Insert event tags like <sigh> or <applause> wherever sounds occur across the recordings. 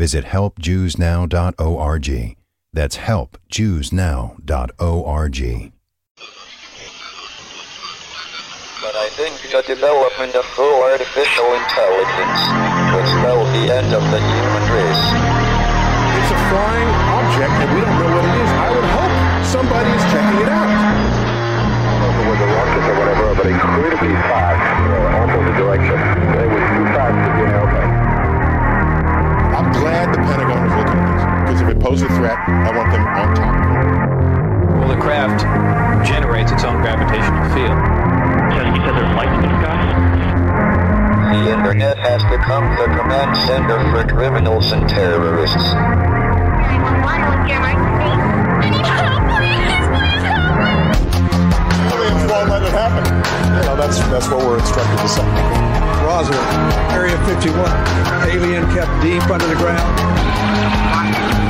Visit helpjewsnow.org. That's helpjewsnow.org. But I think the development of full artificial intelligence will spell the end of the human race. It's a flying object and we don't know what it is. I would hope somebody is checking it out. With the rockets or whatever, but incredibly fast, uh, opposite direction. They were too glad the Pentagon is looking at this because if it poses a threat, I want them on top of it. Well, the craft generates its own gravitational field. So you said there's lights in the sky? The internet has become the command center for criminals and terrorists. 911, what's your emergency? I need help, please, please help! Aliens won't let it happen. You know, that's, that's what we're instructed to say. Roswell, Area 51. Alien kept deep under the ground.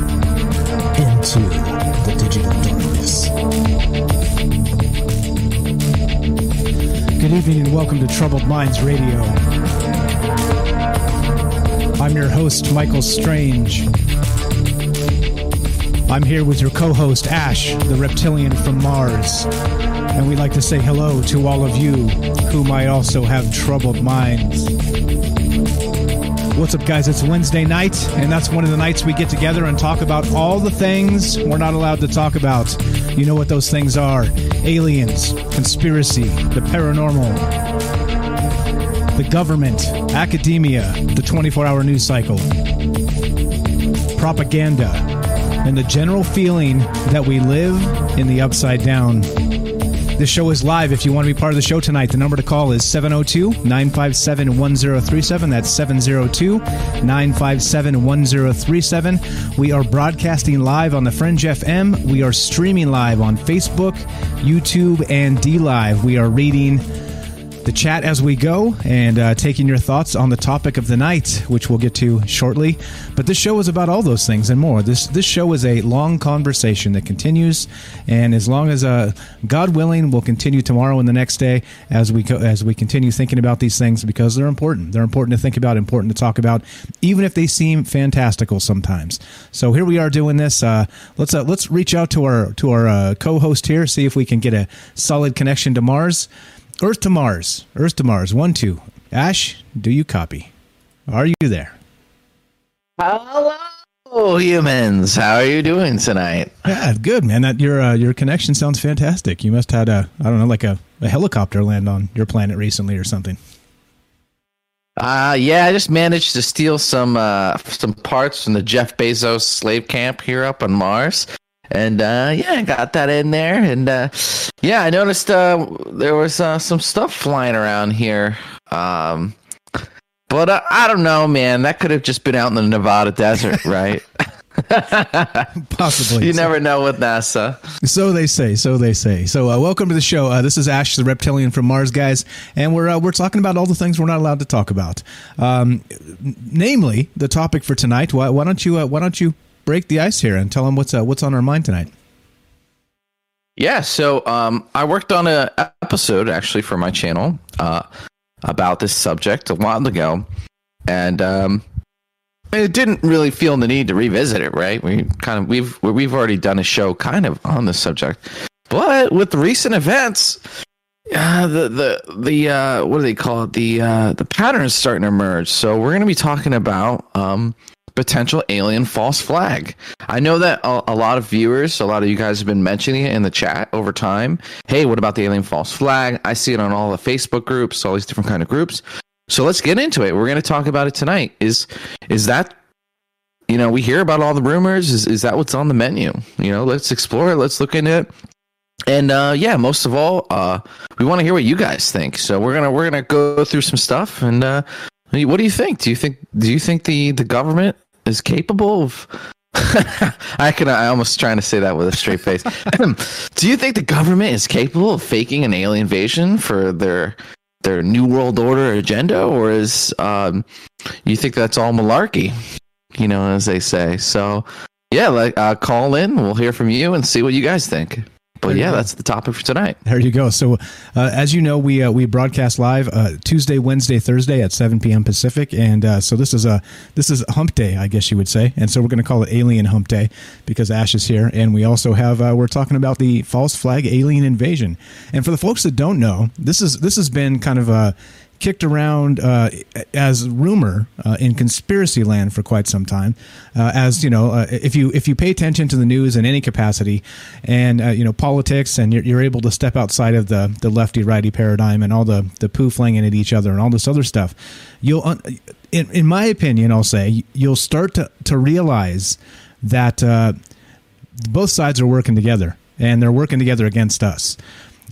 into the digital darkness. Good evening and welcome to Troubled Minds Radio. I'm your host, Michael Strange. I'm here with your co host, Ash, the reptilian from Mars. And we'd like to say hello to all of you who might also have troubled minds. What's up, guys? It's Wednesday night, and that's one of the nights we get together and talk about all the things we're not allowed to talk about. You know what those things are aliens, conspiracy, the paranormal, the government, academia, the 24 hour news cycle, propaganda, and the general feeling that we live in the upside down. This show is live. If you want to be part of the show tonight, the number to call is 702 957 1037. That's 702 957 1037. We are broadcasting live on the Fringe FM. We are streaming live on Facebook, YouTube, and DLive. We are reading the chat as we go and uh, taking your thoughts on the topic of the night, which we'll get to shortly. But this show is about all those things and more. This this show is a long conversation that continues, and as long as uh, God willing, we'll continue tomorrow and the next day as we co- as we continue thinking about these things because they're important. They're important to think about, important to talk about, even if they seem fantastical sometimes. So here we are doing this. Uh, let's uh, let's reach out to our to our uh, co-host here, see if we can get a solid connection to Mars. Earth to Mars. Earth to Mars. One, two. Ash, do you copy? Are you there? Hello, humans. How are you doing tonight? Yeah, good, man. That your uh, your connection sounds fantastic. You must had a I don't know, like a, a helicopter land on your planet recently or something. Uh yeah, I just managed to steal some uh some parts from the Jeff Bezos slave camp here up on Mars. And uh, yeah, I got that in there. And uh, yeah, I noticed uh, there was uh, some stuff flying around here. Um, but uh, I don't know, man. That could have just been out in the Nevada desert, <laughs> right? <laughs> Possibly. you never know with NASA. So they say. So they say. So uh, welcome to the show. Uh, this is Ash, the reptilian from Mars, guys, and we're uh, we're talking about all the things we're not allowed to talk about. Um, namely, the topic for tonight. Why, why don't you uh, Why don't you break the ice here and tell them what's uh, what's on our mind tonight? Yeah, so um, I worked on a episode actually for my channel uh, about this subject a while ago, and um, it didn't really feel the need to revisit it. Right? We kind of we've we've already done a show kind of on this subject, but with the recent events, uh, the the the uh, what do they call it? The uh, the patterns starting to emerge. So we're going to be talking about um, potential alien false flag. I know that a, a lot of viewers, a lot of you guys have been mentioning it in the chat over time. Hey, what about the alien false flag? I see it on all the Facebook groups, all these different kind of groups. So let's get into it. We're going to talk about it tonight. Is is that you know, we hear about all the rumors. Is is that what's on the menu? You know, let's explore it. Let's look into it. And uh, yeah, most of all, uh, we want to hear what you guys think. So we're gonna we're gonna go through some stuff. And uh, what do you think? Do you think do you think the the government is capable of? <laughs> I can. I almost trying to say that with a straight face. <laughs> do you think the government is capable of faking an alien invasion for their their new world order agenda, or is um, you think that's all malarkey? You know, as they say. So yeah, like uh, call in. We'll hear from you and see what you guys think. But yeah, that's the topic for tonight. There you go. So, uh, as you know, we uh, we broadcast live uh, Tuesday, Wednesday, Thursday at 7 p.m. Pacific, and uh, so this is a this is Hump Day, I guess you would say, and so we're going to call it Alien Hump Day because Ash is here, and we also have uh, we're talking about the false flag alien invasion. And for the folks that don't know, this is this has been kind of a kicked around uh, as rumor uh, in conspiracy land for quite some time. Uh, as you know, uh, if you if you pay attention to the news in any capacity, and uh, you know politics, and you're, you're, able to step outside of the the lefty righty paradigm and all the the poo flinging at each other and all this other stuff, you'll, in, in my opinion, I'll say you'll start to to realize that uh, both sides are working together and they're working together against us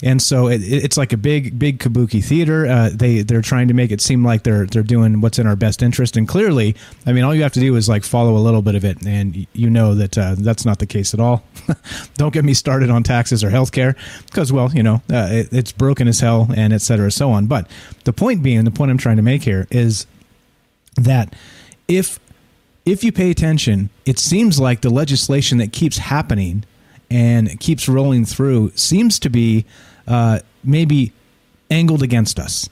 and so it, it's like a big big kabuki theater. Uh, they they're trying to make it seem like they're they're doing what's in our best interest. And clearly i mean all you have to do is like follow a little bit of it. And you know that uh, that's not the case at all. <laughs> Don't get me started on taxes or healthcare because well you know uh, it, it's broken as hell and et cetera so on. But the point being the point i'm trying to make here is that if if you pay attention it seems like the legislation that keeps happening and keeps rolling through seems to be uh, maybe angled against us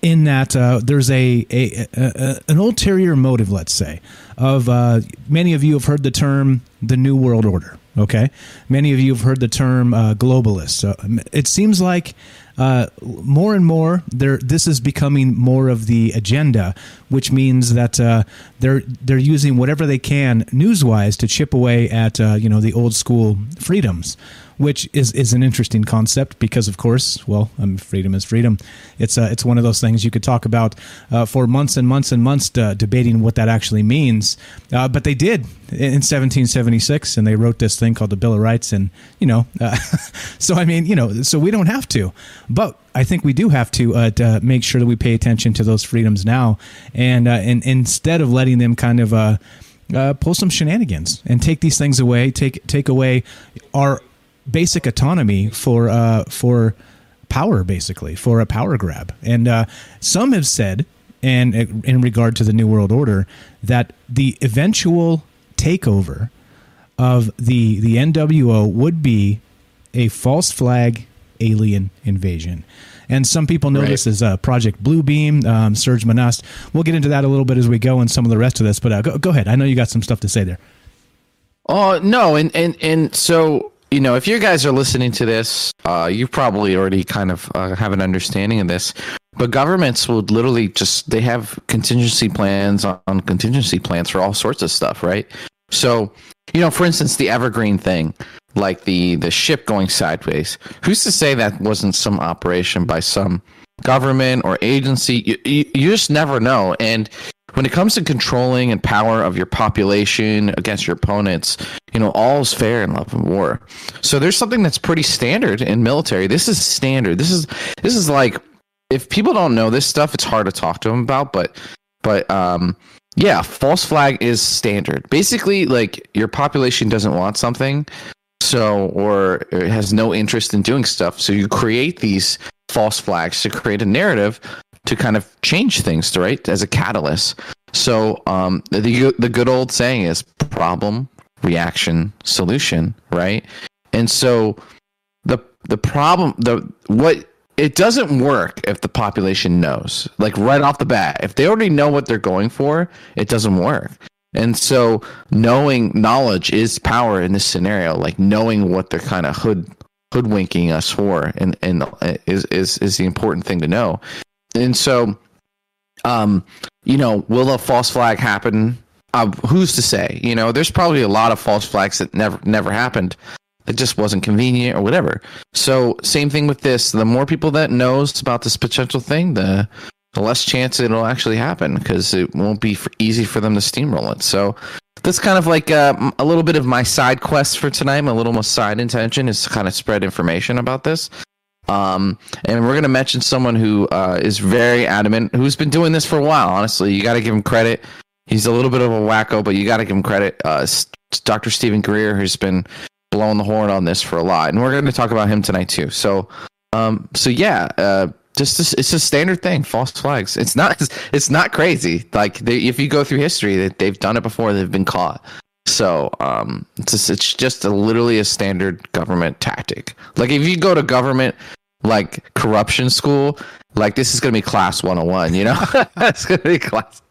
in that uh, there's a, a, a, an ulterior motive, let's say, of uh, many of you have heard the term the New World Order. Okay, many of you have heard the term uh, globalist. So it seems like uh, more and more there this is becoming more of the agenda, which means that uh, they're they're using whatever they can newswise to chip away at uh, you know the old school freedoms which is, is an interesting concept because, of course, well, um, freedom is freedom. It's uh, it's one of those things you could talk about uh, for months and months and months uh, debating what that actually means. Uh, but they did in 1776, and they wrote this thing called the Bill of Rights, and you know, uh, <laughs> so I mean, you know, so we don't have to, but I think we do have to, uh, to make sure that we pay attention to those freedoms now, and and instead of letting them kind of. Uh, pull some shenanigans and take these things away. Take take away our basic autonomy for uh, for power, basically for a power grab. And uh, some have said, and uh, in regard to the New World Order, that the eventual takeover of the the NWO would be a false flag alien invasion. And some people know right. this as uh, Project Bluebeam, um, Serge Monast. We'll get into that a little bit as we go and some of the rest of this. But uh, go, go ahead. I know you got some stuff to say there. Oh no, and and and so you know, if you guys are listening to this, uh, you probably already kind of uh, have an understanding of this. But governments would literally just they have contingency plans on, on contingency plans for all sorts of stuff, right? So, you know, for instance, the Evergreen thing, like the the ship going sideways. Who's to say that wasn't some operation by some government or agency? You, you, you just never know. And when it comes to controlling and power of your population against your opponents, you know, all's fair in love and war. So there's something that's pretty standard in military. This is standard. This is this is like if people don't know this stuff, it's hard to talk to them about. But but um, yeah, false flag is standard. Basically, like your population doesn't want something, so or it has no interest in doing stuff. So you create these false flags to create a narrative to kind of change things, right? As a catalyst. So um, the the good old saying is problem, reaction, solution, right? And so the the problem the what it doesn't work if the population knows like right off the bat if they already know what they're going for it doesn't work and so knowing knowledge is power in this scenario like knowing what they're kind of hood hoodwinking us for and and is is is the important thing to know and so um you know will a false flag happen uh, who's to say you know there's probably a lot of false flags that never never happened it just wasn't convenient or whatever. So same thing with this. The more people that knows about this potential thing, the the less chance it'll actually happen because it won't be for, easy for them to steamroll it. So that's kind of like uh, a little bit of my side quest for tonight. My little side intention is to kind of spread information about this. Um, and we're going to mention someone who uh, is very adamant, who's been doing this for a while. Honestly, you got to give him credit. He's a little bit of a wacko, but you got to give him credit. Uh, Dr. Steven Greer, who's been blowing the horn on this for a lot, and we're going to talk about him tonight too. So, um, so yeah, uh, just it's a standard thing. False flags. It's not <laughs> it's not crazy. Like they, if you go through history, they, have done it before. They've been caught. So um, it's just, it's just a, literally a standard government tactic. Like if you go to government like corruption school, like this is going to be class 101 you know? <laughs> It's to be class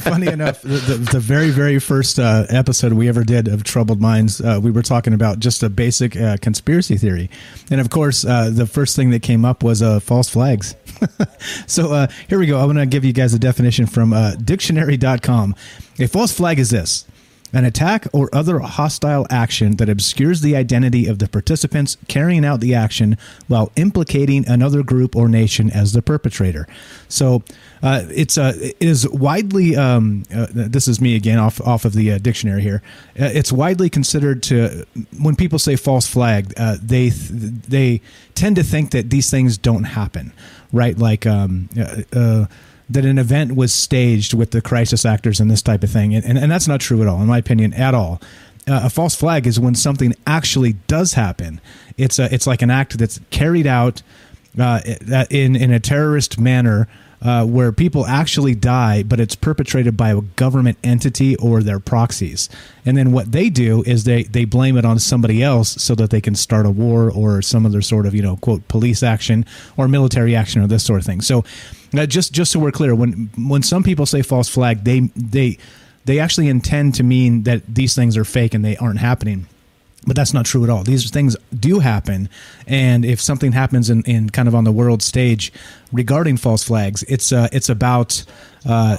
funny enough the, the, the, very very first uh, episode we ever did of troubled minds uh, we were talking about just a basic uh, conspiracy theory. And of course uh, the first thing that came up was uh, false flags. <laughs> So uh, here we go. I'm to give you guys a definition from dictionary.com a false flag is this an attack or other hostile action that obscures the identity of the participants carrying out the action while implicating another group or nation as the perpetrator. So uh, it's uh, it is widely. Um, uh, this is me again off off of the uh, dictionary here. Uh, it's widely considered to when people say false flag, uh, they they tend to think that these things don't happen, right? Like. Um, that an event was staged with the crisis actors and this type of thing. And, and, and that's not true at all, in my opinion, at all. Uh, a false flag is when something actually does happen. It's a, it's like an act that's carried out uh, in in a terrorist manner uh, where people actually die, but it's perpetrated by a government entity or their proxies. And then what they do is they they blame it on somebody else so that they can start a war or some other sort of you know quote police action or military action or this sort of thing. So uh, just just so we're clear, when when some people say false flag, they they they actually intend to mean that these things are fake and they aren't happening but that's not true at all. These things do happen, and if something happens in, in kind of on the world stage regarding false flags, it's uh, it's about uh,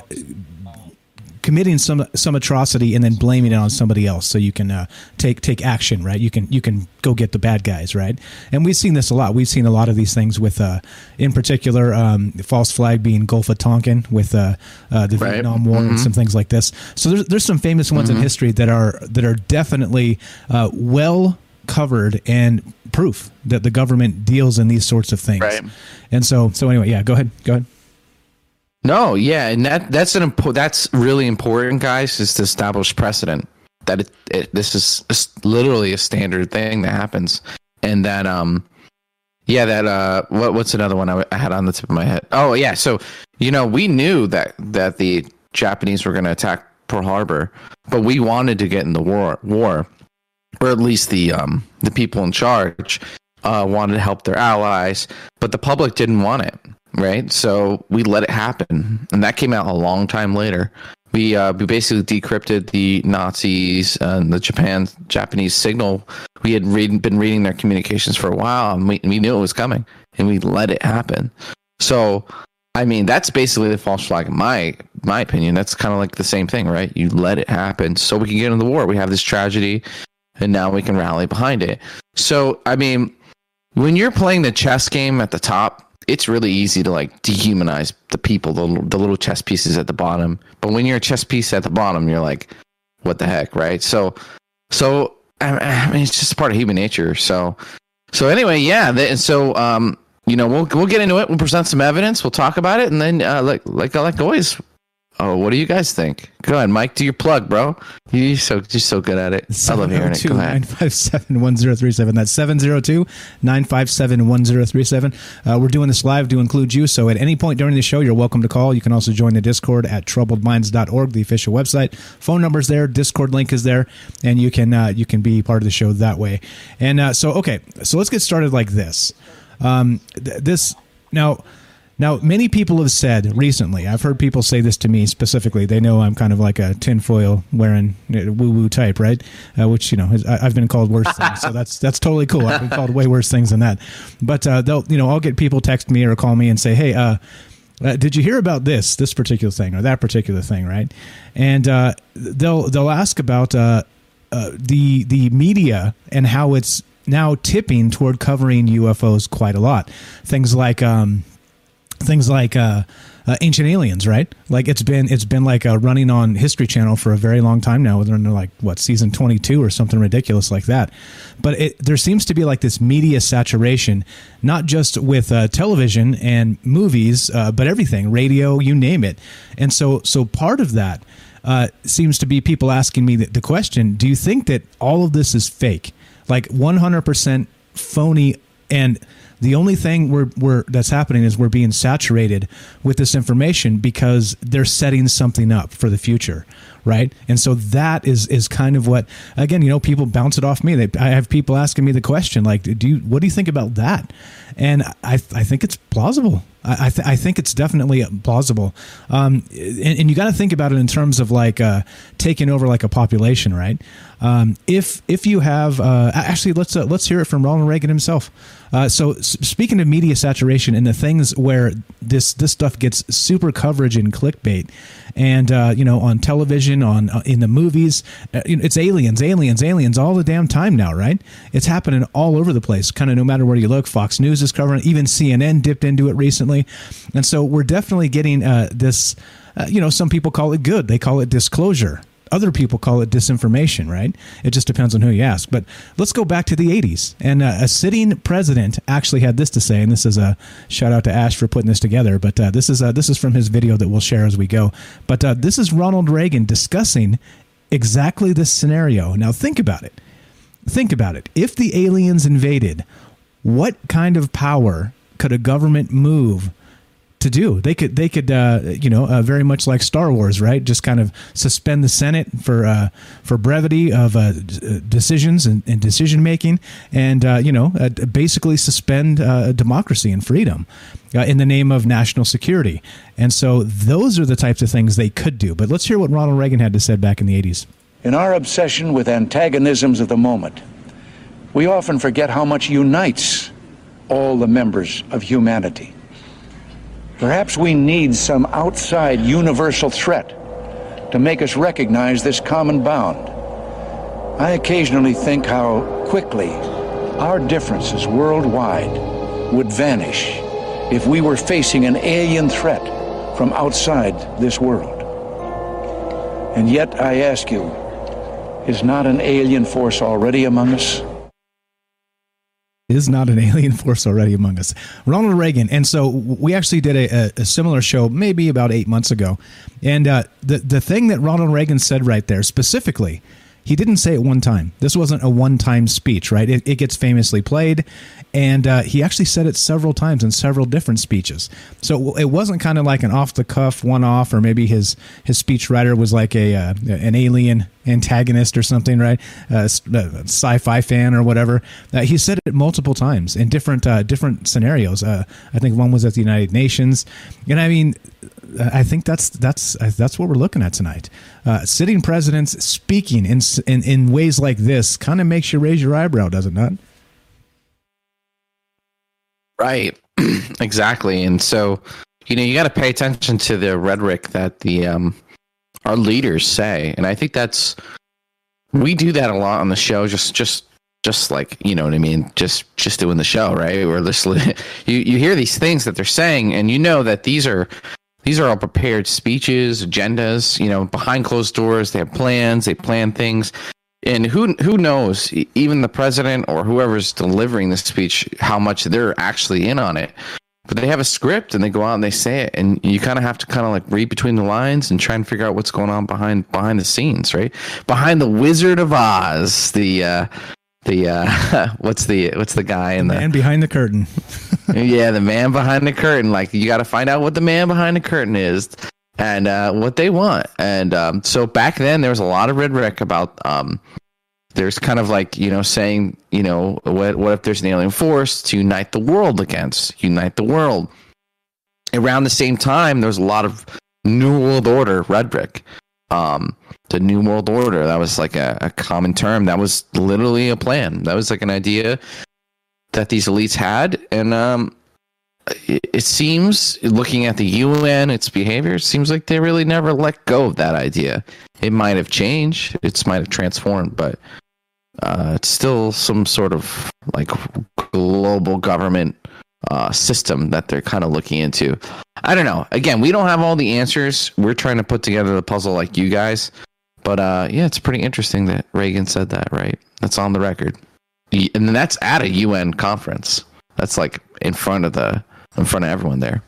committing some some atrocity and then blaming it on somebody else so you can uh, take take action right you can you can go get the bad guys right and we've seen this a lot we've seen a lot of these things with uh, in particular um, false flag being Gulf of Tonkin with uh, uh the right. Vietnam War mm-hmm. and some things like this so there's there's some famous ones mm-hmm. in history that are that are definitely uh, well covered and proof that the government deals in these sorts of things right. and so so anyway yeah go ahead go ahead no, yeah, and that that's an impo- that's really important, guys, is to establish precedent. That it, it, this is literally a standard thing that happens, and that um, yeah, that uh, what what's another one I, I had on the tip of my head? Oh yeah, so you know we knew that that the Japanese were going to attack Pearl Harbor, but we wanted to get in the war war, or at least the um the people in charge uh, wanted to help their allies, but the public didn't want it right? So we let it happen, and that came out a long time later. We uh, we basically decrypted the Nazis and the Japan Japanese signal. We had read, been reading their communications for a while, and we we knew it was coming, and we let it happen. So, I mean, that's basically the false flag. In my my opinion, that's kind of like the same thing, right? You let it happen, so we can get into the war. We have this tragedy, and now we can rally behind it. So, I mean, when you're playing the chess game at the top, it's really easy to like dehumanize the people, the, the little chess pieces at the bottom. But when you're a chess piece at the bottom, you're like, what the heck, right? So, so I mean, it's just part of human nature. So, so anyway, yeah. And so, um, you know, we'll we'll get into it. We'll present some evidence. We'll talk about it, and then, uh, like like like always. Oh, what do you guys think? Go ahead, Mike. Do your plug, bro. You're so you're so good at it. I love hearing it. Go ahead. 957 1037. That's 702 957 1037. Uh, We're doing this live to include you. So at any point during the show, you're welcome to call. You can also join the Discord at troubledminds.org, the official website. Phone number's there, Discord link is there, and you can uh, you can be part of the show that way. And uh, so, okay, so let's get started like this. Um, th- this now. Now, many people have said recently, I've heard people say this to me specifically. They know I'm kind of like a tinfoil wearing woo woo type, right? Uh, which, you know, I- I've been called worse things. So that's that's totally cool. I've been called way worse things than that. But uh, they'll, you know, I'll get people text me or call me and say, hey, uh, uh, did you hear about this this particular thing or that particular thing, right? And uh, they'll they'll ask about uh, uh, the the media and how it's now tipping toward covering UFOs quite a lot. Things like um, things like uh, uh, ancient aliens, right? Like it's been it's been like uh, running on History Channel for a very long time now. They're like what season twenty two or something ridiculous like that. But it, there seems to be like this media saturation, not just with uh, television and movies, uh, but everything, radio, you name it. And so so part of that uh, seems to be people asking me the, the question: Do you think that all of this is fake, like one hundred percent phony and the only thing we're, we're that's happening is we're being saturated with this information because they're setting something up for the future right? And so that is is kind of what again you know people bounce it off me. They, i have people asking me the question like do you what do you think about that? And i i think it's plausible. I, th- I think it's definitely plausible, um, and, and you got to think about it in terms of like uh, taking over like a population, right? Um, if if you have uh, actually, let's uh, let's hear it from Ronald Reagan himself. Uh, so speaking of media saturation and the things where this this stuff gets super coverage and clickbait, and uh, you know on television, on uh, in the movies, uh, it's aliens, aliens, aliens all the damn time now, right? It's happening all over the place, kind of no matter where you look. Fox News is covering, it. even CNN dipped into it recently, and so we're definitely getting uh, this. Uh, you know, some people call it good; they call it disclosure other people call it disinformation, right? It just depends on who you ask. But let's go back to the 80s. And uh, a sitting president actually had this to say, and this is a shout out to Ash for putting this together. But uh, this is uh, this is from his video that we'll share as we go. But uh, this is Ronald Reagan discussing exactly this scenario. Now think about it. Think about it. If the aliens invaded, what kind of power could a government move? To do. They could they could uh, you know uh, very much like Star Wars, right? Just kind of suspend the Senate for uh, for brevity of uh, d- decisions and, and decision making, and uh, you know uh, basically suspend uh, democracy and freedom uh, in the name of national security. And so those are the types of things they could do. But let's hear what Ronald Reagan had to say back in the eighties. In our obsession with antagonisms of the moment, we often forget how much unites all the members of humanity. Perhaps we need some outside universal threat to make us recognize this common bound. I occasionally think how quickly our differences worldwide would vanish if we were facing an alien threat from outside this world. And yet, I ask you, is not an alien force already among us? Is not an <laughs> alien force already among us. Ronald Reagan. And so we actually did a, a, similar show maybe about eight months ago. And uh, the, the thing that Ronald Reagan said right there specifically, he didn't say it one time. This wasn't a one time speech, right? It, it gets famously played. And uh, he actually said it several times in several different speeches. So it wasn't kind of like an off the cuff one off, or maybe his, his speechwriter was like a uh, an alien antagonist or something, right? Uh, sci-fi fan or whatever. Uh, he said it multiple times in different uh, different scenarios. Uh, I think one was at the United Nations, and I mean, I think that's that's that's what we're looking at tonight. Uh, sitting presidents speaking in in, in ways like this kind of makes you raise your eyebrow, does it not? Right. <clears throat> exactly. And so, you know, you got to pay attention to the rhetoric that the um our leaders say. And I think that's we do that a lot on the show just just just like you know what I mean, just just doing the show, right? We're. <laughs> You you hear these things that they're saying, and you know that these are these are all prepared speeches, agendas. You know, behind closed doors, they have plans, they plan things, and who who knows? Even the president or whoever's delivering the speech, how much they're actually in on it. But they have a script and they go out and they say it, and you kind of have to kind of like read between the lines and try and figure out what's going on behind behind the scenes, right? Behind the Wizard of Oz, the uh, the uh, <laughs> what's the what's the guy in the And behind the curtain. <laughs> yeah, the man behind the curtain. Like you got to find out what the man behind the curtain is and uh, what they want. And um, so back then, there was a lot of rhetoric about. Um, there's kind of like you know saying you know what what if there's an alien force to unite the world against unite the world. Around the same time, there was a lot of New World Order rhetoric. Um, the New World Order that was like a, a common term. That was literally a plan. That was like an idea that these elites had, and um, it, it seems, looking at the UN, its behavior, it seems like they really never let go of that idea. It might have changed, it might have transformed, but uh, it's still some sort of like global government uh, system that they're kind of looking into. I don't know. Again, we don't have all the answers. We're trying to put together the puzzle like you guys. But uh, yeah, it's pretty interesting that Reagan said that, right? That's on the record. And that's at a UN conference. That's like in front of the in front of everyone there.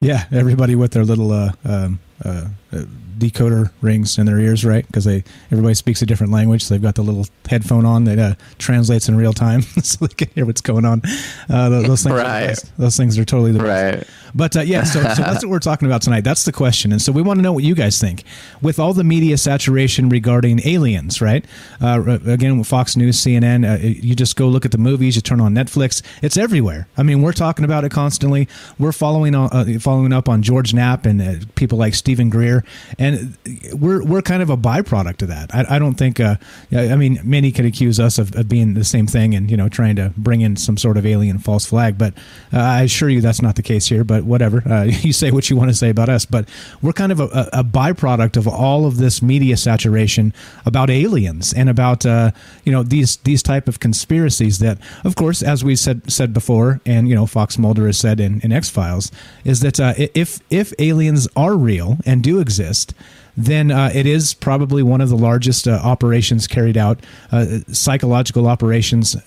Yeah, everybody with their little uh, um, uh, uh, decoder rings in their ears, right? Because they everybody speaks a different language, so they've got the little headphone on that uh, translates in real time, <laughs> so they can hear what's going on. Uh, tho- those things, Right. those things are totally the best. Right. But uh, yeah, so, so that's what we're talking about tonight. That's the question, and so we want to know what you guys think. With all the media saturation regarding aliens, right? Uh, again, with Fox News, CNN, uh, you just go look at the movies. You turn on Netflix; it's everywhere. I mean, we're talking about it constantly. We're following on, uh, following up on George Knapp and uh, people like Steven Greer, and we're we're kind of a byproduct of that. I, I don't think. Uh, I mean, many could accuse us of, of being the same thing and you know trying to bring in some sort of alien false flag, but I assure you that's not the case here. But whatever, uh, <laughs> you say what you want to say about us, but we're kind of a, a, a byproduct of all of this media saturation about aliens and about uh, you know these these type of conspiracies that, of course, as we said said before, and you know Fox Mulder has said in, in X Files, is that uh, if if aliens are real and do exist then uh, it is probably one of the largest uh, operations carried out, uh, psychological operations, uh,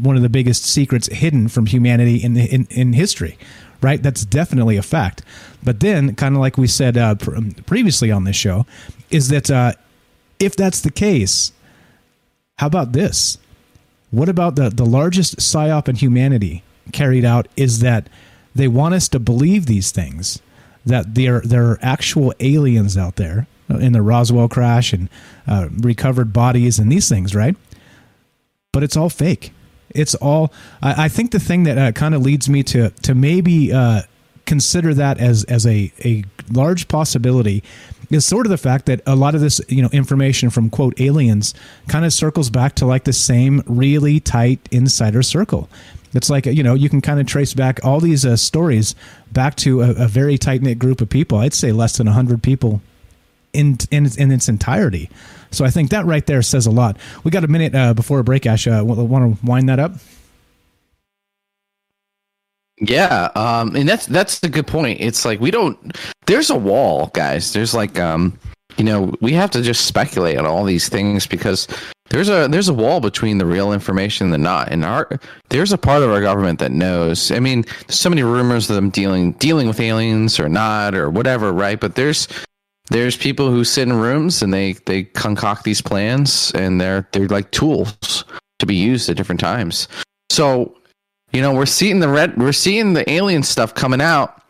one of the biggest secrets hidden from humanity in, in, in history, right? That's definitely a fact. But then, kind of like we said uh, pr- previously on this show, is that uh, if that's the case, how about this? What about the, the largest psyop in humanity carried out is that they want us to believe these things, that there, there are actual aliens out there in the Roswell crash and uh, recovered bodies and these things, right? But it's all fake. It's all. I, I think the thing that uh, kind of leads me to to maybe uh, consider that as as a a large possibility is sort of the fact that a lot of this you know information from quote aliens kind of circles back to like the same really tight insider circle. It's like you know you can kind of trace back all these uh, stories back to a, a very tight knit group of people. I'd say less than hundred people in in in its entirety. So I think that right there says a lot. We got a minute uh, before a break, Ash. Uh, want to wind that up? Yeah, um, and that's that's a good point. It's like we don't. There's a wall, guys. There's like, um, you know, we have to just speculate on all these things because there's a there's a wall between the real information and the not. And our there's a part of our government that knows. I mean, there's so many rumors of them dealing dealing with aliens or not or whatever, right? But there's there's people who sit in rooms and they they concoct these plans and they're they're like tools to be used at different times. So you know we're seeing the red we're seeing the alien stuff coming out.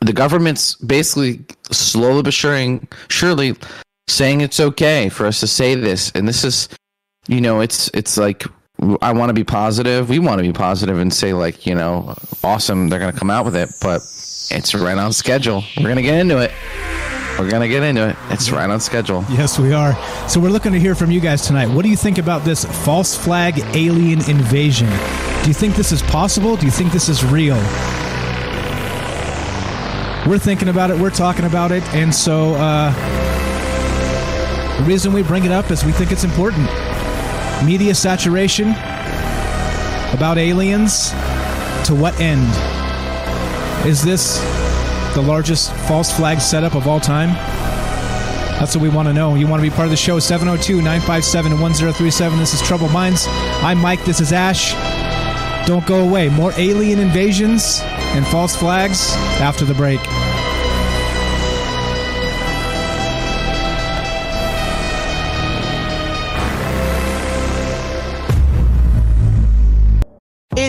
The government's basically slowly but surely, saying it's okay for us to say this. And this is you know it's it's like i want to be positive. We want to be positive and say like you know awesome they're going to come out with it but it's right on schedule. We're going to get into it we're going to get into it it's right on schedule Yes, we are. So we're looking to hear from you guys tonight. What do you think about this false flag alien invasion? Do you think this is possible? Do you think this is real? We're thinking about it. We're talking about it, and so uh, the reason we bring it up is we think it's important. Media saturation about aliens? To what end? Is this the largest false flag setup of all time? That's what we want to know. You want to be part of the show? 702 957 1037. This is Trouble Minds. I'm Mike. This is Ash. Don't go away. More alien invasions and false flags after the break.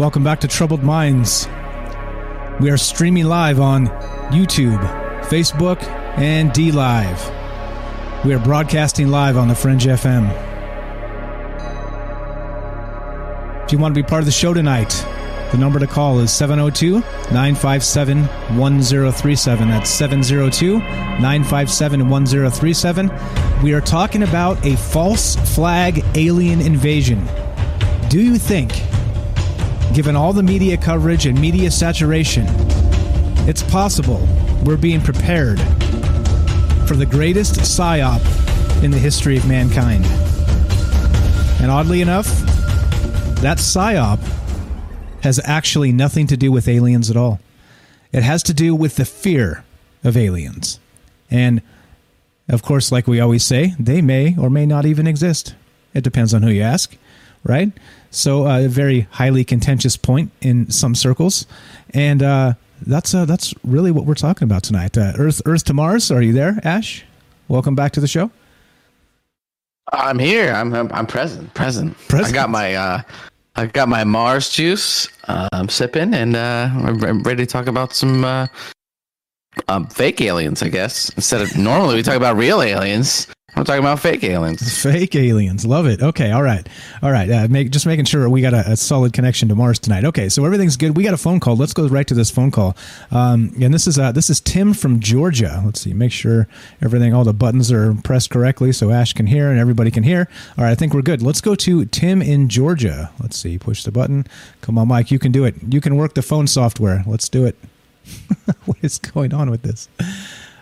Welcome back to Troubled Minds. We are streaming live on YouTube, Facebook, and DLive. We are broadcasting live on the Fringe FM. If you want to be part of the show tonight, the number to call is 702 957 1037. That's 702 957 1037. We are talking about a false flag alien invasion. Do you think given all the media coverage and media saturation, it's possible we're being prepared for the greatest psyop in the history of mankind. And oddly enough, that psyop has actually nothing to do with aliens at all. It has to do with the fear of aliens. And of course, like we always say, they may or may not even exist. It depends on who you ask, right? So uh, a very highly contentious point in some circles, and uh, that's uh, that's really what we're talking about tonight. Uh, Earth Earth to Mars. Are you there, Ash? Welcome back to the show. I'm here. I'm I'm, I'm present. Present. Present. I got my uh, I got my Mars juice. Uh, I'm sipping, and uh, I'm I'm ready to talk about some uh, um, fake aliens. I guess instead of normally we talk about real aliens. I'm talking about fake aliens. Fake aliens, love it. Okay, all right, all right. Uh, make, just making sure we got a, a, solid connection to Mars tonight. Okay, so everything's good. We got a phone call. Let's go right to this phone call. Um, and this is uh, this is Tim from Georgia. Let's see. Make sure everything, all the buttons are pressed correctly, so Ash can hear and everybody can hear. All right, I think we're good. Let's go to Tim in Georgia. Let's see. Push the button. Come on, Mike. You can do it. You can work the phone software. Let's do it. <laughs> what is going on with this?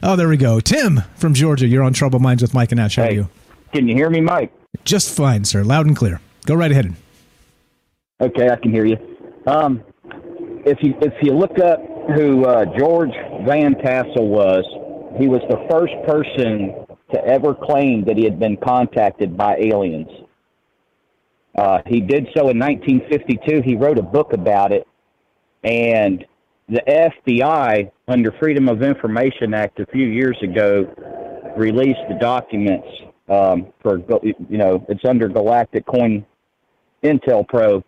Oh, there we go. Tim from Georgia. You're on Trouble Minds with Mike and Ash. How hey, are you? Can you hear me, Mike? Just fine, sir. Loud and clear. Go right ahead. Okay, I can hear you. Um, if you if you look up who uh, George Van Tassel was, he was the first person to ever claim that he had been contacted by aliens. Uh, he did so in 1952. He wrote a book about it, and the FBI, under Freedom of Information Act a few years ago, released the documents um, for you know it's under Galactic Coin Intel Pro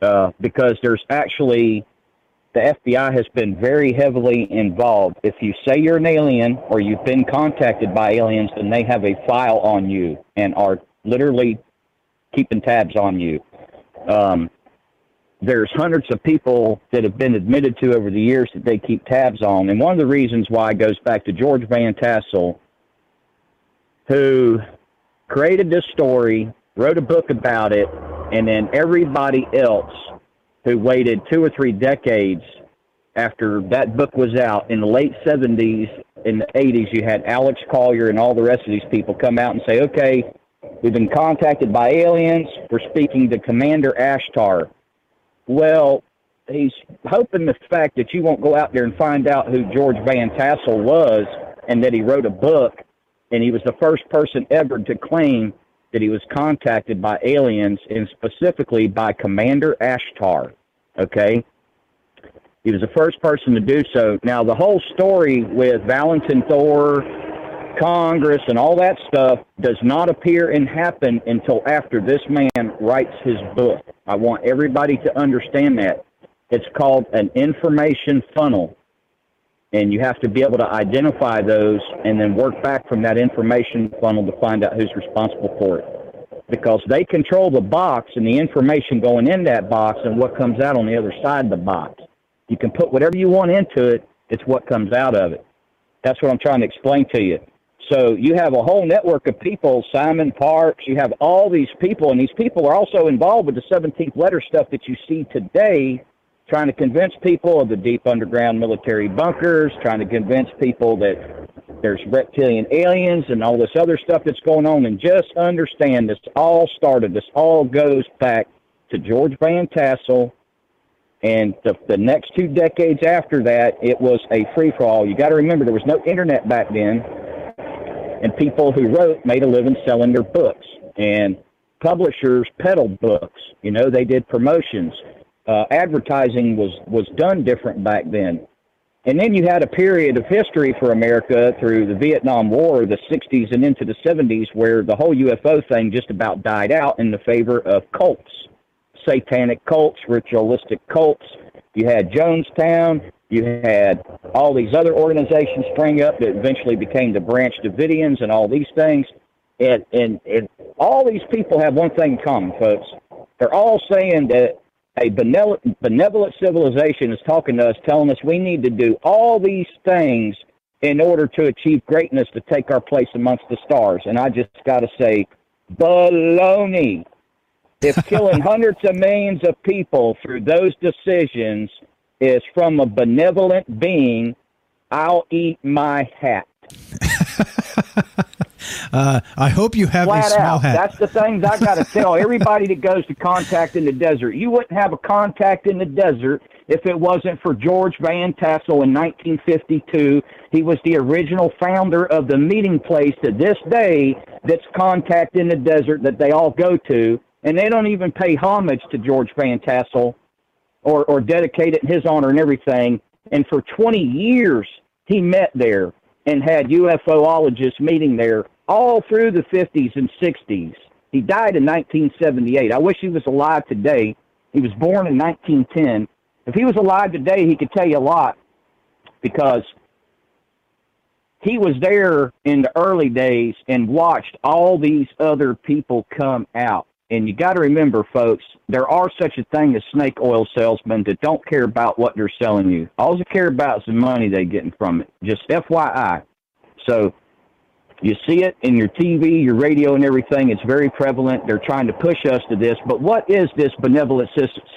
uh, because there's actually the FBI has been very heavily involved. If you say you're an alien or you've been contacted by aliens, then they have a file on you and are literally keeping tabs on you. Um, there's hundreds of people that have been admitted to over the years that they keep tabs on. And one of the reasons why it goes back to George Van Tassel who created this story, wrote a book about it, and then everybody else who waited two or three decades after that book was out in the late 70s, in the 80s, you had Alex Collier and all the rest of these people come out and say, okay, we've been contacted by aliens. We're speaking to Commander Ashtar. Well, he's hoping the fact that you won't go out there and find out who George Van Tassel was and that he wrote a book and he was the first person ever to claim that he was contacted by aliens and specifically by Commander Ashtar. Okay? He was the first person to do so. Now, the whole story with Valiant Thor, Congress, and all that stuff does not appear and happen until after this man writes his book. I want everybody to understand that. It's called an information funnel. And you have to be able to identify those and then work back from that information funnel to find out who's responsible for it. Because they control the box and the information going in that box and what comes out on the other side of the box. You can put whatever you want into it, it's what comes out of it. That's what I'm trying to explain to you. So you have a whole network of people, Simon Parkes, you have all these people, and these people are also involved with the 17th letter stuff that you see today, trying to convince people of the deep underground military bunkers, trying to convince people that there's reptilian aliens and all this other stuff that's going on. And just understand this all started, this all goes back to George Van Tassel. And the, the next two decades after that, it was a free for all. You got to remember, there was no internet back then and people who wrote made a living selling their books. And publishers peddled books. You know they did promotions. Uh, advertising was was done different back then. And then you had a period of history for america through the vietnam war the 60s and into the 70s where the whole ufo thing just about died out in the favor of cults. Satanic cults ritualistic cults. You had jonestown you had all these other organizations spring up that eventually became the Branch Davidians and all these things. And, and, and all these people have one thing in common, folks. They're all saying that a benevolent, benevolent civilization is talking to us, telling us we need to do all these things in order to achieve greatness to take our place amongst the stars. And I just got to say, baloney. If killing <laughs> hundreds of millions of people through those decisions – is from a benevolent being, I'll eat my hat. <laughs> uh, I hope you have Flat a small out. hat. That's the things I got to <laughs> tell everybody that goes to contact in the desert. You wouldn't have a contact in the desert if it wasn't for George Van Tassel in 1952. He was the original founder of the meeting place to this day that's contact in the desert that they all go to. And they don't even pay homage to George Van Tassel or, or dedicate it in his honor and everything. And for 20 years, he met there and had UFOologists meeting there all through the 50s and 60s. He died in 1978. I wish he was alive today. He was born in 1910. If he was alive today, he could tell you a lot because he was there in the early days and watched all these other people come out. And you got to remember, folks, there are such a thing as snake oil salesmen that don't care about what they're selling you. All they care about is the money they're getting from it. Just FYI. So you see it in your TV, your radio, and everything. It's very prevalent. They're trying to push us to this. But what is this benevolent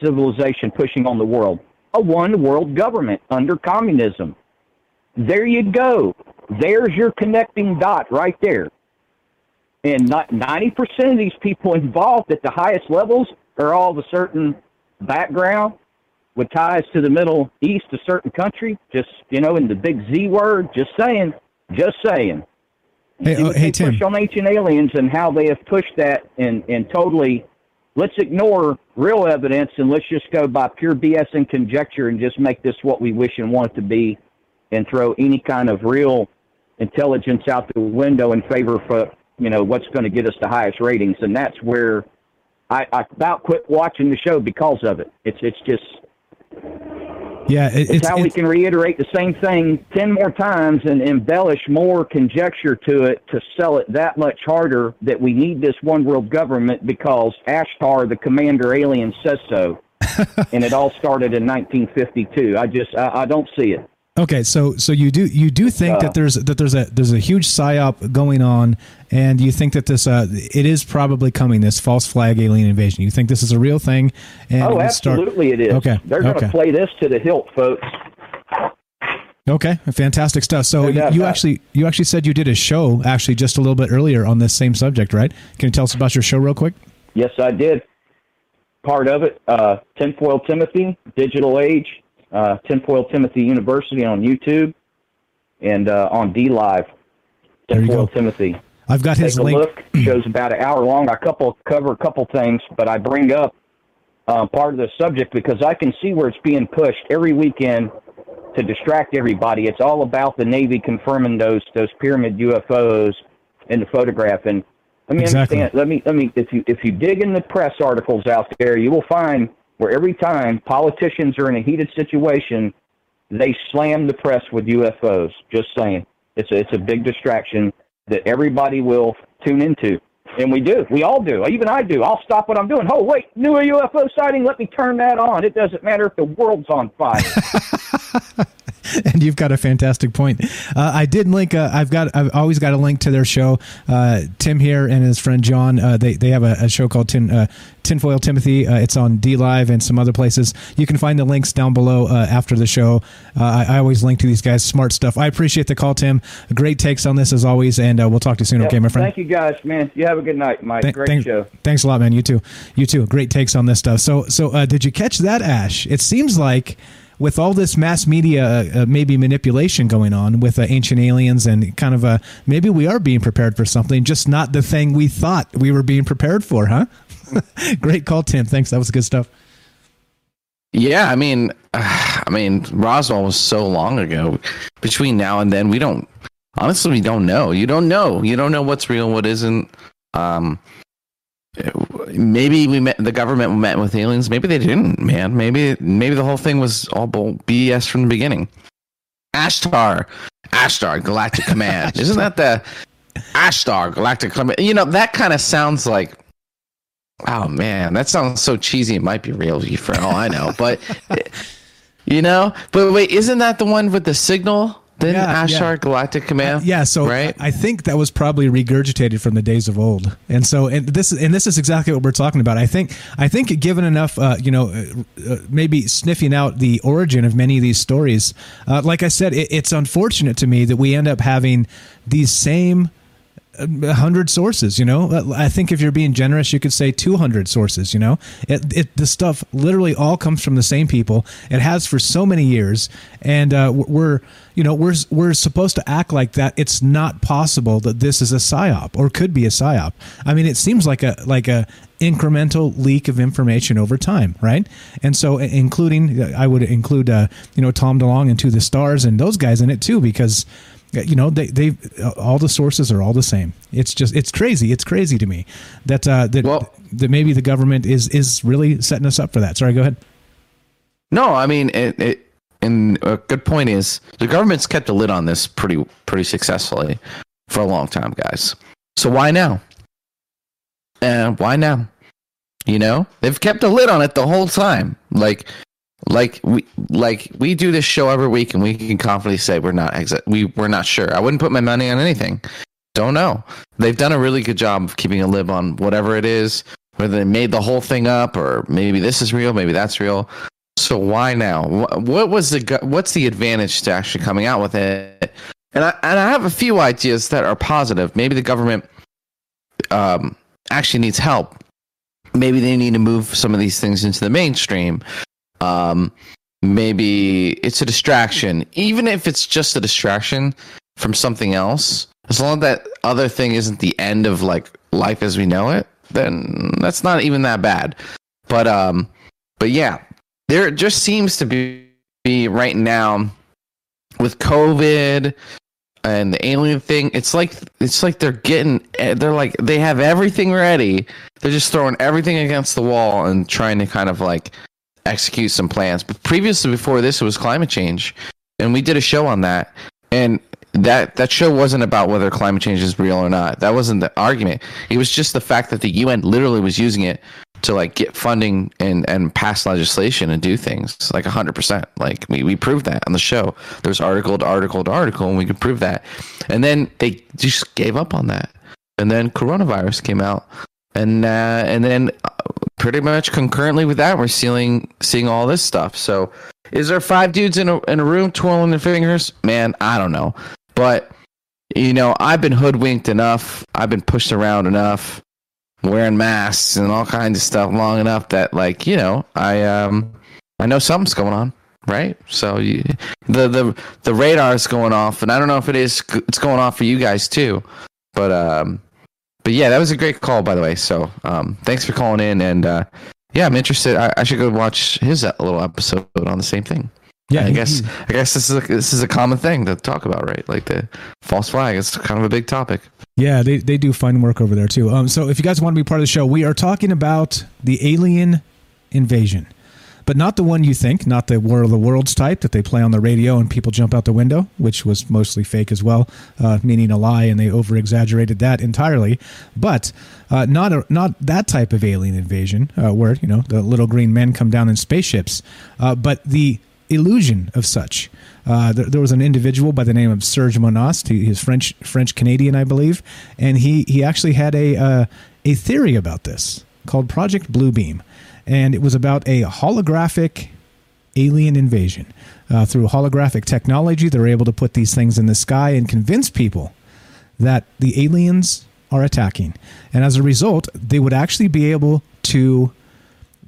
civilization pushing on the world? A one world government under communism. There you go. There's your connecting dot right there. And not ninety percent of these people involved at the highest levels are all of a certain background with ties to the Middle East, a certain country. Just you know, in the big Z word. Just saying. Just saying. Hey, oh, hey Tim. Push on ancient aliens and how they have pushed that and and totally. Let's ignore real evidence and let's just go by pure BS and conjecture and just make this what we wish and want it to be, and throw any kind of real intelligence out the window in favor for you know what's going to get us the highest ratings, and that's where I, I about quit watching the show because of it. It's it's just yeah, it, it's, it's, how it's, we can reiterate the same thing ten more times and embellish more conjecture to it to sell it that much harder that we need this one world government because Ashtar, the commander alien, says so. <laughs> and it all started in 1952. I just I, I don't see it. Okay, so so you do you do think Uh, that there's that there's a there's a huge psyop going on, and you think that this uh it is probably coming this false flag alien invasion. You think this is a real thing? And oh, we start- absolutely it is. Okay, They're going to okay. play this to the hilt, folks. Okay, fantastic stuff. So you, you actually you actually said you did a show actually just a little bit earlier on this same subject, right? Can you tell us about your show real quick? Yes, I did. Part of it, uh, Tinfoil Timothy, Digital Age, uh, Tinfoil Timothy University on YouTube, and uh, on DLive, There you Tinfoil go. Timothy. I've got his link. look. Show's about an hour long. I couple cover a couple things, but I bring up uh, part of the subject because I can see where it's being pushed every weekend to distract everybody. It's all about the Navy confirming those those pyramid UFOs in the photograph. And let me Exactly. understand. Let me let me if you if you dig in the press articles out there, you will find where every time politicians are in a heated situation, they slam the press with UFOs. Just saying, it's a, it's a big distraction that everybody will tune into. And we do. We all do. Even I do. I'll stop what I'm doing. Oh, wait, new UFO sighting. Let me turn that on. It doesn't matter if the world's on fire. <laughs> <laughs> and you've got a fantastic point. Uh, I did link. Uh, I've got. I've always got a link to their show. Uh, Tim here and his friend John. Uh, they they have a, a show called Tin uh, Tinfoil Timothy. Uh, it's on DLive and some other places. You can find the links down below uh, after the show. Uh, I, I always link to these guys. Smart stuff. I appreciate the call, Tim. Great takes on this as always, and uh, we'll talk to you soon. Yep. Okay, my friend. Thank you, guys, man. You have a good night, Mike. Th- Great show. Thanks a lot, man. You too. You too. Great takes on this stuff. So, so uh, did you catch that, Ash? It seems like with all this mass media, uh, uh, maybe manipulation going on with uh, ancient aliens, and kind of uh, maybe we are being prepared for something, just not the thing we thought we were being prepared for, huh? <laughs> Great call, Tim. Thanks. That was good stuff. Yeah, I mean, <sighs> I mean, Roswell was so long ago. Between now and then, we don't. Honestly, we don't know. You don't know. You don't know what's real, what isn't. Um, maybe we met. The government met with aliens. Maybe they didn't. Man, maybe maybe the whole thing was all BS from the beginning. Ashtar, Ashtar, Galactic Command. <laughs> Isn't that the Ashtar, Galactic Command? You know, that kind of sounds like Oh man, that sounds so cheesy. It might be real for all I know, but <laughs> you know. But wait, isn't that the one with the signal? Then Yeah, Ashtar yeah. Galactic Command. Yeah, so right. I think that was probably regurgitated from the days of old, and so and this and this is exactly what we're talking about. I think I think given enough, uh, you know, uh, uh, maybe sniffing out the origin of many of these stories, uh, like I said, it, it's unfortunate to me that we end up having these same a hundred sources. You know, I think if you're being generous, you could say two hundred sources. You know, it, it the stuff literally all comes from the same people. It has for so many years, and uh, we're you know we're we're supposed to act like that. It's not possible that this is a psyop or could be a psyop. I mean, it seems like a like a incremental leak of information over time, right? And so, including I would include uh, you know Tom DeLonge and To the Stars and those guys in it too, because you know they they all the sources are all the same it's just it's crazy it's crazy to me that uh that that maybe the government is is really setting us up for that sorry go ahead No, I mean, it, it, and a good point is the government's kept a lid on this pretty pretty successfully for a long time, guys. So why now? And why now? You know, they've kept a lid on it the whole time. Like, like we like we do this show every week, and we can confidently say we're not exa- we we're not sure. I wouldn't put my money on anything. Don't know. They've done a really good job of keeping a lid on whatever it is, whether they made the whole thing up or maybe this is real, maybe that's real. So why now? What was the what's the advantage to actually coming out with it? And I and I have a few ideas that are positive. Maybe the government um, actually needs help. Maybe they need to move some of these things into the mainstream. Um, maybe it's a distraction, even if it's just a distraction from something else. As long as that other thing isn't the end of like life as we know it, then that's not even that bad. But um, but yeah, there just seems to be, be right now with COVID and the alien thing. It's like it's like they're getting they're like they have everything ready. They're just throwing everything against the wall and trying to kind of like execute some plans. But previously, before this, it was climate change, and we did a show on that. And that that show wasn't about whether climate change is real or not. That wasn't the argument. It was just the fact that the UN literally was using it to like get funding and and pass legislation and do things like 100% like we, we proved that on the show there's article to article to article and we could prove that and then they just gave up on that and then coronavirus came out and uh, and then uh, pretty much concurrently with that. We're seeing seeing all this stuff. So is there five dudes in a, in a room twirling their fingers? Man i don't know. But you know i've been hoodwinked enough. I've been pushed around enough. Wearing masks and all kinds of stuff long enough that like you know i um i know something's going on right? So you, the the the radar is going off and i don't know if it is it's going off for you guys too. But um but yeah that was a great call by the way. So um thanks for calling in. And uh yeah i'm interested. I, I should go watch his uh, little episode on the same thing. Yeah, i he- guess i guess this is a, this is a common thing to talk about right? Like the false flag it's kind of a big topic. Yeah, they, they do fine work over there too. Um, so if you guys want to be part of the show, we are talking about the alien invasion, but not the one you think, not the War of the Worlds type that they play on the radio and people jump out the window, which was mostly fake as well, uh, meaning a lie, and they over exaggerated that entirely. But uh, not a, not that type of alien invasion uh, where you know the little green men come down in spaceships, uh, but the illusion of such. Uh, there, there was an individual by the name of Serge Monast. He, he's French French Canadian, I believe, and he he actually had a uh, a theory about this called Project Bluebeam, and it was about a holographic alien invasion uh, through holographic technology. They're able to put these things in the sky and convince people that the aliens are attacking, and as a result, they would actually be able to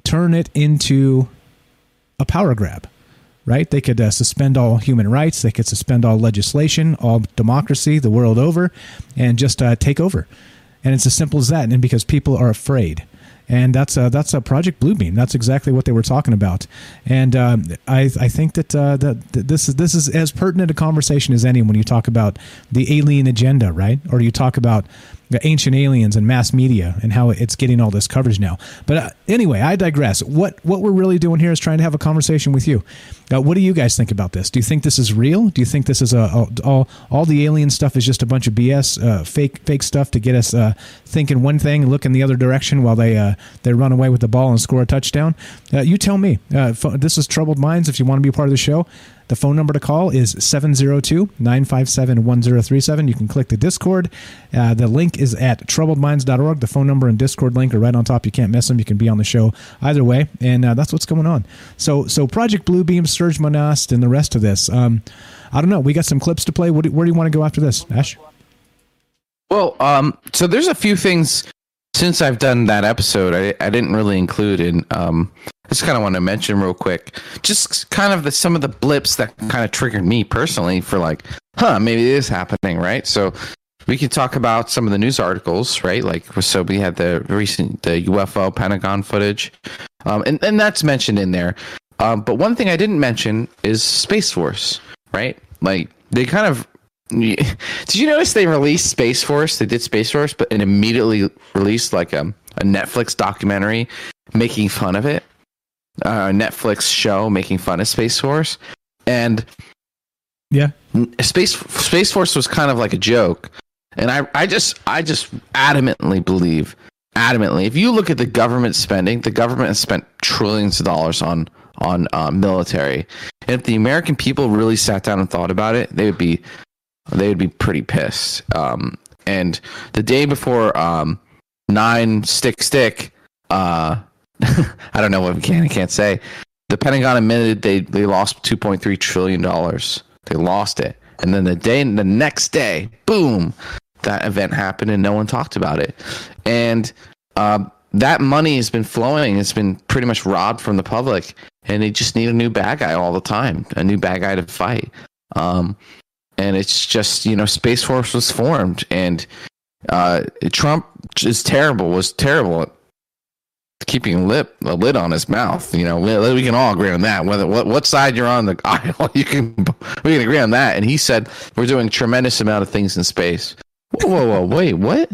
turn it into a power grab right? They could uh, suspend all human rights, they could suspend all legislation, all democracy the world over, and just uh, take over. And it's as simple as that. And because people are afraid. And that's a, that's a Project Bluebeam. That's exactly what they were talking about. And um, I, I think that, uh, that that this is this is as pertinent a conversation as any when you talk about the alien agenda, right? Or you talk about ancient aliens and mass media and how it's getting all this coverage now. But uh, anyway, I digress. What what we're really doing here is trying to have a conversation with you. Uh, what do you guys think about this? Do you think this is real? Do you think this is a, a all all the alien stuff is just a bunch of BS, uh, fake fake stuff to get us uh, thinking one thing and look in the other direction while they uh, they run away with the ball and score a touchdown? Uh, you tell me. Uh, this is Troubled Minds. If you want to be part of the show, the phone number to call is 702 957 1037. You can click the Discord. Uh, the link is at troubledminds.org. The phone number and Discord link are right on top. You can't miss them. You can be on the show either way. And uh, that's what's going on. So, so Project Bluebeam, Serge Monast, and the rest of this. Um, I don't know. We got some clips to play. Do, where do you want to go after this, Ash? Well, um, so there's a few things since I've done that episode I, I didn't really include in. Um, I just kind of want to mention real quick, just kind of the some of the blips that kind of triggered me personally for like, huh, maybe it is happening, right? So we could talk about some of the news articles, right? Like, so we had the recent the UFO Pentagon footage, um, and and that's mentioned in there. Um, but one thing I didn't mention is Space Force, right? Like they kind of <laughs> did you notice they released Space Force? They did Space Force, but and immediately released like a, a Netflix documentary making fun of it, uh, a Netflix show making fun of Space Force, and Yeah. Space Space Force was kind of like a joke, and I I just I just adamantly believe adamantly if you look at the government spending, the government has spent trillions of dollars on on uh, military, and if the American people really sat down and thought about it, they would be they would be pretty pissed. Um, and the day before um, nine stick stick, uh, <laughs> I don't know what we can and can't say. The Pentagon admitted they they lost two point three trillion dollars. They lost it, and then the day the next day, boom, that event happened, and no one talked about it. And um, that money has been flowing. It's been pretty much robbed from the public, and they just need a new bad guy all the time, a new bad guy to fight. Um, and it's just you know Space Force was formed, and uh, Trump is terrible. Was terrible at keeping lip a lid on his mouth. You know, we, we can all agree on that. Whether what what side you're on the <laughs> aisle, you can we can agree on that. And he said we're doing tremendous amount of things in space. Whoa, whoa, whoa <laughs> wait, what?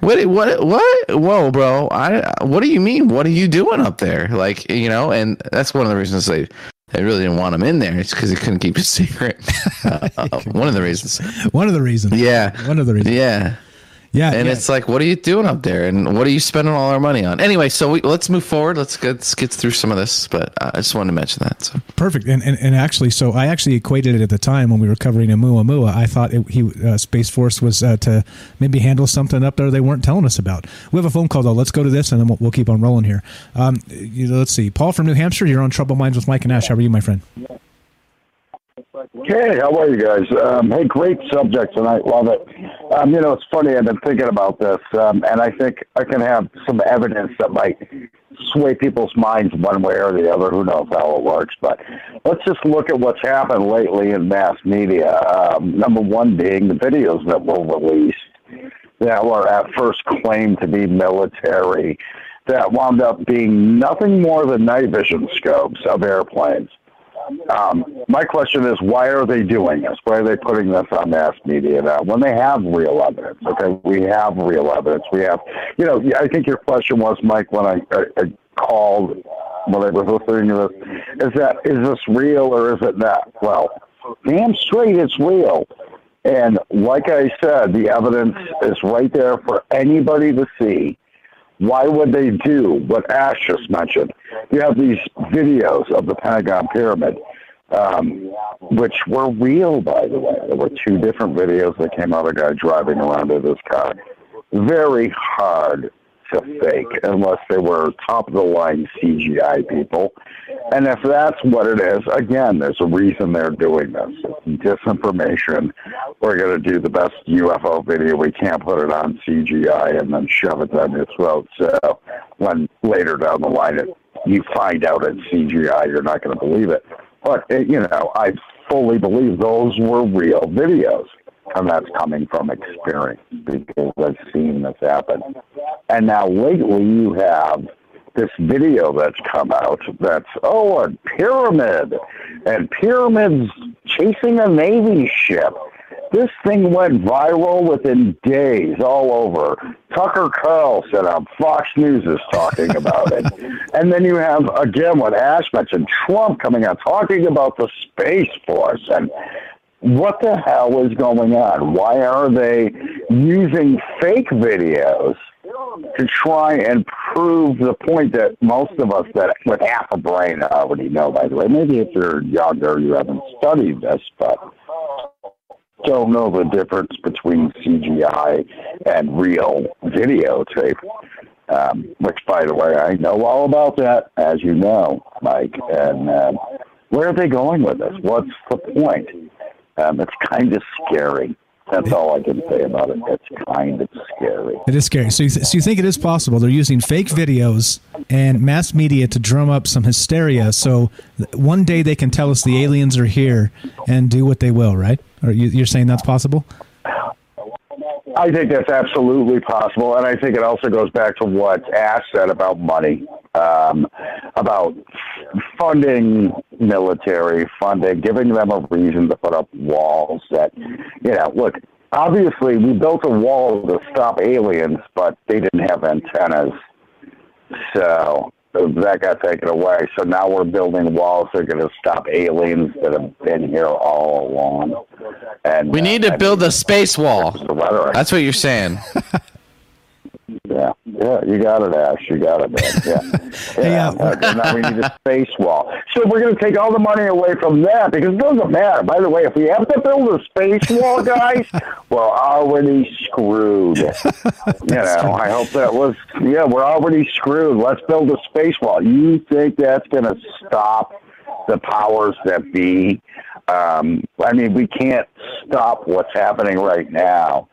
What? What? What? Whoa, bro! I. What do you mean? What are you doing up there? Like, you know, and that's one of the reasons they they really didn't want him in there. It's because he couldn't keep it <laughs> secret. <laughs> Uh, one of the reasons. One of the reasons. Yeah. One of the reasons. Yeah. Yeah, and yeah. it's like, what are you doing up there, and what are you spending all our money on? Anyway, so we, let's move forward. Let's get let's get through some of this, but I just wanted to mention that. So. Perfect. And, and and actually, so I actually equated it at the time when we were covering Oumuamua. I thought it, he uh, Space Force was uh, to maybe handle something up there they weren't telling us about. We have a phone call though. Let's go to this, and then we'll, we'll keep on rolling here. Um, you know, let's see. Paul from New Hampshire, you're on Trouble Minds with Mike and Ash. How are you, my friend? Hey, how are you guys? Um, hey, great subject tonight. Love it. Um, you know, it's funny. I've been thinking about this, um, and I think I can have some evidence that might sway people's minds one way or the other. Who knows how it works? But let's just look at what's happened lately in mass media. Um, number one being the videos that were released that were at first claimed to be military, that wound up being nothing more than night vision scopes of airplanes. Um, my question is, why are they doing this? Why are they putting this on mass media now when they have real evidence? Okay, we have real evidence. We have, you know, I think your question was, Mike, when I, I, I called when I was listening to this, is that is this real or is it not? Well, damn straight, it's real. And like I said, the evidence is right there for anybody to see. Why would they do what Ash just mentioned? You have these videos of the Pentagon Pyramid, um, which were real, by the way. There were two different videos that came out of a guy driving around in his car. Very hard to fake unless they were top of the line CGI people. And if that's what it is, again, there's a reason they're doing this. It's disinformation. We're going to do the best UFO video we can, put it on CGI, and then shove it down your throat. So when later down the line it, you find out it's CGI, you're not going to believe it. But, you know, I fully believe those were real videos. And that's coming from experience because I've seen this happen. And now lately you have this video that's come out that's, oh, a pyramid and pyramids chasing a Navy ship. This thing went viral within days all over. Tucker Carlson on Fox News is talking about it. <laughs> And then you have, again, what Ash mentioned, Trump coming out talking about the Space Force. And what the hell is going on? Why are they using fake videos to try and prove the point that most of us that with half a brain already know, by the way. Maybe if you're younger, you haven't studied this, but don't know the difference between CGI and real videotape. Um, which, by the way, I know all about that, as you know, Mike. And um, where are they going with this? What's the point? Um, it's kind of scary. That's all I can say about it. It's kind of scary. It is scary. So you, th- so you think it is possible? They're using fake videos and mass media to drum up some hysteria. So one day they can tell us the aliens are here and do what they will, right? Or you, you're saying that's possible? I think that's absolutely possible, and I think it also goes back to what Ash said about money, um, about funding military, funding, giving them a reason to put up walls. That you know, look, obviously we built a wall to stop aliens, but they didn't have antennas, so that got taken away. So now we're building walls that are going to stop aliens that have been here all along. And We need to uh, build a space wall. That's what you're saying. <laughs> <laughs> Yeah, yeah, you got it, Ash. You got it, man. Yeah, <laughs> yeah. uh, now we need a space wall. So we're going to take all the money away from that because it doesn't matter. By the way, if we have to build a space wall, guys, <laughs> we're already screwed. <laughs> you know, I hope that was. Yeah, we're already screwed. Let's build a space wall. You think that's going to stop the powers that be? Um, I mean, we can't stop what's happening right now.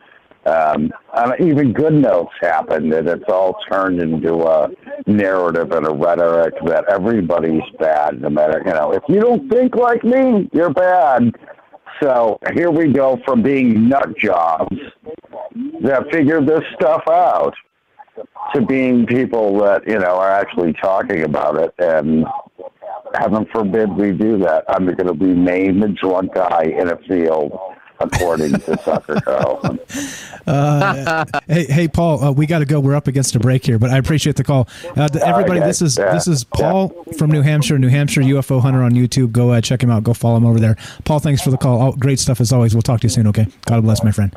Um, and even good notes happened, and it's all turned into a narrative and a rhetoric that everybody's bad, no matter, you know, if you don't think like me, you're bad. So here we go from being nut jobs that figured this stuff out to being people that, you know, are actually talking about it. And heaven forbid we do that. I'm going to be named a drunk guy in a field according to Tucker Carlson. <laughs> Uh, hey, hey, Paul, uh, we got to go. We're up against a break here, but I appreciate the call. Uh, everybody, this is Yeah. this is Paul from New Hampshire, New Hampshire UFO Hunter on YouTube. Go uh, check him out. Go follow him over there. Paul, thanks for the call. Oh, great stuff as always. We'll talk to you soon. Okay. God bless, my friend.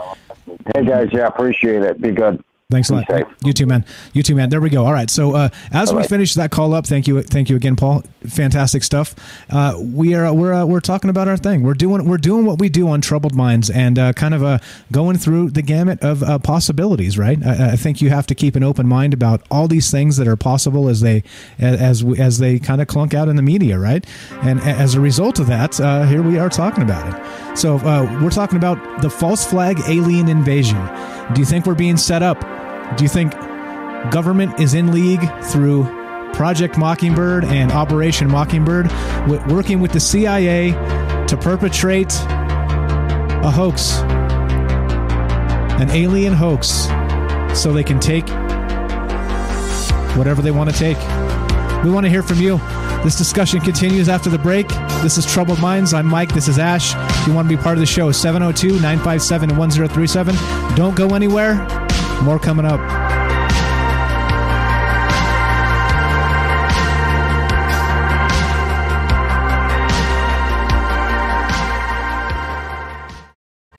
Hey guys, yeah, appreciate it. Be good. Thanks a lot. You too, man. You too, man. There we go. All right. So uh, as we Bye-bye. finish that call up, thank you, thank you again, Paul. Fantastic stuff. Uh, we are we're uh, we're talking about our thing. We're doing we're doing what we do on Troubled Minds and uh, kind of uh, going through the gamut of uh, possibilities. Right. I, I think you have to keep an open mind about all these things that are possible as they as we- as they kind of clunk out in the media. Right. And as a result of that, uh, here we are talking about it. So uh, we're talking about the false flag alien invasion. Do you think we're being set up? Do you think government is in league through Project Mockingbird and Operation Mockingbird, working with the CIA to perpetrate a hoax, an alien hoax, so they can take whatever they want to take? We want to hear from you. This discussion continues after the break. This is Troubled Minds. I'm Mike. This is Ash. If you want to be part of the show, 702 957 1037. Don't go anywhere. More coming up.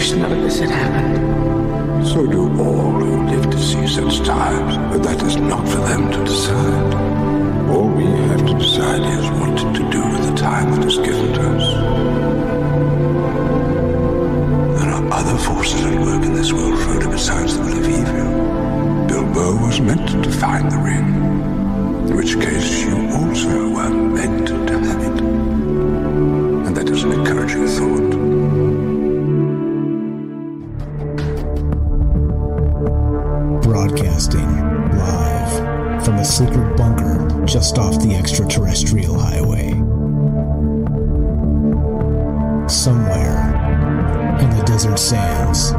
Wish none of this had happened. So do all who live to see such times, but that is not for them to decide. All we have to decide is what to do with the time that is given to us. There are other forces at work in this world, Frodo, besides the will of evil. Bilbo was meant to find the ring, in which case you also were meant to have it. And that is an encouraging thought. A secret bunker just off the extraterrestrial highway. Somewhere in the desert sands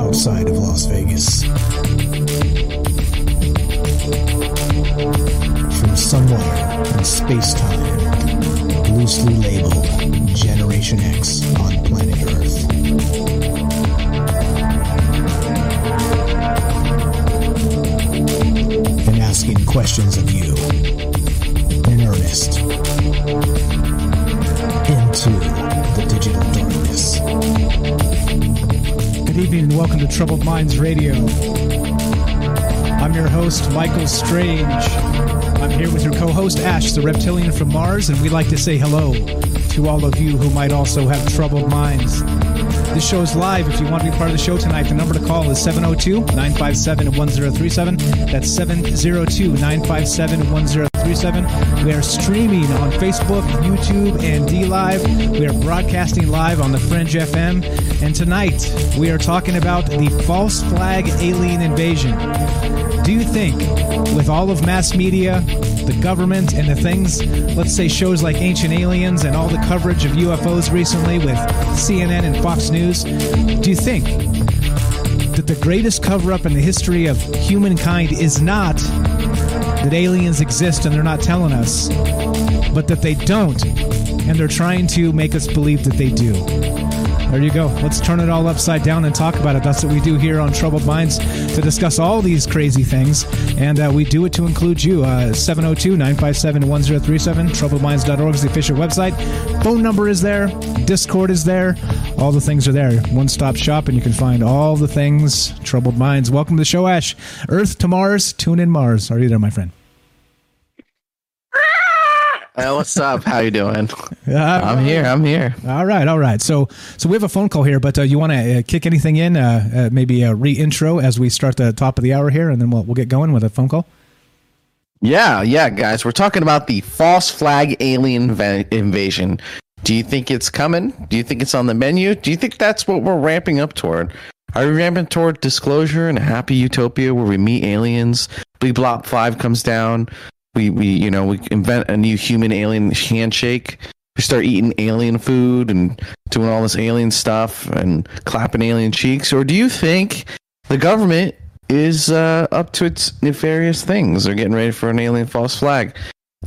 outside of Las Vegas. From somewhere in space time, loosely labeled Generation X on planet Earth. Questions of you in earnest into the digital darkness. Good evening and welcome to Troubled Minds Radio. I'm your host, Michael Strange. I'm here with your co host, Ash, the reptilian from Mars, and we'd like to say hello to all of you who might also have troubled minds. This show is live. If you want to be part of the show tonight, the number to call is 702 957 1037. That's 702 957 1037. We are streaming on Facebook, YouTube, and DLive. We are broadcasting live on the Fringe FM. And tonight, we are talking about the false flag alien invasion. Do you think, with all of mass media, the government, and the things, let's say shows like Ancient Aliens and all the coverage of UFOs recently with CNN and Fox News, do you think that the greatest cover up in the history of humankind is not that aliens exist and they're not telling us, but that they don't and they're trying to make us believe that they do? There you go. Let's turn it all upside down and talk about it. That's what we do here on Troubled Minds to discuss all these crazy things. And uh, we do it to include you. Uh, 702 957 1037. TroubledMinds.org is the official website. Phone number is there. Discord is there. All the things are there. One stop shop, and you can find all the things Troubled Minds. Welcome to the show, Ash. Earth to Mars, tune in Mars. Are you there, my friend? Hey, what's up? How you doing? Uh, I'm here. I'm here. All right, all right. So, so we have a phone call here, but uh, you want to uh, kick anything in? Uh, uh, maybe a re-intro as we start the top of the hour here, and then we'll we'll get going with a phone call. Yeah, yeah, guys. We're talking about the false flag alien va- invasion. Do you think it's coming? Do you think it's on the menu? Do you think that's what we're ramping up toward? Are we ramping toward disclosure and a happy utopia where we meet aliens? Bleep Blop Five comes down. We we you know we invent a new human alien handshake. We start eating alien food and doing all this alien stuff and clapping alien cheeks. Or do you think the government is uh, up to its nefarious things? They're getting ready for an alien false flag.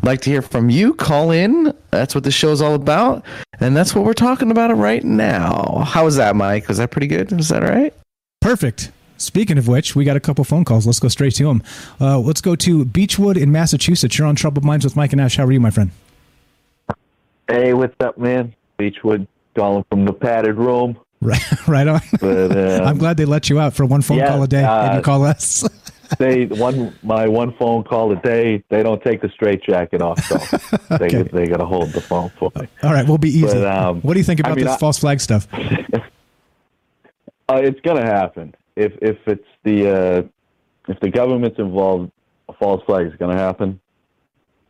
I'd like to hear from you. Call in. That's what the show is all about, and that's what we're talking about right now. How was that, Mike? Was that pretty good? Was that all right? Perfect. Speaking of which, we got a couple phone calls. Let's go straight to them. Uh, let's go to Beechwood in Massachusetts. You're on Troubled Minds with Mike and Ash. How are you, my friend? Hey, what's up, man? Beechwood calling from the padded room. Right, <laughs> right on. But, uh, <laughs> I'm glad they let you out for one phone yeah, call a day, and you uh, call us. <laughs> they one my one phone call a day. They don't take the straight jacket off, so <laughs> they Okay. they got to hold the phone for me. All right, we'll be easy. But, um, what do you think I about mean, this I- false flag stuff? Uh, it's gonna happen if if it's the uh, if the government's involved. A false flag is gonna happen.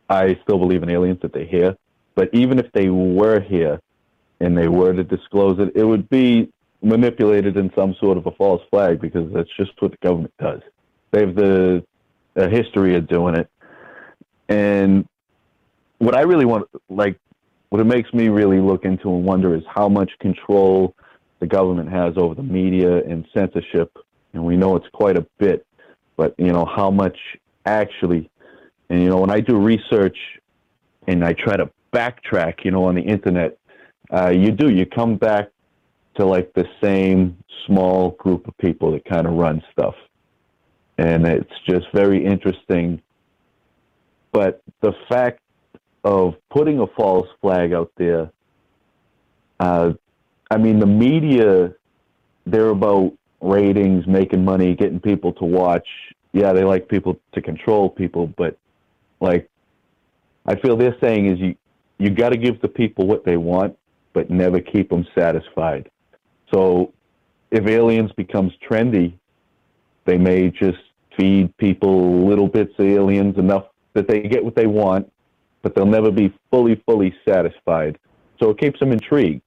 I still believe in aliens that they're here, but even if they were here and they were to disclose it, it would be manipulated in some sort of a false flag because that's just what the government does. They have the a history of doing it, and what I really want, like, what it makes me really look into and wonder is how much control the government has over the media and censorship, and we know it's quite a bit, but you know how much actually, and you know when I do research and I try to backtrack, you know, on the internet, uh, you do you come back to like the same small group of people that kind of run stuff, and it's just very interesting. But the fact of putting a false flag out there, uh, I mean, the media, they're about ratings, making money, getting people to watch. Yeah, they like people to control people, but like, I feel they're saying is you, you got to give the people what they want, but never keep them satisfied. So if aliens becomes trendy, they may just feed people little bits of aliens enough that they get what they want, but they'll never be fully, fully satisfied. So it keeps them intrigued.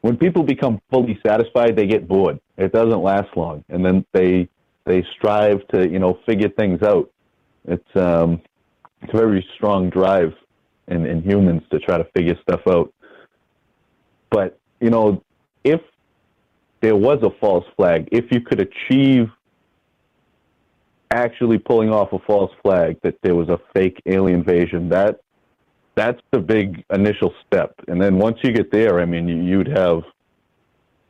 When people become fully satisfied, they get bored. It doesn't last long, and then they they strive to you know figure things out. It's um, it's a very strong drive in, in humans to try to figure stuff out. But you know, if there was a false flag, if you could achieve actually pulling off a false flag that there was a fake alien invasion, that that's the big initial step. And then once you get there, I mean, you, you'd have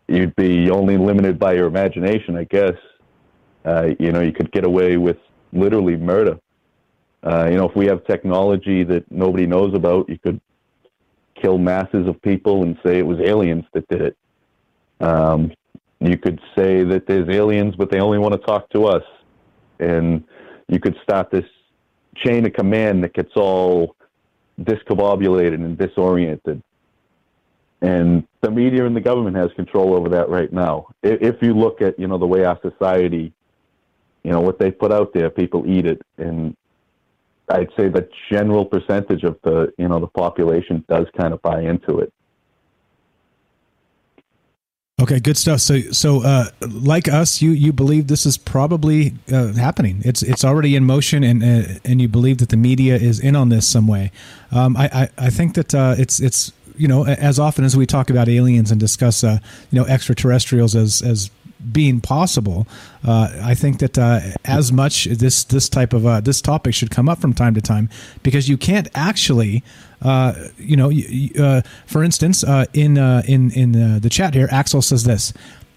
you'd be only limited by your imagination, I guess. Uh, you know, you could get away with literally murder. Uh, you know, if we have technology that nobody knows about, you could kill masses of people and say it was aliens that did it. Um, you could say that there's aliens, but they only want to talk to us. And you could start this chain of command that gets all discombobulated and disoriented. And the media and the government has control over that right now. If, you look at, you know, the way our society, you know, what they put out there, people eat it. And I'd say the general percentage of the, you know, the population does kind of buy into it. Okay, good stuff. So, so uh, like us, you you believe this is probably uh, happening. It's it's already in motion, and uh, and you believe that the media is in on this some way. Um, I, I I think that uh, it's it's you know as often as we talk about aliens and discuss uh, you know extraterrestrials as as being possible, uh, I think that uh, as much this this type of uh, this topic should come up from time to time because you can't actually, uh, you know, uh, for instance, uh, in in in the chat here, Axel says this.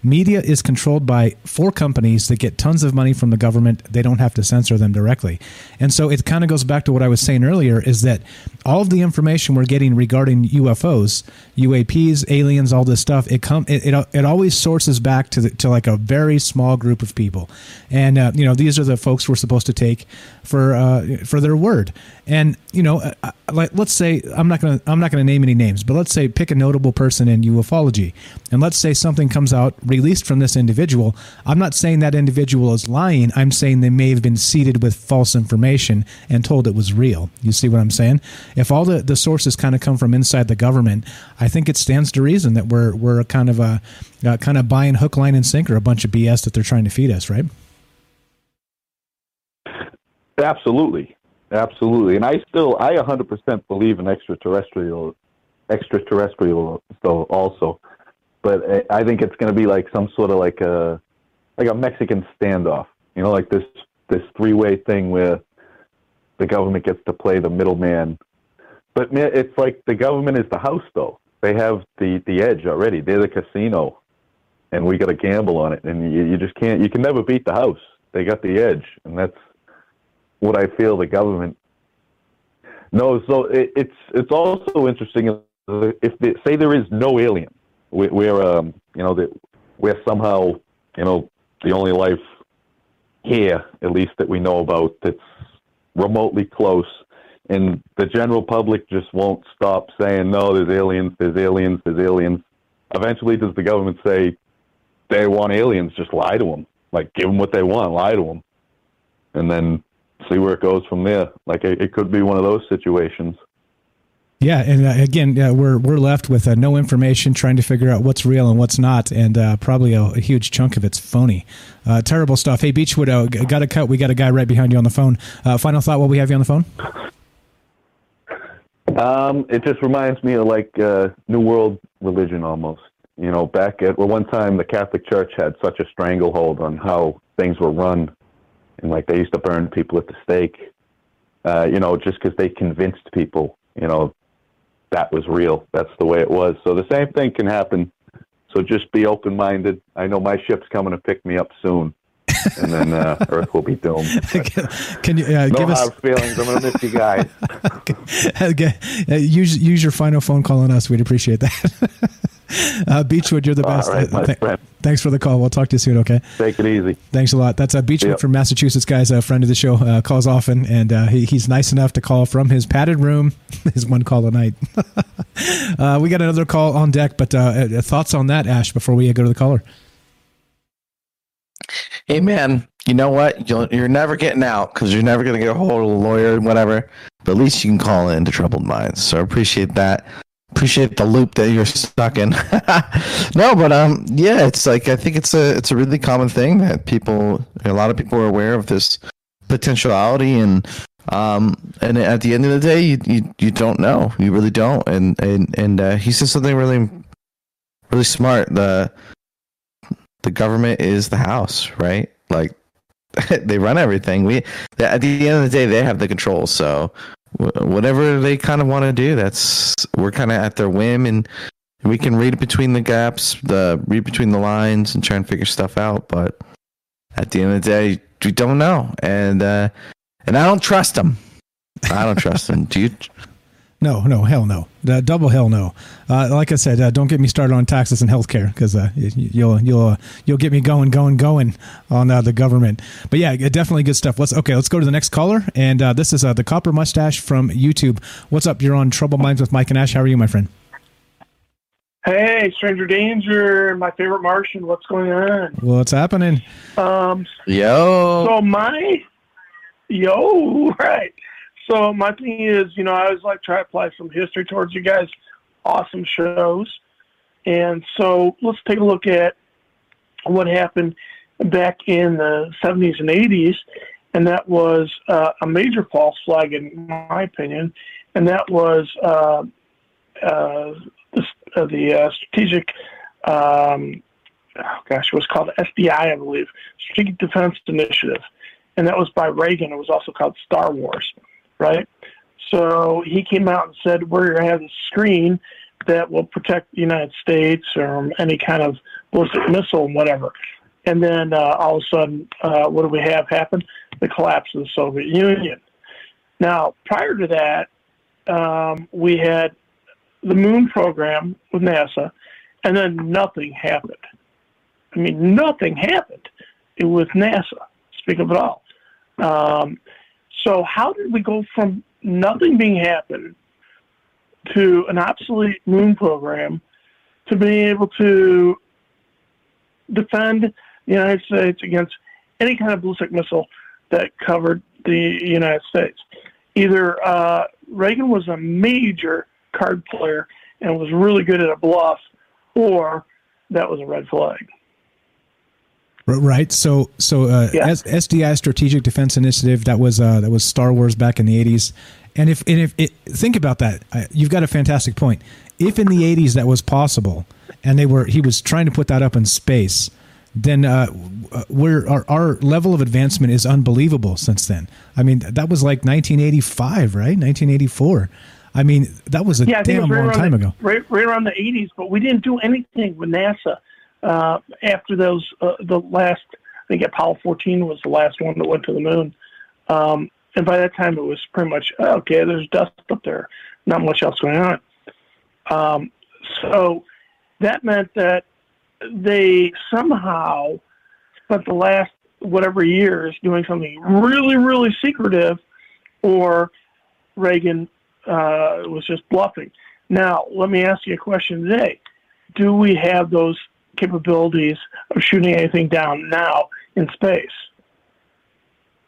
Media is controlled by four companies that get tons of money from the government. They don't have to censor them directly. And so it kind of goes back to what I was saying earlier is that all of the information we're getting regarding UFOs, UAPs, aliens, all this stuff, it come it, it, it always sources back to the, to like a very small group of people. And uh, you know, these are the folks we're supposed to take for uh, for their word. And you know, uh, uh, like let's say I'm not to I'm not to name any names, but let's say pick a notable person in ufology, and let's say something comes out released from this individual. I'm not saying that individual is lying. I'm saying they may have been seeded with false information and told it was real. You see what I'm saying? If all the, the sources kind of come from inside the government, I think it stands to reason that we're we're kind of a uh, kind of buying hook, line, and sinker a bunch of BS that they're trying to feed us, right? Absolutely, absolutely, and I still I 100% believe in extraterrestrial, extraterrestrial though also, but I think it's going to be like some sort of like a like a Mexican standoff, you know, like this this three way thing where the government gets to play the middleman, but it's like the government is the house though. They have the the edge already. They're the casino, and we got to gamble on it, and you, you just can't. You can never beat the house. They got the edge, and that's what I feel the government knows. So it, it's it's also interesting if they say there is no alien, where, um, you know that we're somehow you know the only life here, at least that we know about, that's remotely close, and the general public just won't stop saying no. There's aliens. There's aliens. There's aliens. Eventually, does the government say they want aliens? Just lie to them. Like give them what they want. Lie to them, and then see where it goes from there. Like it, it could be one of those situations. Yeah, and uh, again, uh, we're we're left with uh, no information, trying to figure out what's real and what's not, and uh, probably a, a, huge chunk of it's phony. Uh, terrible stuff. Hey, Beachwood, uh, got a cut. We got a guy right behind you on the phone. final thought while we have you on the phone. Um, it just reminds me of like New World religion almost. You know, back at well, one time the Catholic Church had such a stranglehold on how things were run and like they used to burn people at the stake, uh, you know, just because they convinced people, you know, that was real. That's the way it was. So the same thing can happen. So just be open minded. I know my ship's coming to pick me up soon. and then uh, <laughs> Earth will be doomed. <laughs> Can you uh, no give us hard feelings? I'm gonna miss you guys. <laughs> Uh, use use your final phone call on us. We'd appreciate that. <laughs> Uh, Beechwood, you're the best. Right, uh, th- thanks for the call. We'll talk to you soon. Okay. Take it easy. Thanks a lot. That's uh, Beechwood yep. from Massachusetts, guys. A friend of the show. Uh, calls often, and uh, he, he's nice enough to call from his padded room. <laughs> his one call a night. <laughs> uh, we got another call on deck, but uh, thoughts on that, Ash? Before we go to the caller. Hey man, you know what? you are never getting out because you're never going to get a hold of a lawyer, whatever. But at least you can call in to Troubled Minds. So I appreciate that appreciate the loop that you're stuck in. <laughs> no, but um, yeah, it's like I think it's a it's a really common thing that people, a lot of people are aware of this potentiality, and um, and at the end of the day, you you, you don't know, you really don't, and and and uh, he said something really really smart. The the government is the house, right? Like <laughs> they run everything. We at the end of the day, they have the control. So whatever they kind of want to do. That's we're kind of at their whim, and we can read between the gaps, the read between the lines, and try and figure stuff out. But at the end of the day, we don't know, and uh, and I don't trust them. I don't trust them. Do you? No, no, hell no, uh, double hell no. Uh, like I said, uh, don't get me started on taxes and healthcare because uh, you'll you'll uh, you'll get me going, going, going on uh, the government. But yeah, definitely good stuff. Let's okay, let's go to the next caller, and this is the Copper Mustache from YouTube. What's up? You're on Troubled Minds with Mike and Ash. How are you, my friend? Hey, Stranger Danger, my favorite Martian. What's going on? What's happening? Um, yo. So my, yo, <laughs> right. So my thing is, you know, I always like try to apply some history towards you guys. Awesome shows. And so let's take a look at what happened back in the 70s and 80s. And that was uh, a major false flag, in my opinion. And that was uh, uh, the, uh, the uh, strategic, um, oh gosh, it was called SDI, I believe, Strategic Defense Initiative. And that was by Reagan. It was also called Star Wars right? So he came out and said, We're going to have the screen that will protect the United States or any kind of ballistic missile and whatever. And then uh, all of a sudden, uh, what do we have happen? The collapse of the Soviet Union. Now, prior to that, um, we had the moon program with NASA, and then nothing happened. I mean, nothing happened with NASA. Speak of it all. Um, so, how did we go from nothing being happened to an obsolete moon program to being able to defend the United States against any kind of ballistic missile that covered the United States? Either uh, Reagan was a major card player and was really good at a bluff, or that was a red flag. Right. So, so uh, Yeah. S- SDI Strategic Defense Initiative that was uh, that was Star Wars back in the '80s. And if and if it, think about that, you've got a fantastic point. If in the '80s that was possible, and they were he was trying to put that up in space, then uh, we're, our our level of advancement is unbelievable since then. I mean, that was like 1985, right? 1984. I mean, that was a yeah, I think it damn was right long time the, ago. Right, right around the 80s, but we didn't do anything with NASA uh, after those. Uh, the last, I think Apollo 14 was the last one that went to the moon, um, and by that time it was pretty much okay. There's dust up there, not much else going on. Um, so that meant that they somehow spent the last whatever years doing something really, really secretive, or Reagan uh, was just bluffing. Now, let me ask you a question today. Do we have those capabilities of shooting anything down now in space?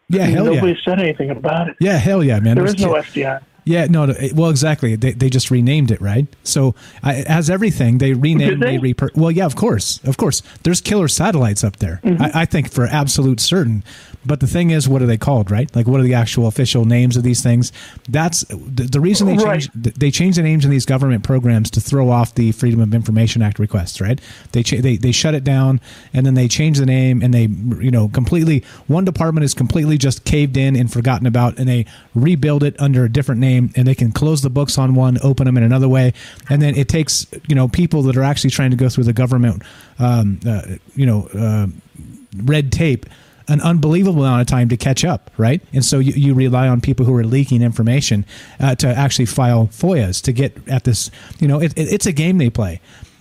Yeah, I mean, hell yeah. nobody said anything about it. Yeah, hell yeah, man. There Those is no SDI. Yeah, no, no, well, exactly. They, they just renamed it, right? So, it has everything. They renamed, they? they repur- Well, yeah, of course, of course. There's killer satellites up there. Mm-hmm. I, I think for absolute certain. But the thing is, what are they called, right? Like, what are the actual official names of these things? That's the, the reason they Right. changed. They change the names in these government programs to throw off the Freedom of Information Act requests, right? They cha- they they shut it down, and then they change the name, and they you know completely one department is completely just caved in and forgotten about, and they rebuild it under a different name, and they can close the books on one, open them in another way, and then it takes you know people that are actually trying to go through the government, um, uh, you know, uh, red tape an unbelievable amount of time to catch up, right? And so you, you rely on people who are leaking information uh, to actually file FOIAs to get at this. You know, it, it, it's a game they play.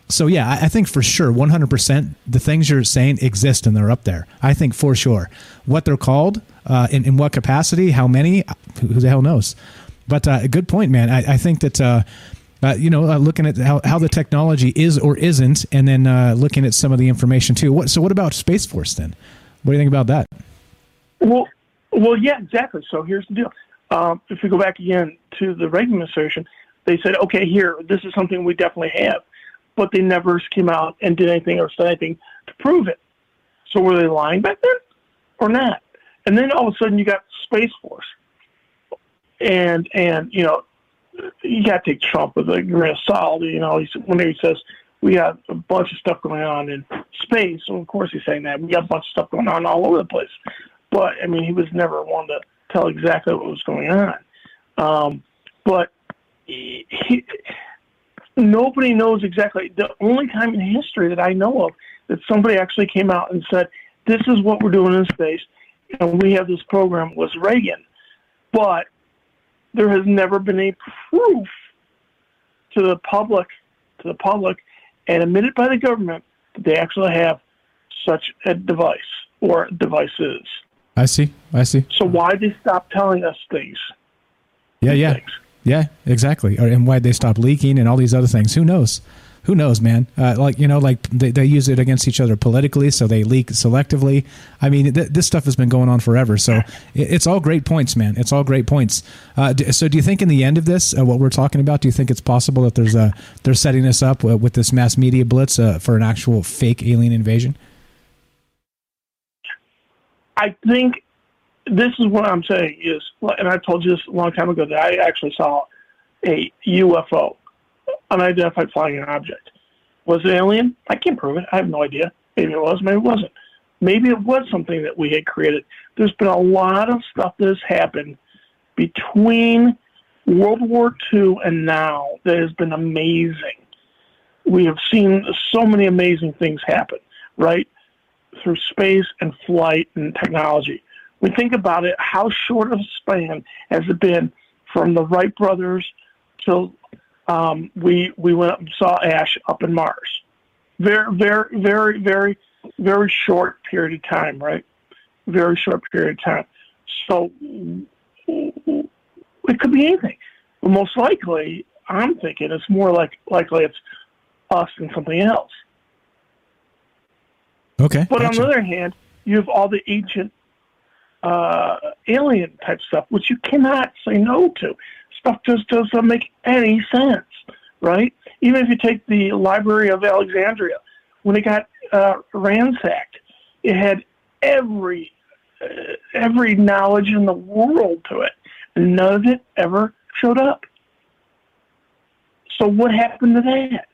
So yeah, I, I think for sure, 100%, the things you're saying exist and they're up there. I think for sure. What they're called, uh, in, in what capacity, how many, who, the hell knows? But uh, a good point, man. I, I think that. Uh, uh, you know, uh, looking at how, how the technology is or isn't, and then uh, looking at some of the information too. What, so, what about Space Force then? What do you think about that? Well, well, yeah, exactly. So here's the deal. Um, if we go back again to the Reagan administration, they said, okay, here, this is something we definitely have, but they never came out and did anything or said anything to prove it. So were they lying back then or not? And then all of a sudden you got Space Force, and and you know you got to take Trump with a grain of salt. You know, he's, when he says we got a bunch of stuff going on in space, so of course he's saying that we got a bunch of stuff going on all over the place. But I mean, he was never one to tell exactly what was going on. Um, but he, he, nobody knows exactly. The only time in history that I know of that somebody actually came out and said, "This is what we're doing in space, and we have this program," was Reagan. But there has never been a proof to the public, to the public, and admitted by the government that they actually have such a device or devices. I see. I see. So uh-huh. why they stop telling us things? Yeah, yeah, yeah, exactly. And why they stop leaking and all these other things? Who knows? Who knows, man? Uh, like you know, like they, they use it against each other politically, so they leak selectively. I mean, th- this stuff has been going on forever. So it, it's all great points, man. It's all great points. Uh, d- so do you think in the end of this, uh, what we're talking about, do you think it's possible that there's a they're setting us up with this mass media blitz uh, for an actual fake alien invasion? I think this is what I'm saying is, and I told you this a long time ago that I actually saw a UFO, unidentified flying object. Was it alien? I can't prove it. I have no idea. Maybe it was. Maybe it wasn't. Maybe it was something that we had created. There's been a lot of stuff that has happened between World War II and now, that has been amazing. We have seen so many amazing things happen, right? Through space and flight and technology. We think about it, how short of a span has it been from the Wright brothers till um, we we went up and saw Ash up in Mars. Very, very, very, very, very short period of time, right? Very short period of time. So it could be anything. But most likely, I'm thinking it's more like likely it's us than something else. Okay. But on the other hand, you have all the ancient uh, alien type stuff, which you cannot say no to. Stuff just doesn't make any sense, right? Even if you take the Library of Alexandria, when it got uh, ransacked, it had every uh, every knowledge in the world to it, and none of it ever showed up. So what happened to that?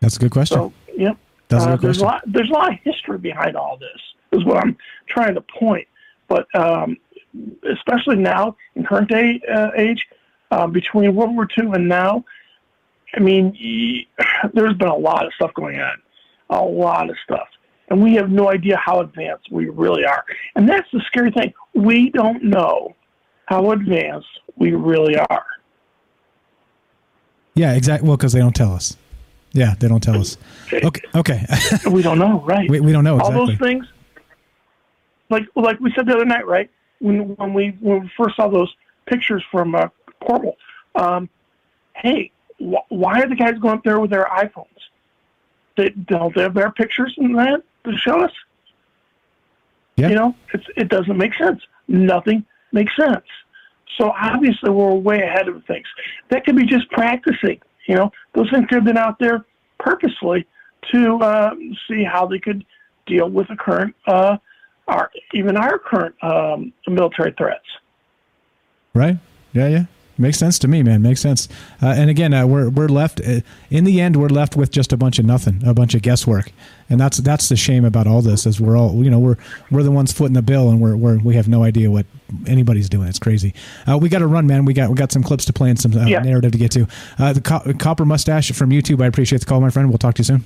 That's a good question. So, yep. That's a Uh, good there's a lot. There's a lot of history behind all this. Is what I'm trying to point. But um, especially now in current day uh, age, uh, between World War II and now, I mean, <sighs> there's been a lot of stuff going on, a lot of stuff, and we have no idea how advanced we really are. And that's the scary thing. We don't know how advanced we really are. Yeah, exactly. Well, because they don't tell us. Yeah, they don't tell us. Okay. Okay. <laughs> we don't know, right? We, we don't know exactly. All those things, like like we said the other night, right? When when we when we first saw those pictures from uh, Corporal, um, hey, wh- why are the guys going up there with their iPhones? They don't they have their pictures and that to show us? Yeah. You know, it's it doesn't make sense. Nothing makes sense. So obviously we're way ahead of things. That could be just practicing. You know, those things could have been out there purposely to uh, see how they could deal with the current, uh, our even our current um, military threats. Right? Yeah, yeah. Makes sense to me, man. Makes sense. Uh, and again, uh, we're we're left uh, in the end. We're left with just a bunch of nothing, a bunch of guesswork, and that's that's the shame about all this. Is we're all you know we're we're the ones footing the bill, and we're, we're we have no idea what anybody's doing. It's crazy. Uh, we got to run, man. We got we got some clips to play and some uh, Yeah. narrative to get to. Uh, the co- copper mustache from YouTube. I appreciate the call, my friend. We'll talk to you soon.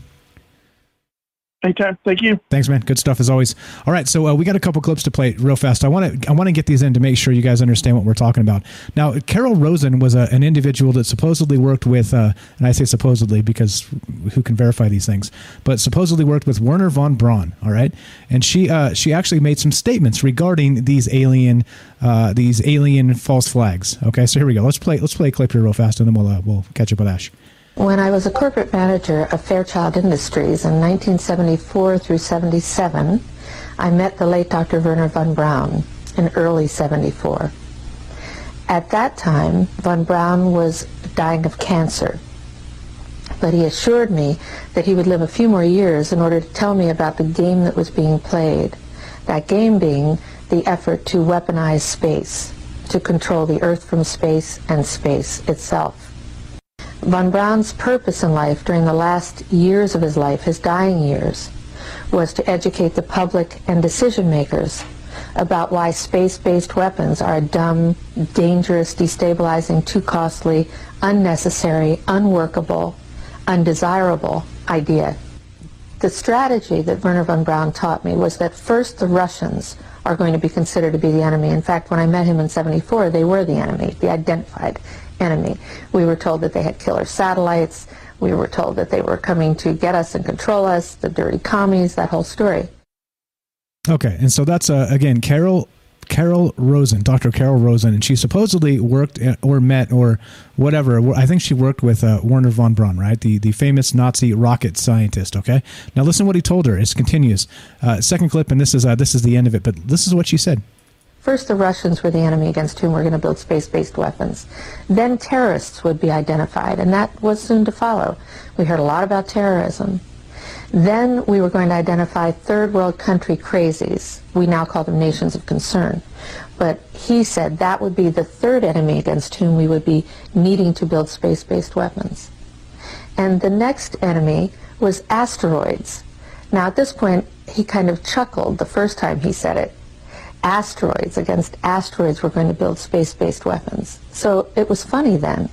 Anytime. Thank you. Thanks, man. Good stuff as always. All right, so uh, we got a couple clips to play real fast. I want to I want to get these in to make sure you guys understand what we're talking about. Now, Carol Rosin was a, an individual that supposedly worked with, uh, and I say supposedly because who can verify these things, but supposedly worked with Werner von Braun. All right, and she uh, she actually made some statements regarding these alien uh, these alien false flags. Okay, so here we go. Let's play let's play a clip here real fast, and then we'll uh, we'll catch up with Ash. When I was a corporate manager of Fairchild Industries in 1974 through 77, I met the late Dr. Werner von Braun in early 74. At that time, von Braun was dying of cancer, but he assured me that he would live a few more years in order to tell me about the game that was being played. That game being the effort to weaponize space, to control the Earth from space and space itself. Von Braun's purpose in life during the last years of his life, his dying years, was to educate the public and decision makers about why space-based weapons are a dumb, dangerous, destabilizing, too costly, unnecessary, unworkable, undesirable idea. The strategy that Werner von Braun taught me was that first the Russians are going to be considered to be the enemy. In fact, when I met him in 74, they were the enemy, the identified enemy. We were told that they had killer satellites. We were told that they were coming to get us and control us, the dirty commies, that whole story. Okay, and so that's uh, again Carol Carol Rosin, Dr. Carol Rosin, and she supposedly worked or met or whatever. I think she worked with uh, Werner von Braun, right? The the famous Nazi rocket scientist. Okay, now listen what he told her. It continues. Uh, second clip, and this is uh, this is the end of it. But this is what she said. First, the Russians were the enemy against whom we're going to build space-based weapons. Then terrorists would be identified, and that was soon to follow. We heard a lot about terrorism. Then we were going to identify third world country crazies. We now call them nations of concern. But he said that would be the third enemy against whom we would be needing to build space-based weapons. And the next enemy was asteroids. Now at this point, he kind of chuckled the first time he said it. Asteroids. Against asteroids, we're going to build space-based weapons. So it was funny then.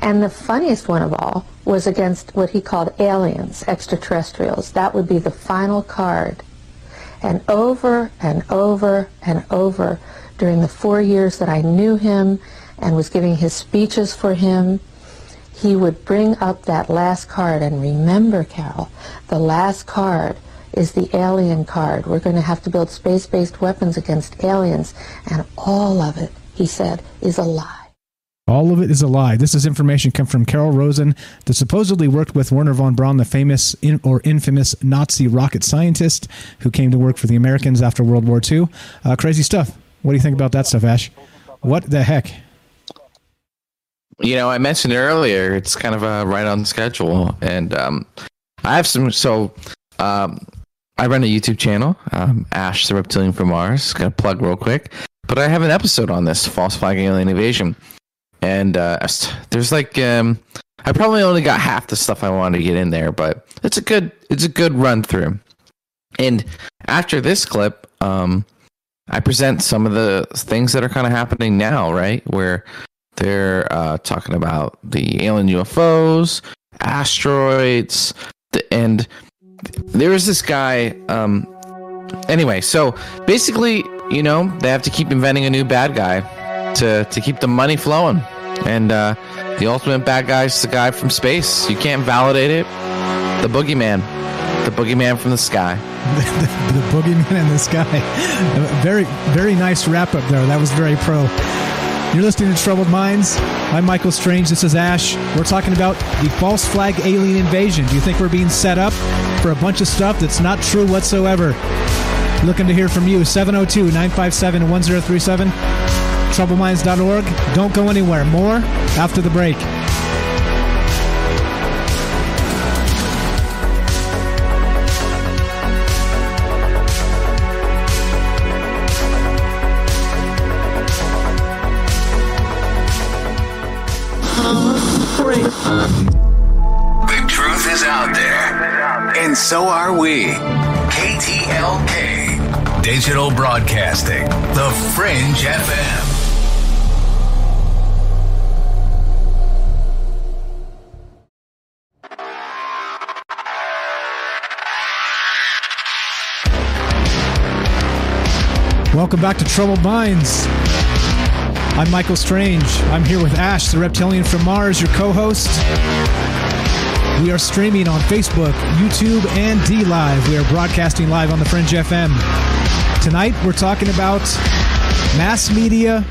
And the funniest one of all was against what he called aliens, extraterrestrials. That would be the final card. And over and over and over during the four years that I knew him and was giving his speeches for him, he would bring up that last card. And remember, Carol, the last card is the alien card. We're going to have to build space-based weapons against aliens. And all of it, he said, is a lie. All of it is a lie. This is information come from Carol Rosin, that supposedly worked with Werner von Braun, the famous in, or infamous Nazi rocket scientist who came to work for the Americans after World War II. Uh, crazy stuff. What do you think about that stuff, Ash? What the heck? You know, I mentioned earlier, it's kind of uh, right on schedule. And um, I have some. So um, I run a YouTube channel, um, Ash the Reptilian from Mars. Got to plug real quick. But I have an episode on this false flag alien invasion. And uh, there's like. Um, I probably only got half the stuff I wanted to get in there, but it's a good it's a good run through. And after this clip, um, I present some of the things that are kind of happening now, right? Where they're uh, talking about the alien UFOs, asteroids, the, and there is this guy. Um, anyway, so basically, you know, they have to keep inventing a new bad guy to to keep the money flowing, and uh, the ultimate bad guy is the guy from space. You can't validate it. The boogeyman, the boogeyman from the sky. <laughs> the, the boogeyman in the sky. <laughs> Very, very nice wrap up there. That was very pro. You're listening to Troubled Minds. I'm Michael Strange. This is Ash. We're talking about the false flag alien invasion. Do you think we're being set up for a bunch of stuff that's not true whatsoever? Looking to hear from you. 702 957 1037. TroubledMinds.org. Don't go anywhere. More after the break. The truth is out there, and so are we. KTLK, Digital Broadcasting, The Fringe FM. Welcome back to Troubled Minds. I'm Michael Strange. I'm here with Ash, the reptilian from Mars, your co host. We are streaming on Facebook, YouTube, and DLive. We are broadcasting live on the Fringe FM. Tonight, we're talking about mass media,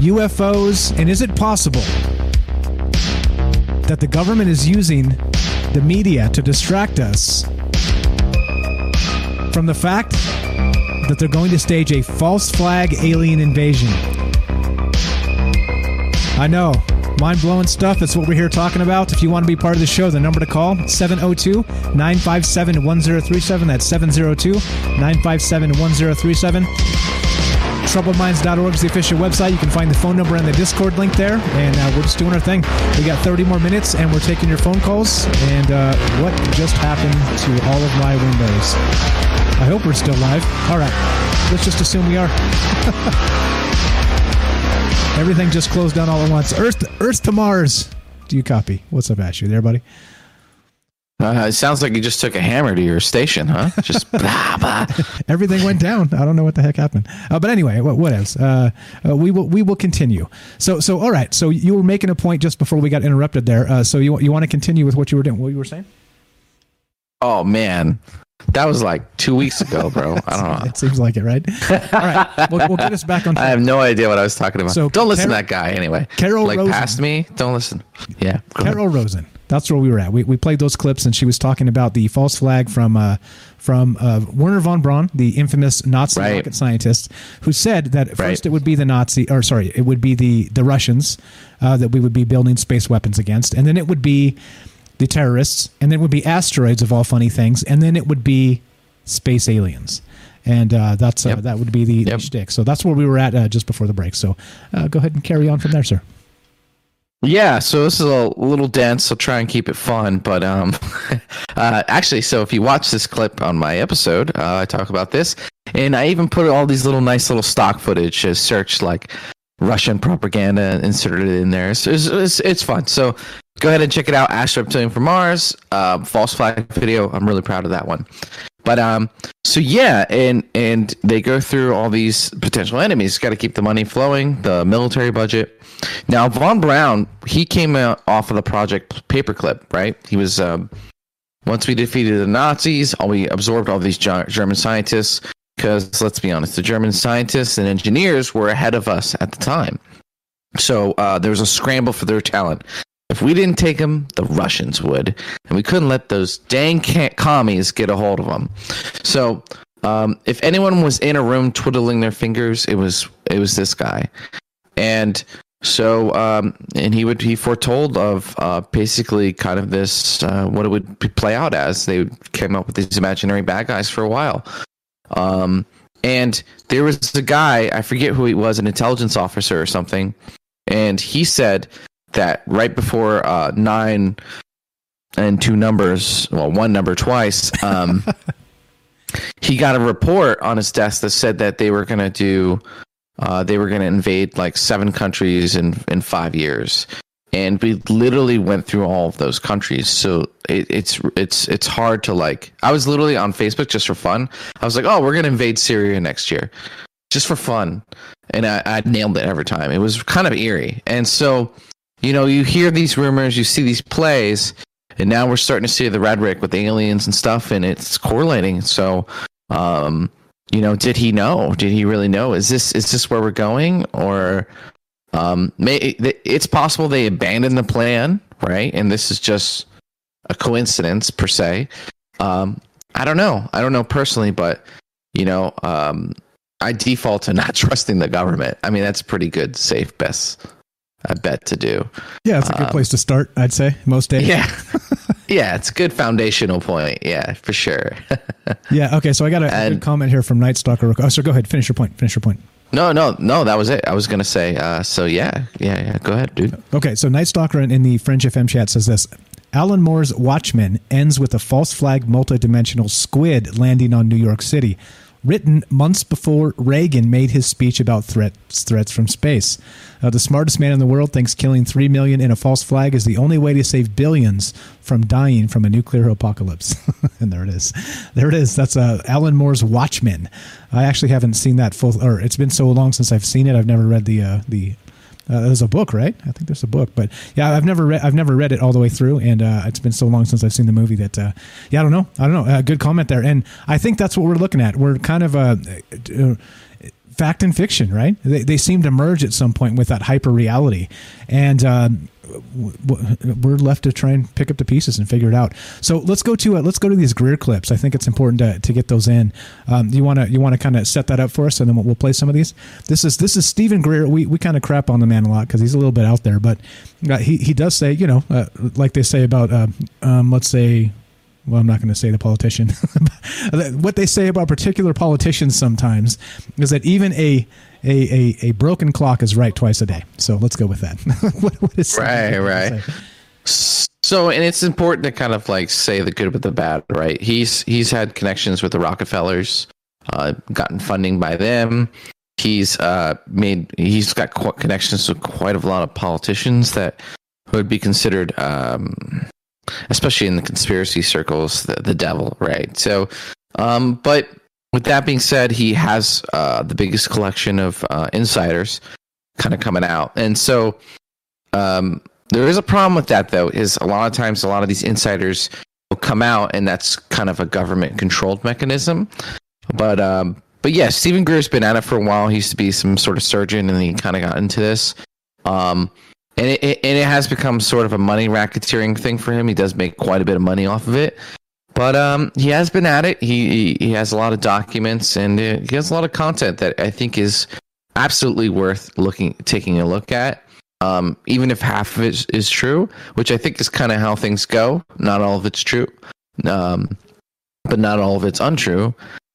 UFOs, and is it possible that the government is using the media to distract us from the fact that they're going to stage a false flag alien invasion? I know. Mind blowing stuff. That's what we're here talking about. If you want to be part of the show, the number to call 702 957 1037. That's 702 957 1037. TroubledMinds.org is the official website. You can find the phone number and the Discord link there. And uh, we're just doing our thing. We got 30 more minutes and we're taking your phone calls. And uh, what just happened to all of my windows? I hope we're still live. All right. Let's just assume we are. <laughs> Everything just closed down all at once. Earth, Earth to Mars. Do you copy? What's up, Ash? You there, buddy? Uh, it sounds like you just took a hammer to your station, huh? Just <laughs> blah, blah. Everything went down. I don't know what the heck happened. Uh, but anyway, what, what else? Uh, uh, we will we will continue. So so all right. So you were making a point just before we got interrupted there. Uh, so you you want to continue with what you were doing? What you were saying? Oh man, that was like two weeks ago, bro. I don't know. It seems like it, right? All right, we'll, we'll get us back on. <laughs> I have no idea what I was talking about. So don't listen Carol- to that guy anyway. Carol like Rosin. past me, don't listen. Yeah, go ahead. Carol Rosin. That's where we were at. We, we played those clips, and she was talking about the false flag from uh, from uh, Werner von Braun, the infamous Nazi Right. rocket scientist, who said that at Right. first it would be the Nazi, or sorry, it would be the the Russians uh, that we would be building space weapons against, and then it would be the terrorists, and then it would be asteroids of all funny things, and then it would be space aliens. And uh, that's uh, that would be the, the shtick. So that's where we were at uh, just before the break. So uh, go ahead and carry on from there, sir. Yeah, so this is a little dense. I'll try and keep it fun, but um, <laughs> uh, actually, so if you watch this clip on my episode, uh, I talk about this. and I even put all these little nice little stock footage as search like Russian propaganda inserted in there. It's, it's, it's, it's fun. So go ahead and check it out. Ash Reptilian from Mars, uh, false flag video. I'm really proud of that one. But um, so yeah, and and they go through all these potential enemies. Got to keep the money flowing, the military budget. Now von Braun, he came out off of the project Paperclip, right? He was um, once we defeated the Nazis, all we absorbed all these German scientists. Because let's be honest, the German scientists and engineers were ahead of us at the time. So uh, there was a scramble for their talent. If we didn't take them, the Russians would, and we couldn't let those dang commies get a hold of them. So, um, if anyone was in a room twiddling their fingers, it was it was this guy, and so um, and he would he foretold of uh, basically kind of this uh, what it would play out as. They came up with these imaginary bad guys for a while. Um, and there was a guy, I forget who he was, an intelligence officer or something, and he said that right before uh, nine and two numbers, well, one number twice, um, <laughs> he got a report on his desk that said that they were going to do, uh, they were going to invade like seven countries in in five years, and we literally went through all of those countries. So it, it's it's it's hard to like. I was literally on Facebook just for fun. I was like, oh, we're to invade Syria next year, just for fun, and I, I nailed it every time. It was kind of eerie, and so you know, you hear these rumors, you see these plays, and now we're starting to see the rhetoric with aliens and stuff, and it's correlating. So, um, you know, did he know? Did he really know? Is this is this where we're going, or um, may, it's possible they abandoned the plan, right? And this is just a coincidence per se. Um, I don't know. I don't know personally, but you know, um, I default to <laughs> not trusting the government. I mean, that's a pretty good, safe best I bet to do. Yeah, it's a good Um, place to start. I'd say most days. Yeah, <laughs> yeah, it's a good foundational point. Yeah, for sure. <laughs> Yeah. Okay. So I got a, a good comment here from Night Stalker. Oh, so go ahead. Finish your point. Finish your point. No, no, no. That was it. I was gonna say. Uh, so yeah, yeah, yeah. Go ahead, dude. Okay, so Night Stalker in, the Fringe FM chat says this. Alan Moore's Watchmen ends with a false flag multidimensional squid landing on New York City, written months before Reagan made his speech about threats threats from space. Uh, the smartest man in the world thinks killing three million in a false flag is the only way to save billions from dying from a nuclear apocalypse. <laughs> and there it is. There it is. That's uh, Alan Moore's Watchmen. I actually haven't seen that full, or it's been so long since I've seen it. I've never read the uh, the uh, there's a book, right? I think there's a book, but yeah, I've never read. I've never read it all the way through, and uh, it's been so long since I've seen the movie that, uh, yeah, I don't know. I don't know. Uh, good comment there, and I think that's what we're looking at. We're kind of a uh, fact and fiction, right? They, they seem to merge at some point with that hyper reality, and um, we're left to try and pick up the pieces and figure it out. So let's go to uh, let's go to these Greer clips. I think it's important to, to get those in. Um, you want to you want to kind of set that up for us, and then we'll, play some of these. This is this is Steven Greer. We we kind of crap on the man a lot because he's a little bit out there, but uh, he he does say you know uh, like they say about uh, um, let's say well, I'm not going to say the politician. <laughs> what they say about particular politicians sometimes is that even a, a, a, a broken clock is right twice a day. So let's go with that. <laughs> what, what is Right, right. So, and it's important to kind of like say the good with the bad, right? He's he's had connections with the Rockefellers, uh, gotten funding by them. He's uh, made he's got connections with quite a lot of politicians that would be considered, um, especially in the conspiracy circles, the, the devil, right? So, um, but with that being said, he has uh, the biggest collection of uh, insiders kind of coming out, and so um, there is a problem with that, though. Is a lot of times a lot of these insiders will come out, and that's kind of a government controlled mechanism. But um, but yeah, Steven Greer's been at it for a while. He used to be some sort of surgeon, and he kind of got into this. Um, and it, it and it has become sort of a money racketeering thing for him. He does make quite a bit of money off of it. But um, he has been at it. He, he has a lot of documents and uh, he has a lot of content that I think is absolutely worth looking taking a look at. Um, even if half of it is, is true, which I think is kind of how things go. Not all of it's true, um, but not all of it's untrue.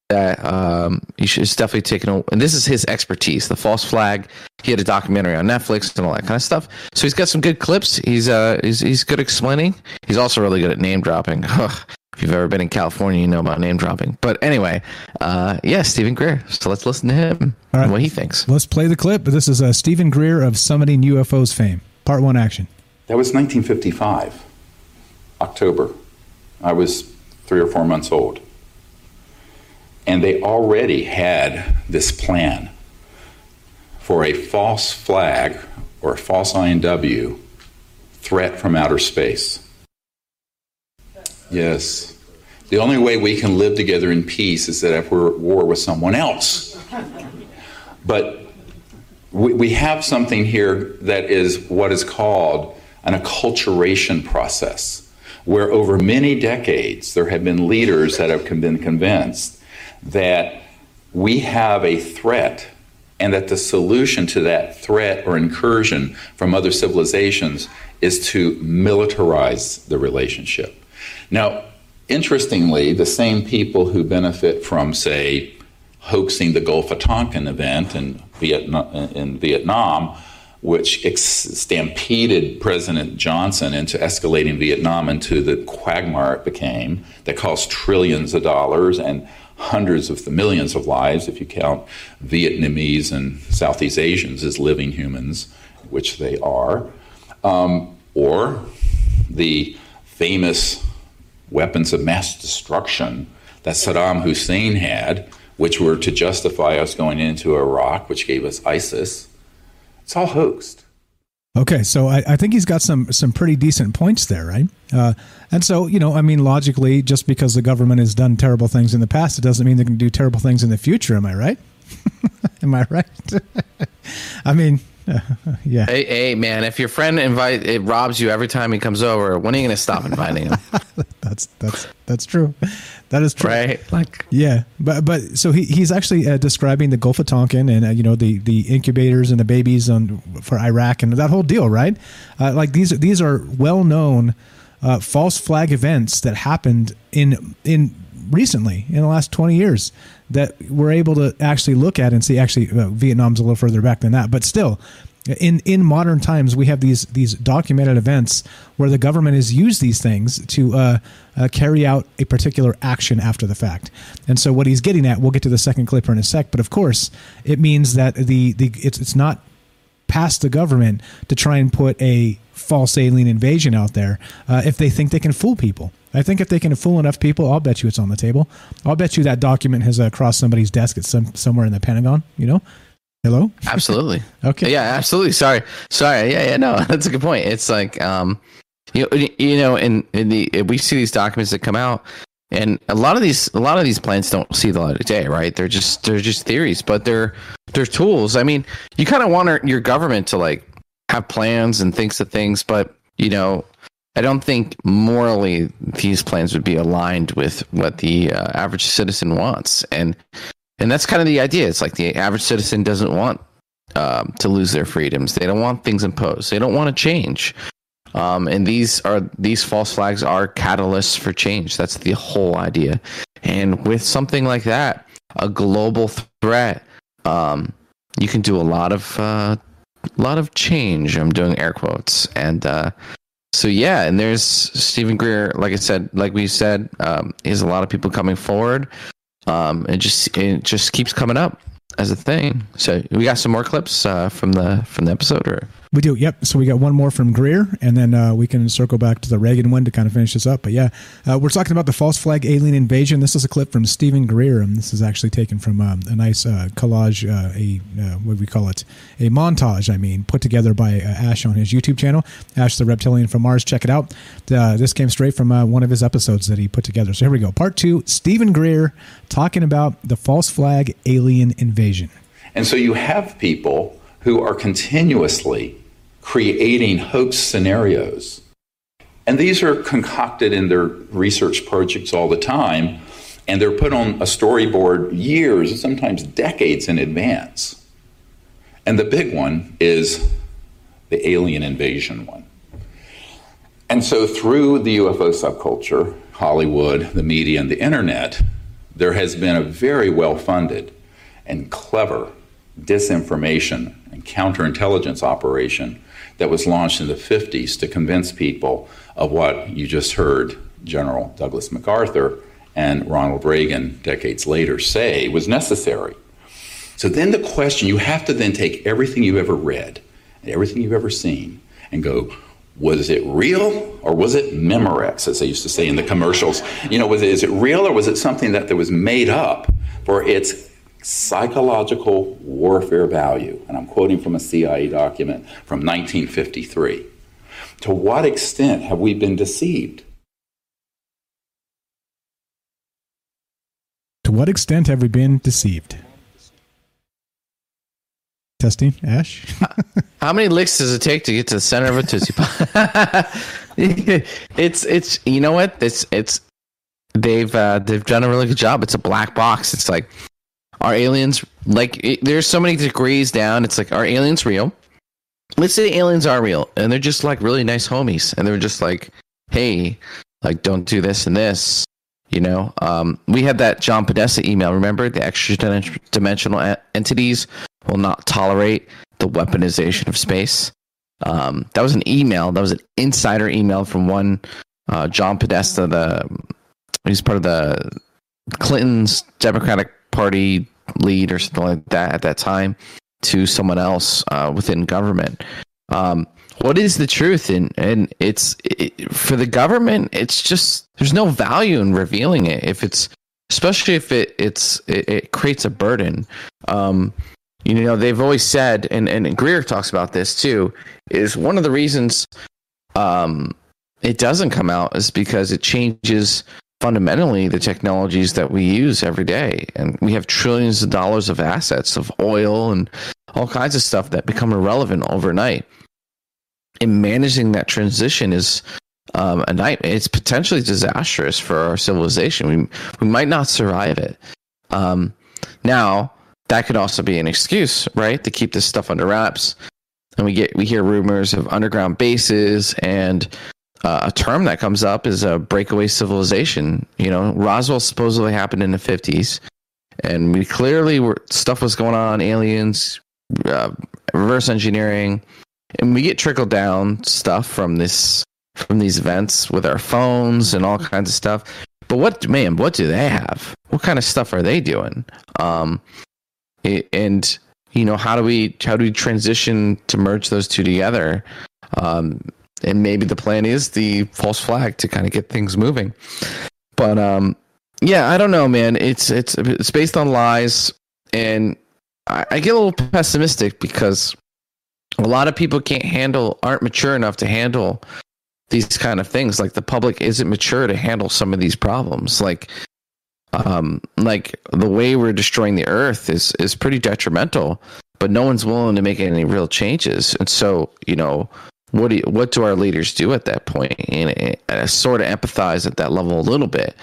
That um, you should it's definitely taken. A, and this is his expertise, the false flag. He had a documentary on Netflix and all that kind of stuff. So he's got some good clips. He's uh he's he's good explaining. He's also really good at name dropping. <laughs> If you've ever been in California, you know about name dropping. But anyway, uh, yeah, Steven Greer. So let's listen to him and what he thinks. Let's play the clip. This is uh, Steven Greer of Summiting UFOs fame. Part one action. That was 1955, October. I was three or four months old. And they already had this plan for a false flag or a false INW threat from outer space. Yes. The only way we can live together in peace is that if we're at war with someone else. But we, we have something here that is what is called an acculturation process, where over many decades there have been leaders that have been convinced that we have a threat and that the solution to that threat or incursion from other civilizations is to militarize the relationship. Now, interestingly, the same people who benefit from, say, hoaxing the Gulf of Tonkin event in Vietnam, in Vietnam which stampeded President Johnson into escalating Vietnam into the quagmire it became, that cost trillions of dollars and hundreds of the millions of lives, if you count Vietnamese and Southeast Asians as living humans, which they are, um, or the famous weapons of mass destruction that Saddam Hussein had, which were to justify us going into Iraq, which gave us ISIS. It's all hoaxed. Okay, so I, I, think he's got some some pretty decent points there, right? Uh, and so you know, I mean, logically, just because the government has done terrible things in the past, it doesn't mean they're going to do terrible things in the future. Am I right? <laughs> am I right? <laughs> I mean, <laughs> yeah. Hey, hey, man! If your friend invite it robs you every time he comes over, when are you going to stop inviting him? <laughs> that's that's that's true. That is true. Right? Like, yeah, but but so he he's actually uh, describing the Gulf of Tonkin and uh, you know the the incubators and the babies on for Iraq and that whole deal, right? Uh, like these these are well known uh, false flag events that happened in in recently in the last 20 years that we're able to actually look at and see actually uh, Vietnam's a little further back than that but still in in modern times we have these these documented events where the government has used these things to uh, uh, carry out a particular action after the fact. And so what he's getting at we'll get to the second clip in a sec but of course it means that the the it's, it's not past the government to try and put a false alien invasion out there uh, if they think they can fool people I think if they can fool enough people, I'll bet you it's on the table. I'll bet you that document has uh, crossed somebody's desk at some somewhere in the Pentagon. You know, hello. <laughs> Absolutely. okay. Yeah, absolutely. Sorry, sorry. Yeah, yeah. No, <laughs> that's a good point. It's like, um, you know, you know, in in the we see these documents that come out, and a lot of these a lot of these plans don't see the light of day. Right? They're just they're just theories, but they're they're tools. I mean, you kind of want your government to like have plans and thinks of things, but you know, I don't think morally these plans would be aligned with what the uh, average citizen wants, and and that's kind of the idea. It's like the average citizen doesn't want um, to lose their freedoms. They don't want things imposed. They don't want to change. Um, and these are these false flags are catalysts for change. That's the whole idea. And with something like that, a global threat, um, you can do a lot of uh, a lot of change. I'm doing air quotes, and uh, so yeah, and there's Steven Greer. Like I said, like we said, um, there's a lot of people coming forward. Um, it just it just keeps coming up as a thing. So we got some more clips uh, from the from the episode, or we do. Yep. So we got one more from Greer, and then uh, we can circle back to the Reagan one to kind of finish this up. But yeah, uh, we're talking about the false flag alien invasion. This is a clip from Steven Greer, and this is actually taken from um, a nice uh, collage, uh, a uh, what do we call it, a montage. I mean, put together by Ash on his YouTube channel, Ash the Reptilian from Mars. Check it out. this came straight from one of his episodes that he put together. So here we go. Part two. Steven Greer talking about the false flag alien invasion. And so you have people who are continuously creating hoax scenarios. And these are concocted in their research projects all the time, and they're put on a storyboard years, sometimes decades in advance. And the big one is the alien invasion one. And so, through the UFO subculture, Hollywood, the media, and the internet, there has been a very well funded and clever disinformation counterintelligence operation that was launched in the 50s to convince people of what you just heard General Douglas MacArthur and Ronald Reagan decades later say was necessary. So then the question you have to then take everything you've ever read and everything you've ever seen and go, was it real or was it Memorex, as they used to say in the commercials? You know, was it, is it real or was it something that, that was made up for its psychological warfare value? And I'm quoting from a CIA document from 1953. To what extent have we been deceived? To what extent have we been deceived? Testing, Ash. <laughs> How many licks does it take to get to the center of a tootsie pop? <laughs> it's it's you know what it's it's they've uh, they've done a really good job. It's a black box. It's like are aliens like it, there's so many degrees down. It's like are aliens real? Let's say aliens are real and they're just like really nice homies and they're just like hey like don't do this and this you know um, we had that john podesta email remember the extra dimensional entities will not tolerate the weaponization of space um, that was an email that was an insider email from one uh, john podesta the he's part of the clinton's democratic party lead or something like that at that time to someone else uh, within government. Um, what is the truth? And and it's it, for the government it's just there's no value in revealing it. If it's especially if it it's it, it creates a burden. Um you know they've always said and and greer talks about this too is one of the reasons um it doesn't come out is because it changes fundamentally the technologies that we use every day and we have trillions of dollars of assets of oil and all kinds of stuff that become irrelevant overnight and managing that transition is um, a nightmare. It's potentially disastrous for our civilization. We we might not survive it. Um, now that could also be an excuse, right, to keep this stuff under wraps. And we get we hear rumors of underground bases and uh, a term that comes up is a breakaway civilization. You know, Roswell supposedly happened in the fifties, and we clearly were stuff was going on, aliens, uh, reverse engineering, and we get trickle down stuff from this from these events with our phones and all kinds of stuff. But what man, what do they have? What kind of stuff are they doing? Um, and you know, how do we how do we transition to merge those two together? Um, and maybe the plan is the false flag to kind of get things moving. But um, yeah, I don't know, man. It's it's it's based on lies, and I, I get a little pessimistic because a lot of people can't handle, aren't mature enough to handle these kind of things. Like the public isn't mature to handle some of these problems. Like um, like the way we're destroying the earth is is pretty detrimental, but no one's willing to make any real changes. And so, you know, what do you, what do our leaders do at that point? And, I sort of empathize at that level a little bit,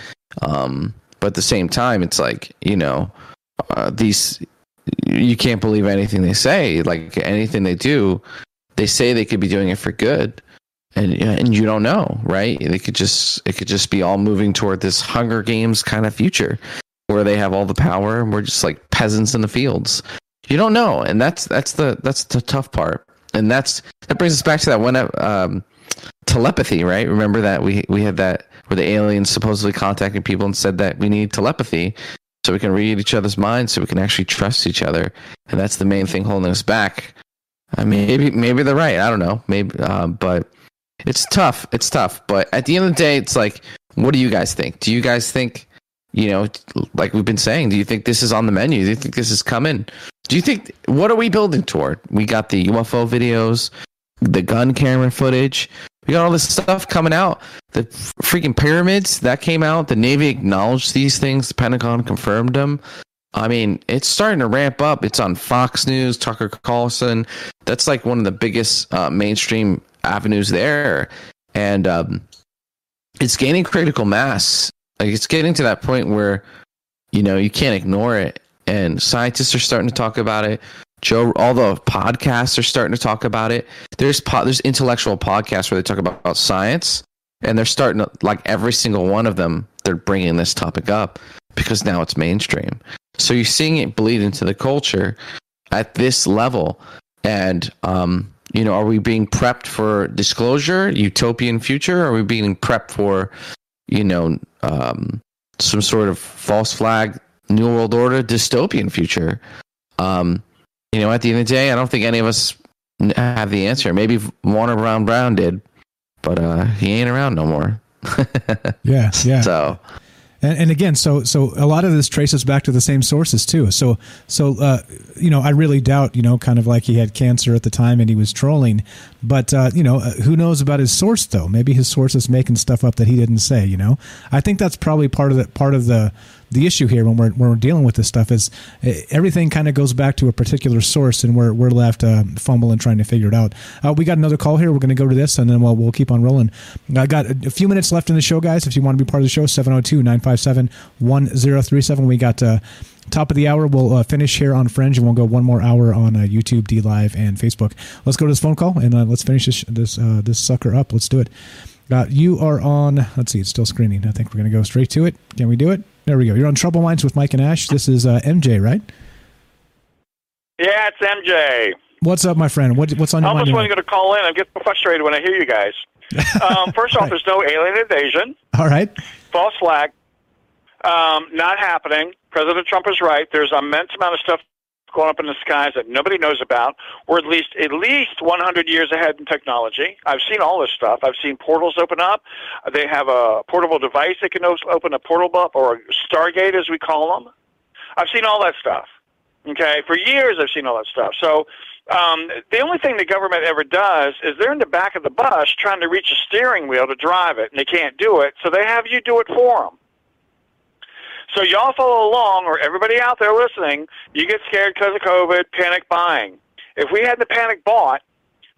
um, but at the same time, it's like you know, uh, these you can't believe anything they say. Like anything they do, they say they could be doing it for good, and and you don't know, right? They could just it could just be all moving toward this Hunger Games kind of future where they have all the power and we're just like peasants in the fields. You don't know, and that's that's the that's the tough part, and that's that brings us back to that one um, telepathy, right? Remember that we we had that where the aliens supposedly contacted people and said that we need telepathy so we can read each other's minds, so we can actually trust each other, and that's the main thing holding us back. I mean, maybe maybe they're right. I don't know. Maybe, uh, but it's tough. It's tough. But at the end of the day, it's like, what do you guys think? Do you guys think, you know, like we've been saying, do you think this is on the menu? Do you think this is coming? Do you think what are we building toward? We got the UFO videos, the gun camera footage. We got all this stuff coming out. The freaking pyramids that came out. The Navy acknowledged these things. The Pentagon confirmed them. I mean, it's starting to ramp up. It's on Fox News, Tucker Carlson. That's like one of the biggest uh, mainstream avenues there, and um, it's gaining critical mass. Like it's getting to that point where you know you can't ignore it, and scientists are starting to talk about it. Joe, all the podcasts are starting to talk about it. There's po- there's intellectual podcasts where they talk about, about science, and they're starting to like every single one of them. They're bringing this topic up because now it's mainstream. So you're seeing it bleed into the culture at this level, and um, you know, are we being prepped for disclosure, utopian future? Are we being prepped for you know, um, some sort of false flag, new world order, dystopian future. Um, you know, at the end of the day, I don't think any of us have the answer. Maybe Wernher von Braun did, but uh, he ain't around no more. <laughs> Yeah, yeah. So, And, and again, so so a lot of this traces back to the same sources too. So so uh, you know, I really doubt you know, kind of like he had cancer at the time and he was trolling. But uh, you know, uh, who knows about his source though? Maybe his source is making stuff up that he didn't say. You know, I think that's probably part of the part of the the issue here when we're when we're dealing with this stuff is uh, everything kind of goes back to a particular source and we're we're left uh, fumbling trying to figure it out. Uh, we got another call here. We're going to go to this and then we'll we'll keep on rolling. I got a, a few minutes left in the show, guys. If you want to be part of the show, 702-957-1037. We got uh, top of the hour. We'll uh, finish here on Fringe and we'll go one more hour on uh, YouTube, DLive, and Facebook. Let's go to this phone call and uh, let's finish this this uh, this sucker up. Let's do it. Uh, you are on. Let's see. It's still screening. I think we're going to go straight to it. Can we do it? There we go. You're on Troubled Minds with Mike and Ash. This is uh, MJ, right? Yeah, it's MJ. What's up, my friend? What, what's on your I almost mind? wasn't going to call in. I get frustrated when I hear you guys. <laughs> Um, first off, there's no alien invasion. All right. False flag. Um, not happening. President Trump is right. There's an immense amount of stuff going up in the skies that nobody knows about. We're at least at least 100 years ahead in technology. I've seen all this stuff. I've seen portals open up. They have a portable device that can open a portal up or a Stargate, as we call them. I've seen all that stuff. Okay, for years I've seen all that stuff. So um, the only thing the government ever does is they're in the back of the bus trying to reach a steering wheel to drive it, and they can't do it, so they have you do it for them. So y'all follow along, or everybody out there listening, you get scared because of COVID, panic buying. If we hadn't panic bought,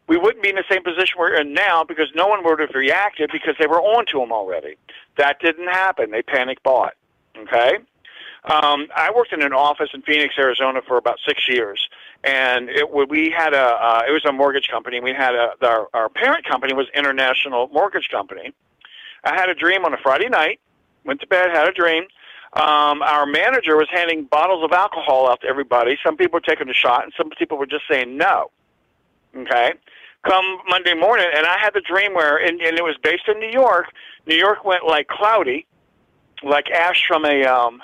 we wouldn't be in the same position we're in now because no one would have reacted because they were on to them already. That didn't happen. They panic bought. Okay? Um, I worked in an office in Phoenix, Arizona for about six years, and it we had a uh, it was a mortgage company. We had a our, our parent company was International Mortgage Company. I had a dream on a Friday night. Went to bed, had a dream. Um, our manager was handing bottles of alcohol out to everybody. Some people were taking a shot, and some people were just saying no. Okay. Come Monday morning, and I had the dream where, and, and it was based in New York. New York went like cloudy, like ash from a um,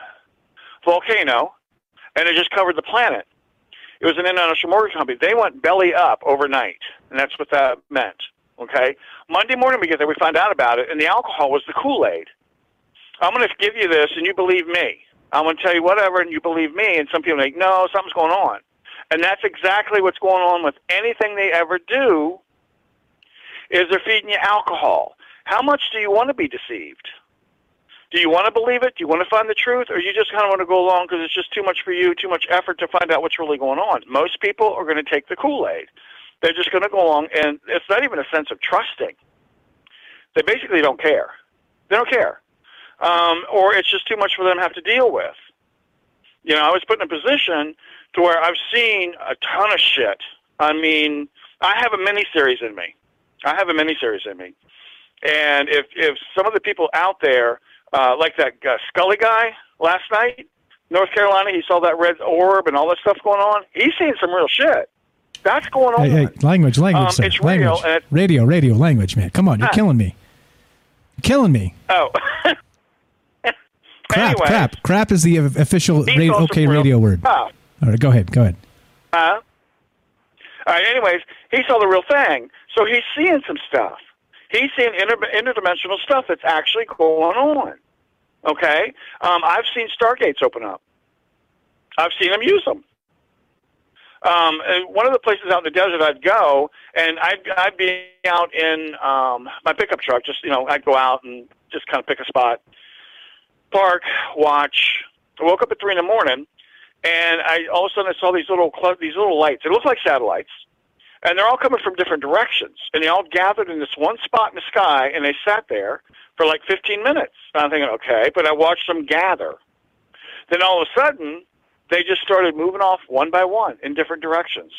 volcano, and it just covered the planet. It was an international mortgage company. They went belly up overnight, and that's what that meant. Okay. Monday morning we get there, we find out about it, and the alcohol was the Kool Aid. I'm going to give you this, and you believe me. I'm going to tell you whatever, and you believe me. And some people are like, no, something's going on. And that's exactly what's going on with anything they ever do. Is they're feeding you alcohol. How much do you want to be deceived? Do you want to believe it? Do you want to find the truth, or you just kind of want to go along because it's just too much for you, too much effort to find out what's really going on? Most people are going to take the Kool Aid. They're just going to go along, and it's not even a sense of trusting. They basically don't care. They don't care, um, or it's just too much for them to have to deal with. You know, I was put in a position to where I've seen a ton of shit. I mean, I have a mini series in me. I have a mini series in me, and if if some of the people out there uh, like that uh, Scully guy last night, North Carolina. He saw that red orb and all that stuff going on. He's seen some real shit. That's going on. Hey, hey, language, language, Um, sir. it's language. it- radio, radio, language, man. Come on, you're Ah. killing me. You're killing me. Oh, <laughs> Crap, Anyway. crap, crap is the official He radio, okay radio word. stuff. All right, go ahead, go ahead. Huh? All right. Anyways, he saw the real thing, so he's seeing some stuff. He's seeing inter- interdimensional stuff that's actually going on. Okay. Um, I've seen stargates open up. I've seen them use them. Um, one of the places out in the desert I'd go, and I'd, I'd be out in um, my pickup truck. Just you know, I'd go out and just kind of pick a spot, park, watch. I woke up at three in the morning, and I all of a sudden I saw these little cl- these little lights. They look like satellites, and they're all coming from different directions, and they all gathered in this one spot in the sky, and they sat there for like 15 minutes. And I'm thinking, okay, but I watched them gather. Then all of a sudden, they just started moving off one by one in different directions.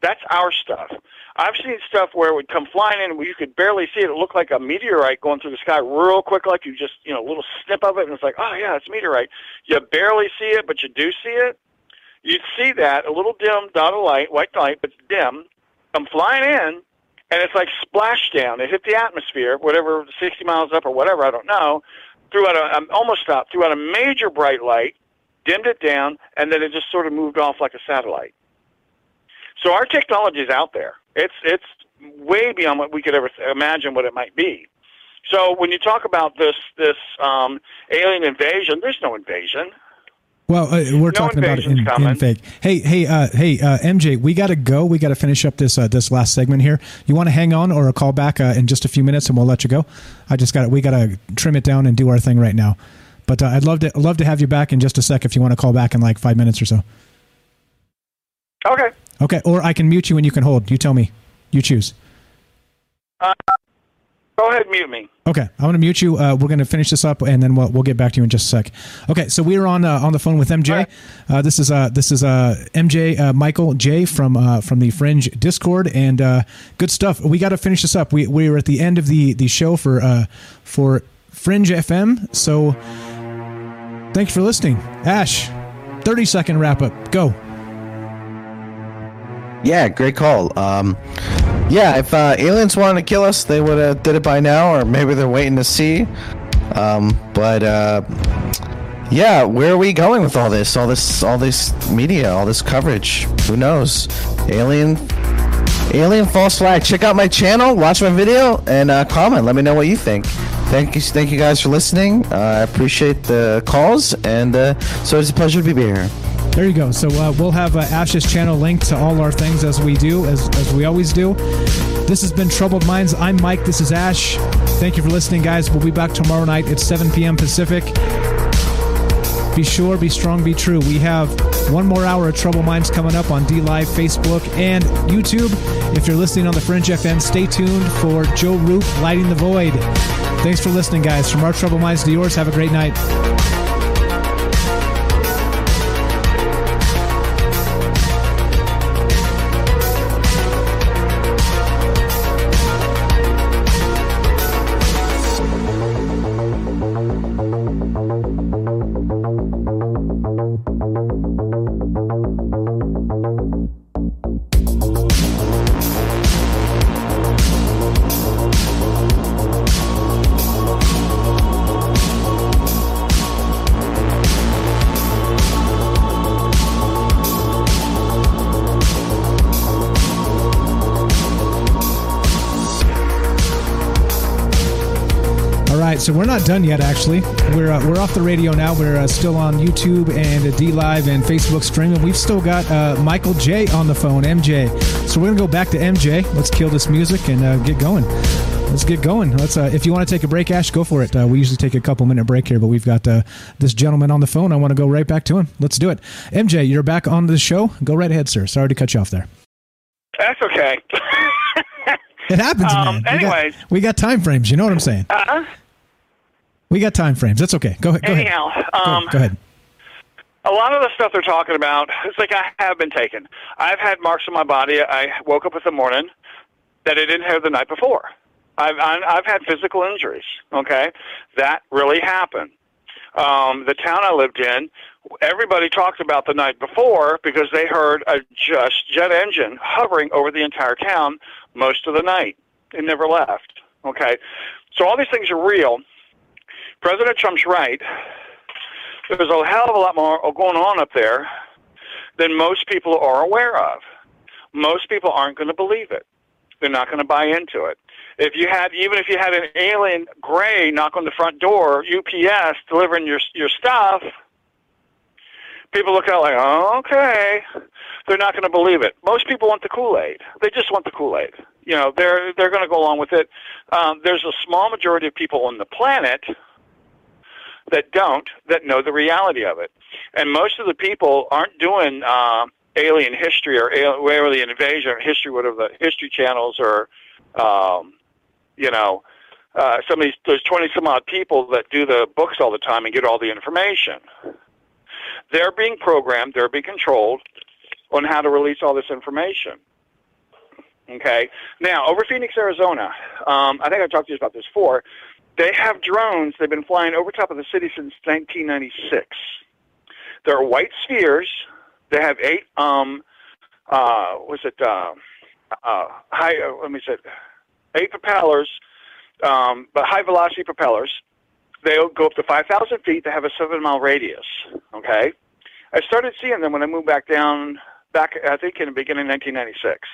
That's our stuff. I've seen stuff where it would come flying in, where you could barely see it. It looked like a meteorite going through the sky real quick, like you just, you know, a little snip of it, and it's like, oh yeah, it's a meteorite. You barely see it, but you do see it. You'd see that a little dim dot of light, white light, but dim, come flying in, and it's like splashdown. It hit the atmosphere, whatever, 60 miles up or whatever, I don't know. Threw out a, um, almost stopped. Threw out a major bright light, dimmed it down, and then it just sort of moved off like a satellite. So our technology is out there. It's it's way beyond what we could ever imagine what it might be. So when you talk about this this um, alien invasion, there's no invasion. Well, uh, we're talking about in, in fake. Hey, hey, uh, hey, uh, MJ, we got to go. We got to finish up this uh, this last segment here. You want to hang on or a call back uh, in just a few minutes, and we'll let you go. I just got we got to trim it down and do our thing right now. But uh, I'd love to love to have you back in just a sec if you want to call back in like five minutes or so. Okay. Okay, or I can mute you and you can hold. You tell me. You choose. Uh, go ahead, mute me. Okay, I'm going to mute you. Uh, we're going to finish this up, and then we'll, we'll get back to you in just a sec. Okay, so we are on uh, on the phone with MJ. Uh, this is uh, this is uh, MJ uh, Michael J from uh, from the Fringe Discord, and uh, good stuff. We got to finish this up. We we are at the end of the the show for uh, for Fringe FM. So thanks for listening, Ash. Thirty second wrap up. Go. Yeah, great call. Um, yeah, if uh, aliens wanted to kill us, they would have did it by now, or maybe they're waiting to see. Um, but uh, yeah, where are we going with all this? All this, all this media, all this coverage? Who knows? Alien, alien false flag. Check out my channel, watch my video, and uh, comment. Let me know what you think. Thank you, thank you guys for listening. Uh, I appreciate the calls, and uh, so it's a pleasure to be here. There you go. So uh, we'll have uh, Ash's channel linked to all our things as we do, as, as we always do. This has been Troubled Minds. I'm Mike. This is Ash. Thank you for listening, guys. We'll be back tomorrow night at 7 p.m. Pacific. Be sure, be strong, be true. We have one more hour of Troubled Minds coming up on DLive, Facebook, and YouTube. If you're listening on the Fringe FM, stay tuned for Joe Roop Lighting the Void. Thanks for listening, guys. From our Troubled Minds to yours, have a great night. Not done yet. Actually, we're uh, we're off the radio now. We're uh, still on YouTube and uh, DLive and Facebook streaming. We've still got uh, Michael J on the phone, MJ. So we're gonna go back to MJ. Let's kill this music and uh, get going. Let's get going. Let's. Uh, if you want to take a break, Ash, go for it. Uh, we usually take a couple minute break here, but we've got uh, this gentleman on the phone. I want to go right back to him. Let's do it. MJ, you're back on the show. Go right ahead, sir. Sorry to cut you off there. That's okay. <laughs> It happens, Um, man. We got- anyways. we got, time frames. You know what I'm saying? Uh, We got time frames. That's okay. Go ahead. Go anyhow, ahead. um, go, go ahead. a lot of the stuff they're talking about, it's like I have been taken. I've had marks on my body. I woke up in the morning that I didn't have the night before. I've I've had physical injuries. Okay, that really happened. Um, the town I lived in, everybody talked about the night before because they heard a just jet engine hovering over the entire town most of the night. It never left. Okay, so all these things are real. President Trump's right. There's a hell of a lot more going on up there than most people are aware of. Most people aren't going to believe it. They're not going to buy into it. If you had, even if you had an alien gray knock on the front door, UPS delivering your your stuff, people look out like, oh, okay. They're not going to believe it. Most people want the Kool Aid. They just want the Kool Aid. You know, they're they're going to go along with it. Um, there's a small majority of people on the planet that don't that know the reality of it, and most of the people aren't doing uh, alien history or al- alien invasion or history, whatever the history channels or, um, you know, uh, some of these there's twenty some odd people that do the books all the time and get all the information. They're being programmed. They're being controlled on how to release all this information. Okay. Now, over Phoenix, Arizona, um, I think I talked to you about this before. They have drones. They've been flying over top of the city since 1996. They're white spheres. They have eight. Um, uh, was it? Uh, uh, high. Uh, let me say, eight propellers, um, but high velocity propellers. They go up to 5,000 feet. They have a seven mile radius. Okay, I started seeing them when I moved back down, back I think in the beginning of 1996.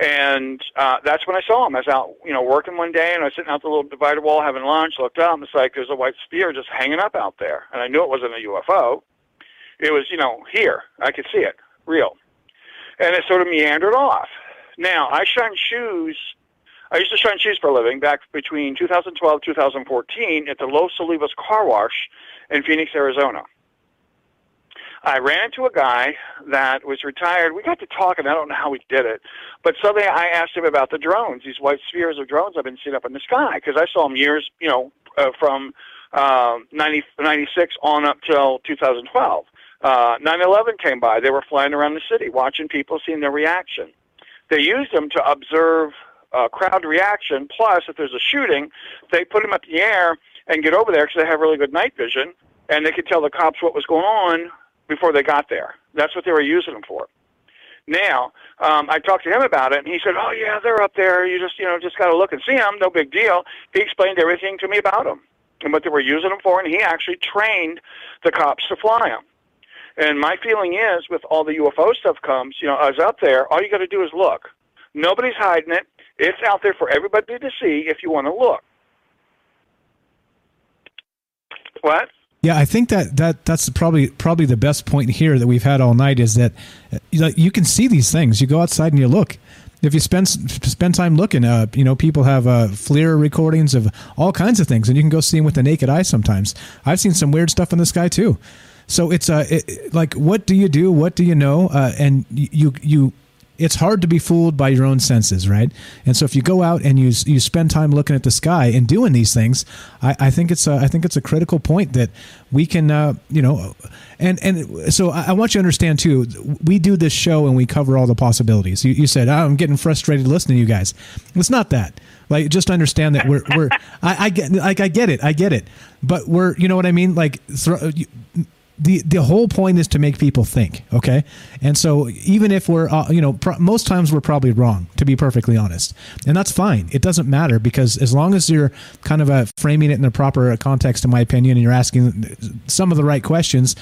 And uh, that's when I saw him. I was out, you know, working one day, and I was sitting out the little divider wall having lunch. Looked up, and it's like there's a white sphere just hanging up out there, and I knew it wasn't a UFO. It was, you know, here. I could see it, real. And it sort of meandered off. Now I shine shoes. I used to shine shoes for a living back between 2012 2014 at the Los Olivos Car Wash in Phoenix, Arizona. I ran into a guy that was retired. We got to talking. I don't know how we did it, but suddenly I asked him about the drones, these white spheres of drones I've been seeing up in the sky, because I saw them years, you know, uh, from uh, 90, 96 on up till 2012. Uh, 9/11 came by. They were flying around the city, watching people, seeing their reaction. They used them to observe uh, crowd reaction. Plus, if there's a shooting, they put them up in the air and get over there because they have really good night vision, and they could tell the cops what was going on before they got there. That's what they were using them for. Now, um, I talked to him about it, and he said, "Oh yeah, they're up there. You just, you know, just got to look and see them. No big deal." He explained everything to me about them and what they were using them for, and he actually trained the cops to fly them. And my feeling is, with all the UFO stuff comes, you know, was up there. All you got to do is look. Nobody's hiding it. It's out there for everybody to see if you want to look. What? Yeah, I think that, that that's probably probably the best point here that we've had all night is that uh, you can see these things. You go outside and you look. If you spend spend time looking, uh, you know people have uh, FLIR recordings of all kinds of things, and you can go see them with the naked eye. Sometimes I've seen some weird stuff in the sky too. So it's uh, it, like, what do you do? What do you know? Uh, and you you it's hard to be fooled by your own senses, right? And so if you go out and you you spend time looking at the sky and doing these things, I, I think it's a, I think it's a critical point that we can, uh, you know, and and so I, want you to understand too. We do this show and we cover all the possibilities. You, you said oh, I'm getting frustrated listening to you guys. It's not that. Like just understand that we're we're I, I get like I get it I get it, but we're you know what I mean like. Throw, you, the the whole point is to make people think okay? And so even if we're uh, you know most times we're probably wrong to be perfectly honest. And that's fine. It doesn't matter because as long as you're kind of uh, framing it in the proper context in my opinion and you're asking some of the right questions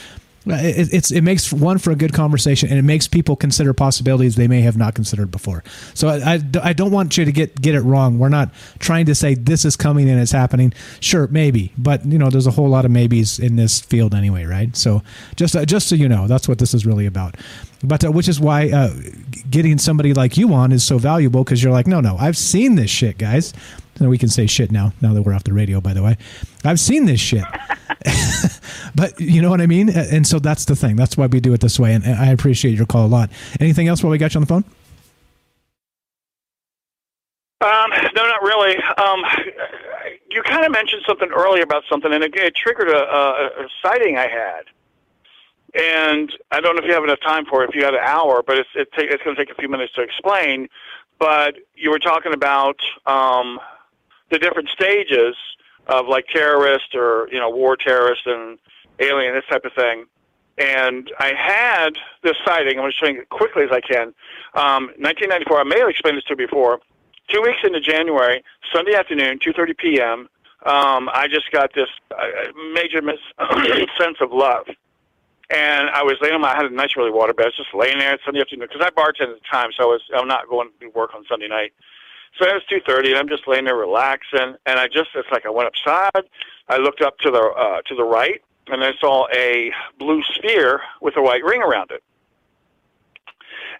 it, it's it makes one for a good conversation and it makes people consider possibilities they may have not considered before. So I, I, I, don't want you to get get it wrong. We're not trying to say this is coming and it's happening. Sure, maybe, but you know, there's a whole lot of maybes in this field anyway, right? So just uh, just so you know, that's what this is really about. But uh, which is why uh, getting somebody like you on is so valuable because you're like, no, no, I've seen this shit, guys. And we can say shit now. Now that we're off the radio, by the way, I've seen this shit. <laughs> but you know what I mean? And so that's the thing. That's why we do it this way. And I appreciate your call a lot. Anything else while we got you on the phone? Um, no, not really. Um, you kind of mentioned something earlier about something, and it, it triggered a, a, a sighting I had. And I don't know if you have enough time for it, if you had an hour, but it's it take, it's going to take a few minutes to explain. But you were talking about um, the different stages of like terrorist or you know war terrorist and alien this type of thing. And I had this sighting. I'm going to show you quickly as I can. Um, 1994. I may have explained this to you before. Two weeks into January, Sunday afternoon, 2:30 p.m. Um, I just got this uh, major mis- <coughs> sense of love. And I was laying on my, I had a nice early water bed. I was just laying there Sunday afternoon because I bartended at the time, so I was I'm not going to work on Sunday night. So it was two thirty, and I'm just laying there relaxing, and I just it's like I went upside. I looked up to the uh, to the right, and I saw a blue sphere with a white ring around it.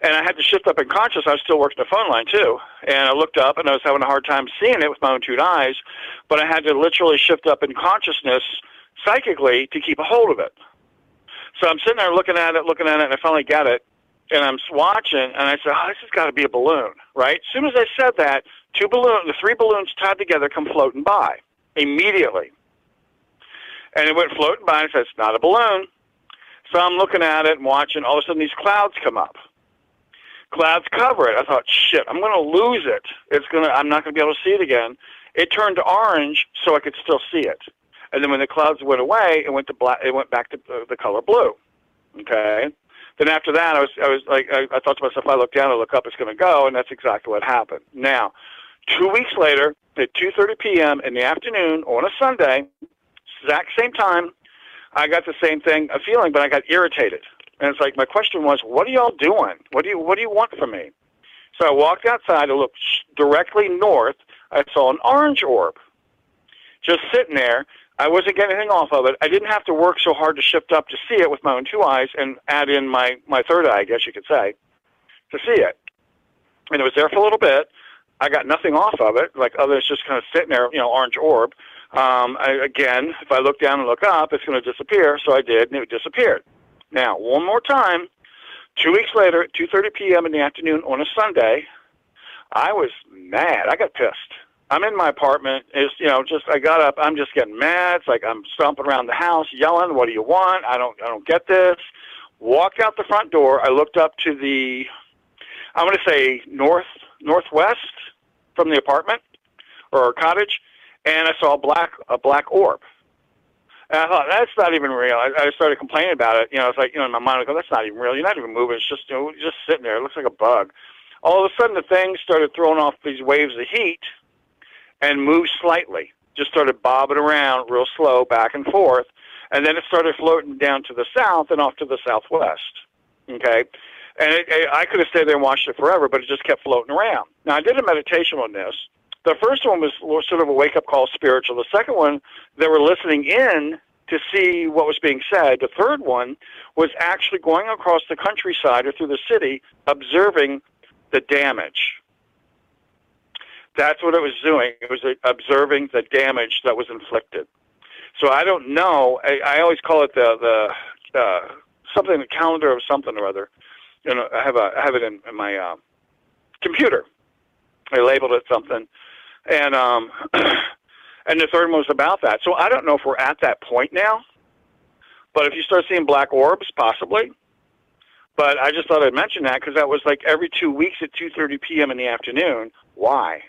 And I had to shift up in consciousness. I was still working the phone line too, and I looked up, and I was having a hard time seeing it with my own two eyes, but I had to literally shift up in consciousness psychically to keep a hold of it. So I'm sitting there looking at it, looking at it, and I finally get it and I'm watching, and I said, "Oh, this has got to be a balloon, right?" As soon as I said that, two balloons, the three balloons tied together, come floating by immediately, and it went floating by. And I said, "It's not a balloon." So I'm looking at it and watching. All of a sudden, these clouds come up. Clouds cover it. I thought, "Shit, I'm going to lose it. It's going to. I'm not going to be able to see it again." It turned orange, so I could still see it. And then when the clouds went away, it went to black. It went back to uh, the color blue. Okay. Then after that, I was I was like I, I thought to myself, I look down, I look up, it's going to go, and that's exactly what happened. Now, two weeks later, at 2:30 p.m. in the afternoon on a Sunday, exact same time, I got the same thing, a feeling, but I got irritated. And it's like my question was, what are y'all doing? What do you what do you want from me? So I walked outside. I looked directly north. I saw an orange orb just sitting there. I wasn't getting anything off of it. I didn't have to work so hard to shift up to see it with my own two eyes and add in my, my third eye, I guess you could say, to see it. And it was there for a little bit. I got nothing off of it, like other others just kind of sitting there, you know, orange orb. Um, I, again, if I look down and look up, it's going to disappear. So I did, and it disappeared. Now, one more time, two weeks later at 2.30 p.m. in the afternoon on a Sunday, I was mad. I got pissed. I'm in my apartment. Is you know, just I got up. I'm just getting mad. It's like I'm stomping around the house, yelling, "What do you want? I don't, I don't get this." Walked out the front door. I looked up to the, I'm going to say north northwest from the apartment or cottage, and I saw a black a black orb. And I thought that's not even real. I, I started complaining about it. You know, it's like you know in my mind I go, that's not even real. You're not even moving. It's just you know just sitting there. It looks like a bug. All of a sudden, the thing started throwing off these waves of heat and moved slightly. Just started bobbing around real slow back and forth, and then it started floating down to the south and off to the southwest. Okay, and it, it, I could have stayed there and watched it forever, but it just kept floating around. Now I did a meditation on this. The first one was sort of a wake up call spiritual. The second one, they were listening in to see what was being said. The third one was actually going across the countryside or through the city, observing the damage. That's what it was doing. It was uh, observing the damage that was inflicted. So I don't know. I, I always call it the the uh, something the calendar of something or other. You know, I have a I have it in, in my uh, computer. I labeled it something, and um, <clears throat> and the third one was about that. So I don't know if we're at that point now. But if you start seeing black orbs, possibly. But I just thought I'd mention that because that was like every two weeks at 2:30 p.m. in the afternoon. Why?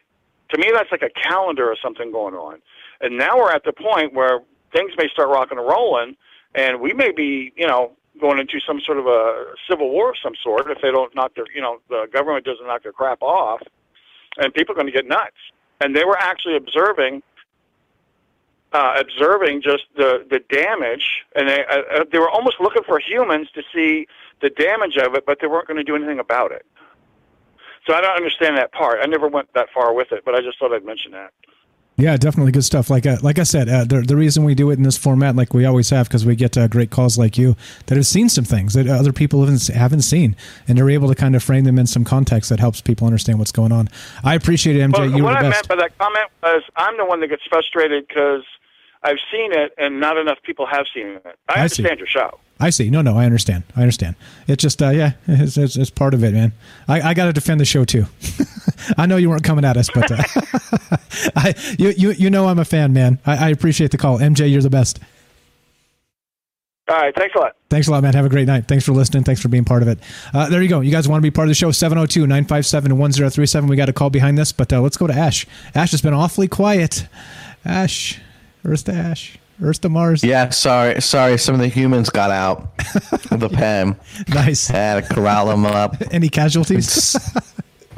To me, that's like a calendar or something going on. And now we're at the point where things may start rocking and rolling, and we may be, you know, going into some sort of a civil war of some sort if they don't knock their, you know, the government doesn't knock their crap off, and people are going to get nuts. And they were actually observing, uh, observing just the the damage, and they uh, uh they were almost looking for humans to see the damage of it, but they weren't going to do anything about it. So I don't understand that part. I never went that far with it, but I just thought I'd mention that. Yeah, definitely good stuff. Like uh, like I said, uh, the, the reason we do it in this format, like we always have, because we get uh, great calls like you that have seen some things that other people haven't haven't seen, and they're able to kind of frame them in some context that helps people understand what's going on. I appreciate it, MJ. Well, you what were the I best. meant by that comment was I'm the one that gets frustrated because I've seen it and not enough people have seen it. I, I see. understand your show. I see. No, no, I understand. I understand. It's just, uh, yeah, it's, it's, it's part of it, man. I, I got to defend the show too. <laughs> I know you weren't coming at us, but uh, <laughs> I, you, you, you know, I'm a fan, man. I, I appreciate the call, MJ. You're the best. All right, thanks a lot. Thanks a lot, man. Have a great night. Thanks for listening. Thanks for being part of it. Uh, there you go. You guys want to be part of the show? 702 957 1037. We got a call behind this, but uh, let's go to Ash. Ash has been awfully quiet. Ash, Earth to Ash. Earth to Mars. Yeah, sorry, sorry. Some of the humans got out of the <laughs> pen. Nice. Had to corral them up. <laughs> Any casualties?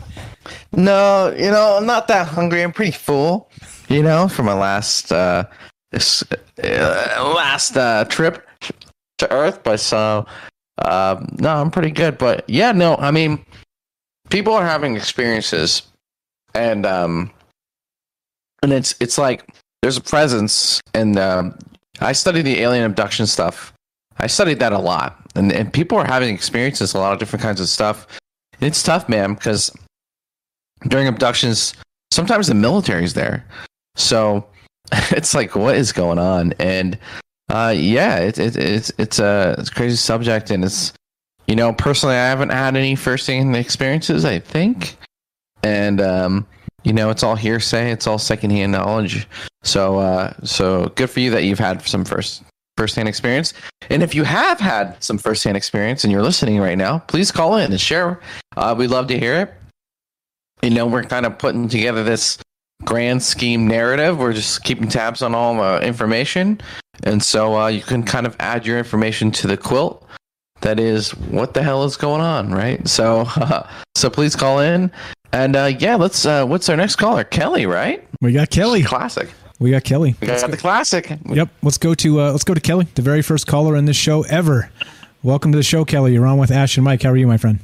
<laughs> no, you know, I'm not that hungry. I'm pretty full. You know, from my last uh, this uh, last uh, trip to Earth. But so, um, no, I'm pretty good. But yeah, no, I mean, people are having experiences, and um, and it's it's like there's a presence and i study the alien abduction stuff. I studied that a lot. And, and people are having experiences a lot of different kinds of stuff. It's tough man because during abductions sometimes the military's there. So <laughs> it's like what is going on? And uh, yeah it, it, it's it's a, it's a crazy subject and it's you know personally i haven't had any first-hand experiences i think. And um, you know it's all hearsay. It's all secondhand knowledge so uh, so good for you that you've had some first firsthand experience and if you have had some firsthand experience and you're listening right now please call in and share uh, we'd love to hear it you know we're kind of putting together this grand scheme narrative we're just keeping tabs on all the information and so uh, you can kind of add your information to the quilt that is what the hell is going on, right? So, <laughs> so please call in, and uh, yeah, let's. Uh, what's our next caller? Kelly, right? We got Kelly. Classic. We got Kelly. We got the classic. Yep. Let's go to uh, let's go to Kelly, the very first caller in this show ever. Welcome to the show, Kelly. You're on with Ash and Mike. How are you, my friend?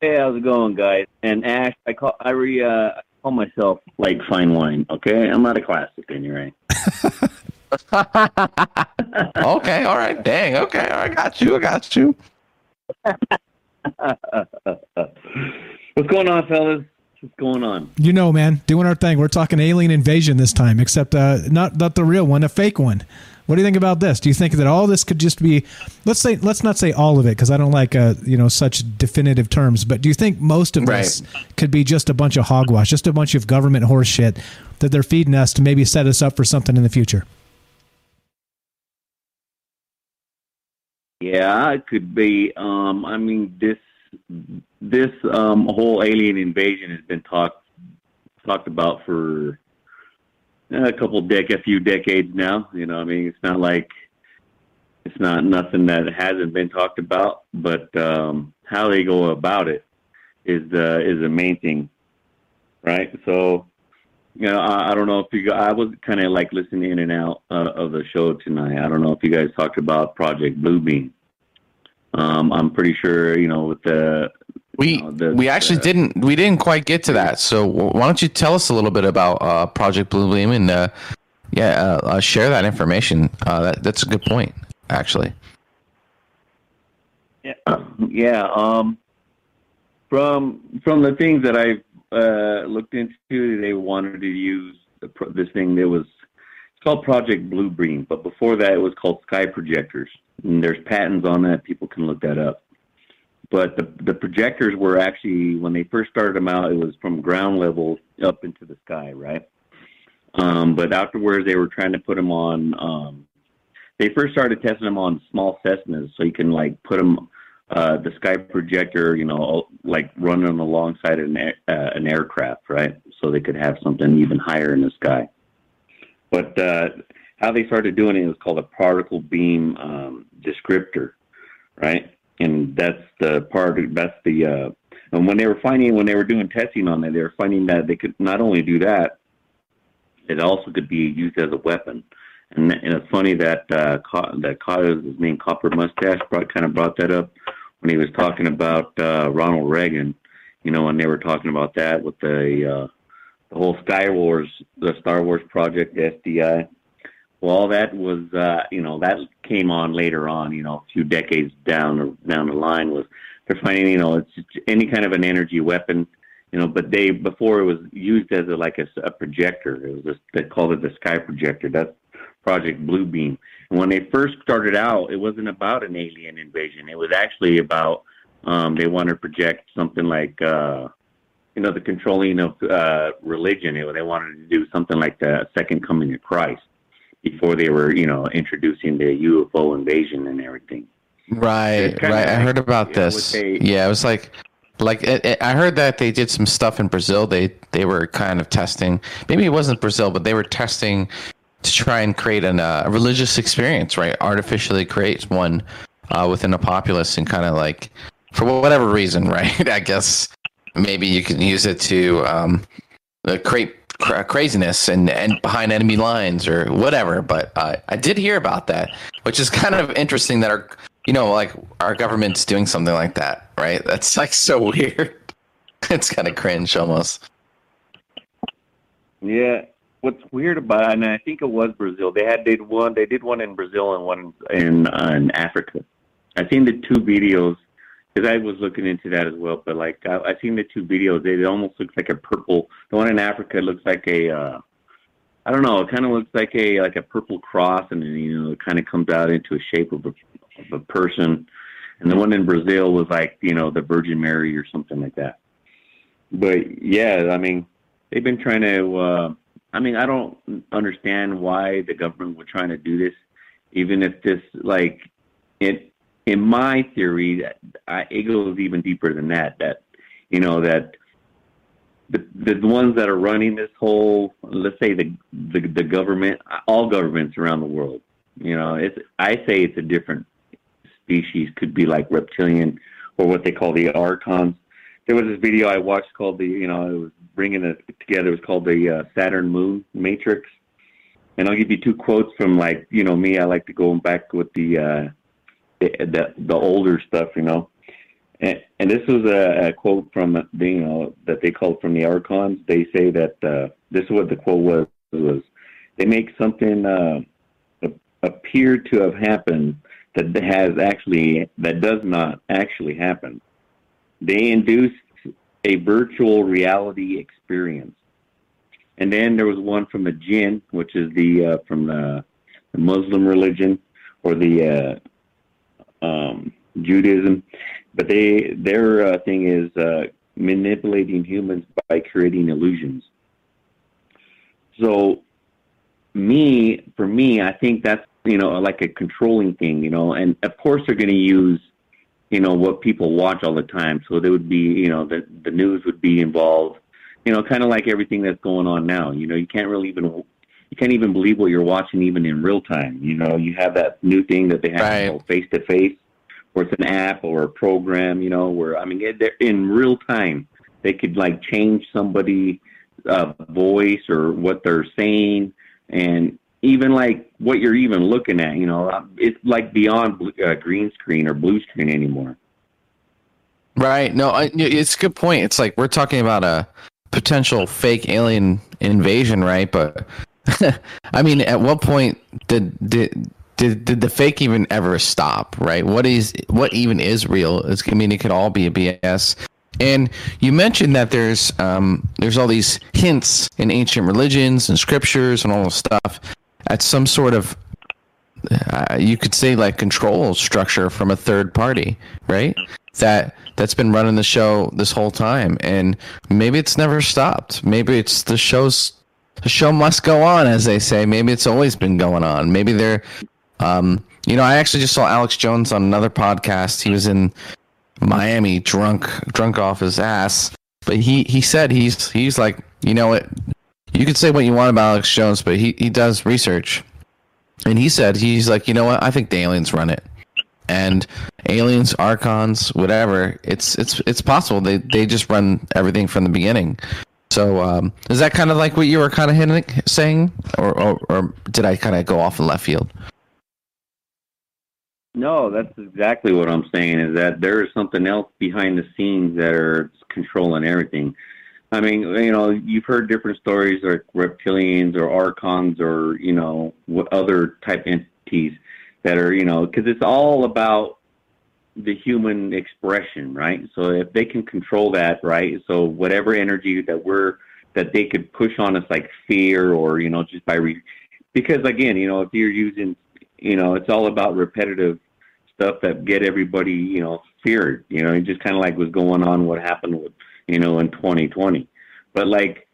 Hey, how's it going, guys? And Ash, I call I re uh, I call myself like fine wine. Okay, I'm not a classic anyway. <laughs> okay, all right. Dang. Okay, I got you. I got you. <laughs> What's going on, fellas? What's going on? You know, man, doing our thing. We're talking alien invasion this time, except uh, not not the real one, a fake one. What do you think about this? Do you think that all this could just be, let's say, let's not say all of it because I don't like uh, you know such definitive terms. But do you think most of this could be just a bunch of hogwash, just a bunch of government horse shit that they're feeding us to maybe set us up for something in the future? Yeah, it could be. Um, I mean, this this um, whole alien invasion has been talked talked about for a couple dec a few decades now. You know, I mean, it's not like it's not nothing that hasn't been talked about, but um, how they go about it is the is the main thing, right? So, you know, I, I don't know if you. I was kind of like listening in and out uh, of the show tonight. I don't know if you guys talked about Project Bluebeam. Um, I'm pretty sure you know with the We we actually uh, didn't we didn't quite get to that. So why don't you tell us a little bit about uh, Project Blue Beam and uh, yeah, uh, uh, share that information. Uh, that, that's a good point, actually. Yeah, yeah. Um, from from the things that I've uh, looked into, they wanted to use the, this thing that was it's called Project Bluebeam, but before that, it was called Sky Projectors. And there's patents on that. People can look that up. But the the projectors were actually when they first started them out, it was from ground level up into the sky, right? Um, but afterwards, they were trying to put them on. Um, they first started testing them on small Cessnas, so you can like put them uh, the sky projector, you know, like running alongside an uh, an aircraft, right? So they could have something even higher in the sky. But uh, how they started doing it was called a particle beam um, descriptor, right? And that's the part. That's the uh, and when they were finding when they were doing testing on it, they were finding that they could not only do that, it also could be used as a weapon. And, and it's funny that uh, that Co- his name Copper Mustache brought kind of brought that up when he was talking about uh, Ronald Reagan. You know, when they were talking about that with the uh, the whole Sky Wars, the Star Wars project, SDI. Well, that was, uh, you know, that came on later on, you know, a few decades down down the line. Was they're finding, you know, it's any kind of an energy weapon, you know, but they before it was used as a, like a, a projector. It was just, they called it the Sky Projector. That's Project Bluebeam. And when they first started out, it wasn't about an alien invasion. It was actually about um, they wanted to project something like. Uh, you know, the controlling of uh, religion. It- They wanted to do something like the second coming of Christ before they were, you know, introducing the UFO invasion and everything. Right, right. I heard about you know, this. they- yeah, it was like, like it, it- I heard that they did some stuff in Brazil. They they were kind of testing. Maybe it wasn't Brazil, but they were testing to try and create an, uh, a religious experience, right? Artificially create one uh, within a populace and kind of like, for whatever reason, <laughs> right? I guess maybe you can use it to um, uh, create cra- craziness and and behind enemy lines or whatever. But uh, I did hear about that, which is kind of interesting that our you know like our government's doing something like that, right? That's like so weird. <laughs> it's kind of cringe almost. Yeah. What's weird about it, and I think it was Brazil. They had did one. They did one in Brazil and one in uh, in Africa. I seen the two videos because I was looking into that as well. But like I, I seen the two videos. It almost looks like a purple. The one in Africa looks like a. Uh, I don't know. It kind of looks like a like a purple cross, and then you know it kind of comes out into a shape of a of a person. And the one in Brazil was like you know the Virgin Mary or something like that. But yeah, I mean, they've been trying to. Uh, I mean, I don't understand why the government would trying to do this, even if this like it. In my theory, I, it goes even deeper than that. That you know that the the ones that are running this whole, let's say the the, the government, all governments around the world. You know, it's I say it's a different species could be like reptilian or what they call the archons. There was this video I watched called the, you know, it was bringing it together. It was called the uh, Saturn Moon Matrix. And I'll give you two quotes from like, you know, me. I like to go back with the uh, the, the older stuff, you know. And, and this was a, a quote from the, you know, that they called from the archons. They say that uh, this is what the quote was was they make something uh, appear to have happened that has actually that does not actually happen. They induce a virtual reality experience. And then there was one from the jinn, which is the uh, from the, the Muslim religion or the uh, um, Judaism, but they their uh, thing is uh, manipulating humans by creating illusions. So, me for me, I think that's you know like a controlling thing, you know, and of course they're going to use you know what people watch all the time. So there would be you know the the news would be involved, you know, kind of like everything that's going on now. You know, you can't really even you can't even believe what you're watching even in real time. You know, you have that new thing that they have face to face, where it's an app or a program. You know, where I mean, they're in real time. They could like change somebody' uh, voice or what they're saying, and even like what you're even looking at. You know, it's like beyond blue, uh, green screen or blue screen anymore. Right. No, I, it's a good point. It's like we're talking about a potential fake alien invasion, right? But <laughs> I mean, at what point did did did, did the fake even ever stop? Right? What is what even is real? It's, I mean, it could all be a BS. And you mentioned that there's um, there's all these hints in ancient religions and scriptures and all this stuff at some sort of uh, you could say like control structure from a third party, right? That that's been running the show this whole time, and maybe it's never stopped. Maybe it's the show's the show must go on, as they say. Maybe it's always been going on. Maybe they're, um, you know, I actually just saw Alex Jones on another podcast. He was in Miami, drunk, drunk off his ass, but he he said he's he's like, you know what, you can say what you want about Alex Jones, but he he does research, and he said he's like, you know what, I think the aliens run it and aliens, archons, whatever. It's it's it's possible they they just run everything from the beginning. So um, is that kind of like what you were kind of hinting, saying, or, or or did I kind of go off in left field? No, that's exactly what I'm saying. Is that there is something else behind the scenes that are controlling everything. I mean, you know, you've heard different stories like reptilians or archons or you know what other type entities that are you know because it's all about the human expression, right? So if they can control that, right? So whatever energy that we're that they could push on us like fear or you know just by re- because again, you know, if you're using you know, it's all about repetitive stuff that get everybody, you know, feared, you know, it just kind of like was going on what happened with, you know, in 2020. But like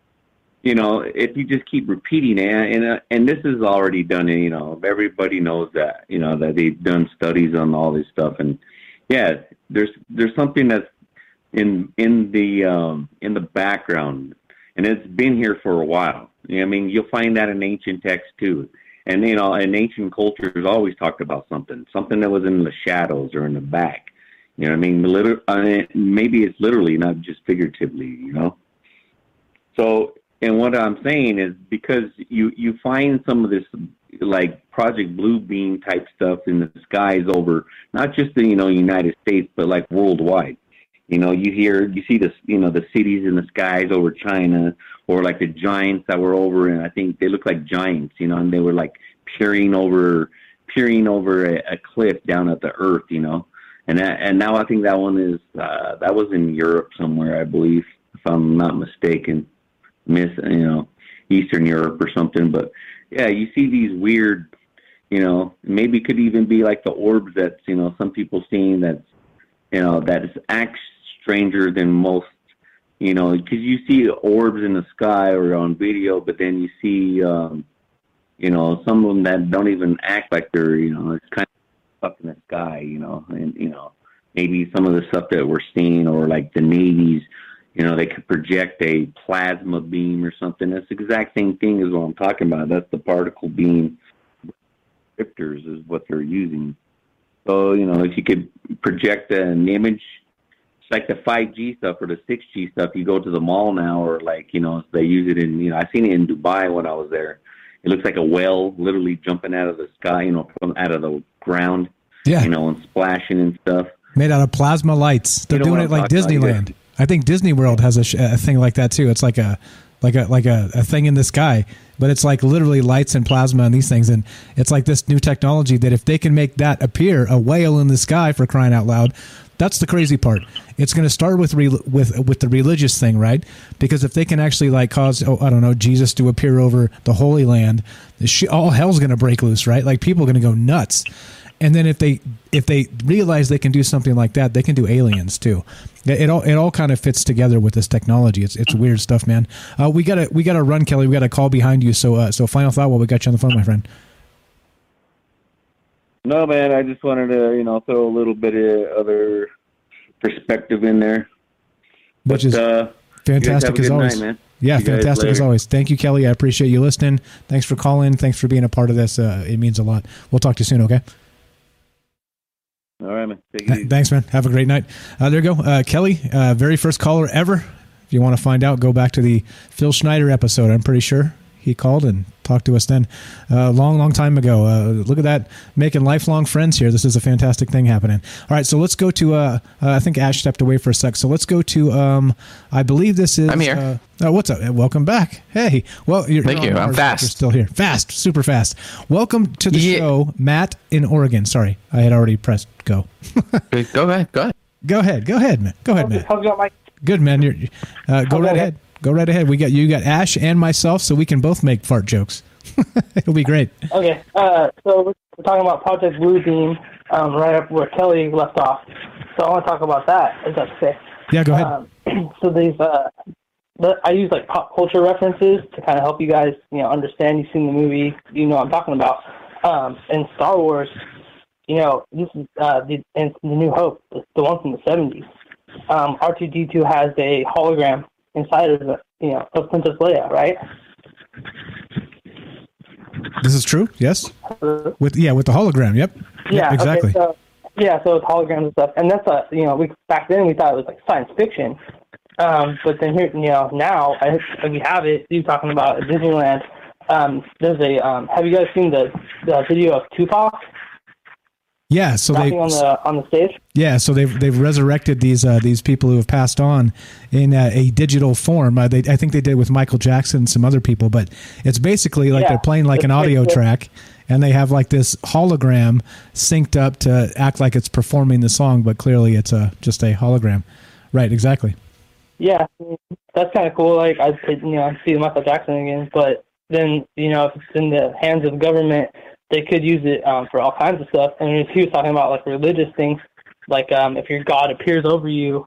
you know, if you just keep repeating it, and uh, and this is already done, you know, everybody knows that, you know, that they've done studies on all this stuff, and yeah, there's there's something that's in in the um, in the background, and it's been here for a while. I mean, you'll find that in ancient texts too, and you know, in ancient cultures, always talked about something, something that was in the shadows or in the back. You know, I mean, I mean, maybe it's literally, not just figuratively. You know, so and what I'm saying is because you you find some of this like Project Blue Beam type stuff in the skies over not just the you know United States but like worldwide. You know, you hear you see the you know the cities in the skies over China or like the giants that were over and I think they look like giants, you know, and they were like peering over peering over a, a cliff down at the earth, you know. And that, and now I think that one is uh that was in Europe somewhere, I believe, if I'm not mistaken miss you know Eastern Europe or something. But yeah, you see these weird, you know, maybe could even be like the orbs that you know some people seeing that's you know that is act stranger than most. You know, because you see orbs in the sky or on video, but then you see, um, you know, some of them that don't even act like they're, you know, it's kind of up in the sky, you know, and you know, maybe some of the stuff that we're seeing or like the navy's you know, they could project a plasma beam or something. That's the exact same thing as what I'm talking about. That's the particle beam descriptors is what they're using. So you know, if you could project an image, it's like the 5G stuff or the 6G stuff. You go to the mall now, or like you know, they use it in. You know, I seen it in Dubai when I was there. It looks like a whale literally jumping out of the sky, you know, from out of the ground. Yeah. You know, and splashing and stuff. Made out of plasma lights. They're You know doing it like talking about, Disneyland. I think Disney World has a, sh- a thing like that too. It's like a like a like a, a thing in the sky, but it's like literally lights and plasma and these things. And it's like this new technology that if they can make that appear, a whale in the sky for crying out loud, that's the crazy part. It's going to start with re- with with the religious thing, right? Because if they can actually like cause, oh, I don't know, Jesus to appear over the Holy Land, all hell's going to break loose, right? Like people are going to go nuts. And then if they if they realize they can do something like that, they can do aliens too. It, it all it all kind of fits together with this technology. It's it's weird stuff, man. Uh, we gotta we gotta run, Kelly. We got a call behind you. So uh, so final thought while we got you on the phone, my friend. No, man, I just wanted to, you know, throw a little bit of other perspective in there. Which is uh, you guys have fantastic as always. night. Yeah, See fantastic as always. Thank you, Kelly. I appreciate you listening. Thanks for calling. Thanks for being a part of this. Uh, it means a lot. We'll talk to you soon. Okay. All right, man. Take it Th- easy. Thanks, man. Have a great night. Uh, there you go. Uh, Kelly, uh, very first caller ever. If you want to find out, go back to the Phil Schneider episode. I'm pretty sure he called and talked to us then. A long, long time ago. Uh, look at that. Making lifelong friends here. This is a fantastic thing happening. All right, so let's go to, uh, uh, I think Ash stepped away for a sec. So let's go to, um, I believe this is. I'm here. Uh, oh, what's up? Welcome back. Hey. Well, you're, Thank you're you. I'm fast. You're still here. Fast. Super fast. Welcome to the show, Matt in Oregon. Sorry, I had already pressed go. go ahead. Go ahead. Go ahead. Go ahead, man. Go ahead, man. How's it going, Mike? Good, man. You're, uh, go Okay. right ahead. Go right ahead. We got you got Ash and myself, so we can both make fart jokes. <laughs> It'll be great. Okay, uh, so we're, we're talking about Project Blue Beam, um, right up where Kelly left off. So I want to talk about that. Is that okay? Yeah, go ahead. Um, <clears throat> so these, uh, I use like pop culture references to kind of help you guys, you know, understand. You've seen the movie, you know what I'm talking about. Um, in Star Wars, you know, this is uh, the, the New Hope, the, the one from the 70s. Um, R2D2 has a hologram inside of the, you know, of Princess Leia, right? This is true. Yes. With yeah, with the hologram. Yep. Yeah, Yep, exactly. Okay, so, yeah, so it's holograms and stuff, and that's a you know we back then we thought it was like science fiction, um, but then here you know now I, we have it. You talking about Disneyland? Um, there's a um, have you guys seen the the video of Tupac yeah. So they on the on the stage. Yeah, so they've they've resurrected these uh, these people who have passed on in uh, a digital form. Uh, they I think they did with Michael Jackson and some other people, but it's basically like Yeah, they're playing like an audio track. And they have like this hologram synced up to act like it's performing the song, but clearly it's a just a hologram. Right, exactly. Yeah, that's kind of cool. Like I you know see Michael Jackson again, but then you know if it's in the hands of government, they could use it um, for all kinds of stuff. And he was talking about like religious things, like um, if your God appears over you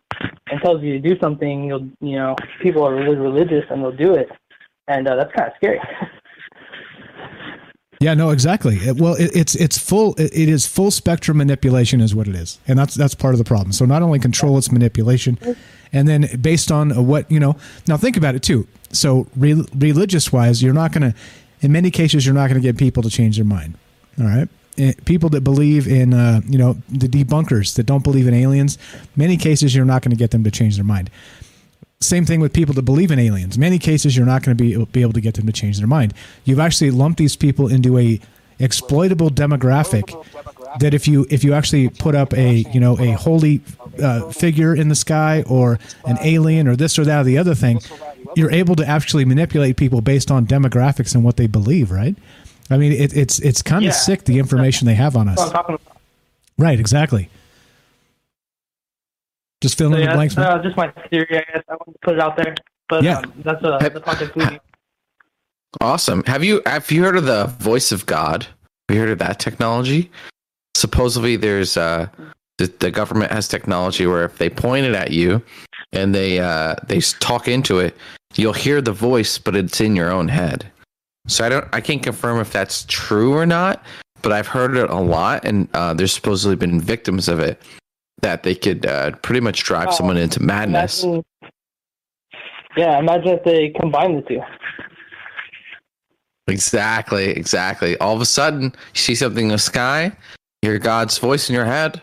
and tells you to do something, you'll you know people are really religious and they'll do it, and uh, that's kind of scary. <laughs> Yeah, no, exactly. Well, it, it's it's full. It, it is full spectrum manipulation, is what it is, and that's that's part of the problem. So not only control its manipulation, and then based on what you know. Now think about it too. So re- religious wise, you're not going to. In many cases, you're not going to get people to change their mind. All right. Eh, People that believe in, uh, you know, the debunkers that don't believe in aliens, many cases you're not going to get them to change their mind. Same thing with people that believe in aliens. Many cases you're not going to be be able to get them to change their mind. You've actually lumped these people into a exploitable demographic that if you if you actually put up a you know a holy uh, figure in the sky or an alien or this or that or the other thing, you're able to actually manipulate people based on demographics and what they believe. Right? I mean, it, it's it's kind of Yeah. sick the information they have on us. I'm talking about. Right? Exactly. Just fill So, in yeah, the blanks. that's uh, just my theory. I guess I wanted to put it out there, but Yeah. um, that's uh, the Project Blue Awesome. Have you have you heard of the voice of God? Have you heard of that technology? Supposedly, there's uh, the, the government has technology where if they point it at you and they uh, they talk into it, you'll hear the voice, but it's in your own head. So I don't, I can't confirm if that's true or not, but I've heard it a lot, and uh, there's supposedly been victims of it that they could uh, pretty much drive Oh, someone into madness. Imagine, yeah, imagine if they combine the two. Exactly, exactly. All of a sudden, you see something in the sky, hear God's voice in your head.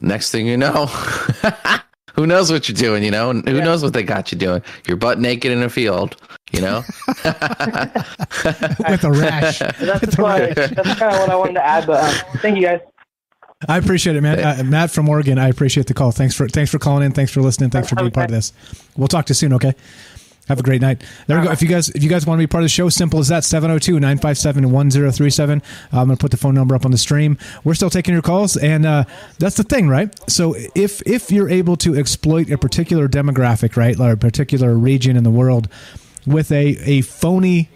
Next thing you know, <laughs> who knows what you're doing? You know, and who knows what they got you doing? You're butt naked in a field. You know, <laughs> <laughs> with a rash. That's why that's kind of what I wanted to add. But um, thank you guys. I appreciate it, man. Uh, Matt from Oregon. I appreciate the call. Thanks for thanks for calling in. Thanks for listening. Thanks for being part of this. We'll talk to you soon. Okay. Have a great night. There we go. If you guys if you guys want to be part of the show, simple as that 702-957-1037. I'm going to put the phone number up on the stream. We're still taking your calls and uh, that's the thing, right? So if if you're able to exploit a particular demographic, right, or a particular region in the world with a a phony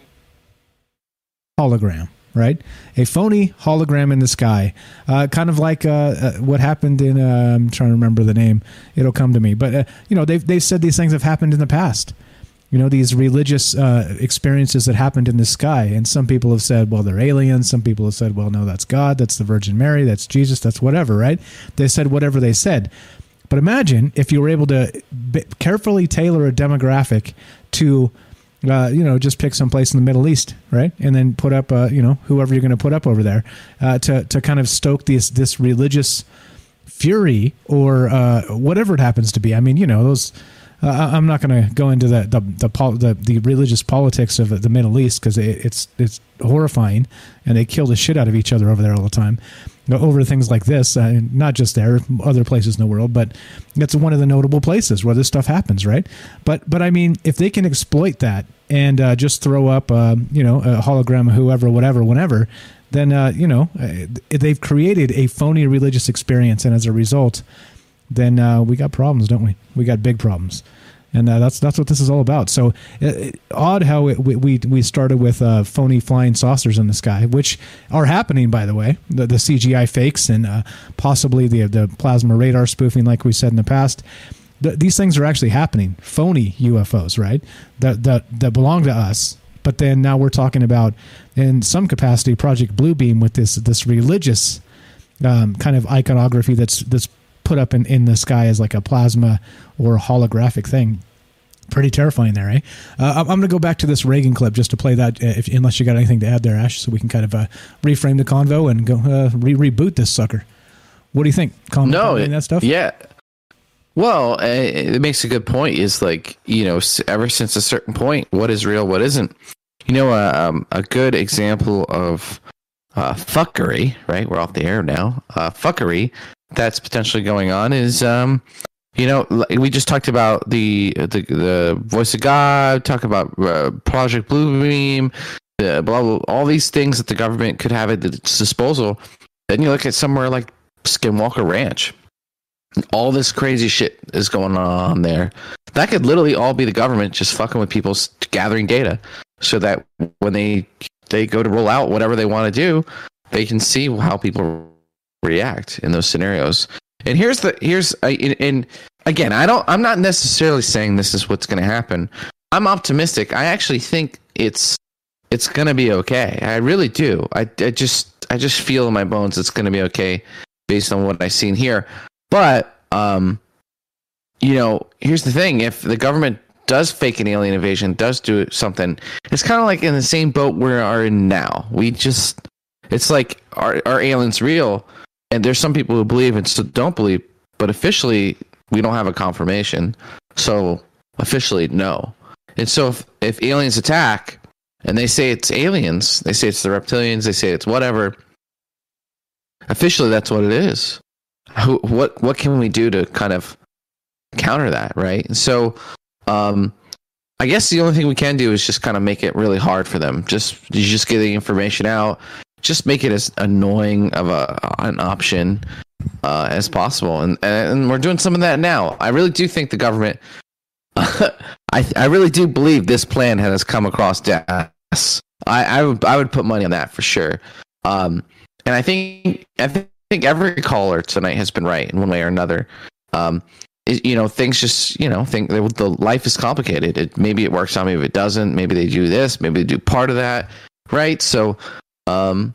hologram, right? A phony hologram in the sky, uh, kind of like uh, uh, what happened in. Uh, I'm trying to remember the name. It'll come to me. But uh, you know, they've they've said these things have happened in the past. You know, these religious uh, experiences that happened in the sky, and some people have said, well, they're aliens. Some people have said, well, no, that's God, that's the Virgin Mary, that's Jesus, that's whatever, right? They said whatever they said. But imagine if you were able to carefully tailor a demographic to uh, you know, just pick some place in the Middle East, right, and then put up, uh, you know, whoever you're going to put up over there uh, to to kind of stoke this this religious fury or uh, whatever it happens to be. I mean, you know, those. Uh, I'm not going to go into the the the, the the religious politics of the Middle East because it, it's it's horrifying, and they kill the shit out of each other over there all the time over things like this. Uh, not just there, other places in the world, but that's one of the notable places where this stuff happens, right? But but I mean, if they can exploit that and uh, just throw up, uh, you know, a hologram whoever, whatever, whenever, then uh, you know uh, they've created a phony religious experience, and as a result, then uh, we got problems, don't we? We got big problems. And uh, that's that's what this is all about. So uh, odd how it, we we we started with uh, phony flying saucers in the sky, which are happening by the way, the, the CGI fakes and uh, possibly the the plasma radar spoofing, like we said in the past. Th- these things are actually happening. Phony UFOs, right? That that that belong to us. But then now we're talking about in some capacity Project Bluebeam with this this religious um, kind of iconography that's that's put up in, in the sky as like a plasma or holographic thing. Pretty terrifying there, eh? Uh, I'm going to go back to this Reagan clip just to play that, uh, if, unless you got anything to add there, Ash, so we can kind of uh, reframe the convo and go uh, re- reboot this sucker. What do you think? Comment no, of that stuff? Yeah. Well, uh, it makes a good point. Is like you know, ever since a certain point, what is real, what isn't. You know, uh, um, a good example of uh, fuckery. Right, we're off the air now. Uh, fuckery that's potentially going on is, um, you know, we just talked about the the, the voice of God. Talk about uh, Project Bluebeam. the blah, blah all these things that the government could have at its disposal. Then you look at somewhere like Skinwalker Ranch all this crazy shit is going on there. That could literally all be the government just fucking with people s- gathering data, so that when they they go to roll out whatever they want to do, they can see how people react in those scenarios. And here's the here's in again, I don't I'm not necessarily saying this is what's going to happen. I'm optimistic. I actually think it's it's going to be okay. I really do. I, I just I just feel in my bones it's going to be okay based on what I've seen here. But um, you know, here's the thing: if the government does fake an alien invasion, does do something, it's kind of like in the same boat we are in now. We just, it's like are are aliens real? And there's some people who believe and don't believe, but officially we don't have a confirmation. So officially, no. And so if if aliens attack and they say it's aliens, they say it's the reptilians, they say it's whatever. Officially, that's what it is who, what what can we do to kind of counter that, right? And so, um, I guess the only thing we can do is just kind of make it really hard for them. Just you just get the information out, just make it as annoying of a an option uh, as possible, and and we're doing some of that now. I really do think the government. <laughs> I I really do believe this plan has come across desk. I I would I would put money on that for sure. Um, and I think I think every caller tonight has been right in one way or another. Um, it- you know, things just you know, think the the life is complicated. It maybe it works out, maybe it doesn't. Maybe they do this, maybe they do part of that, right? So, um,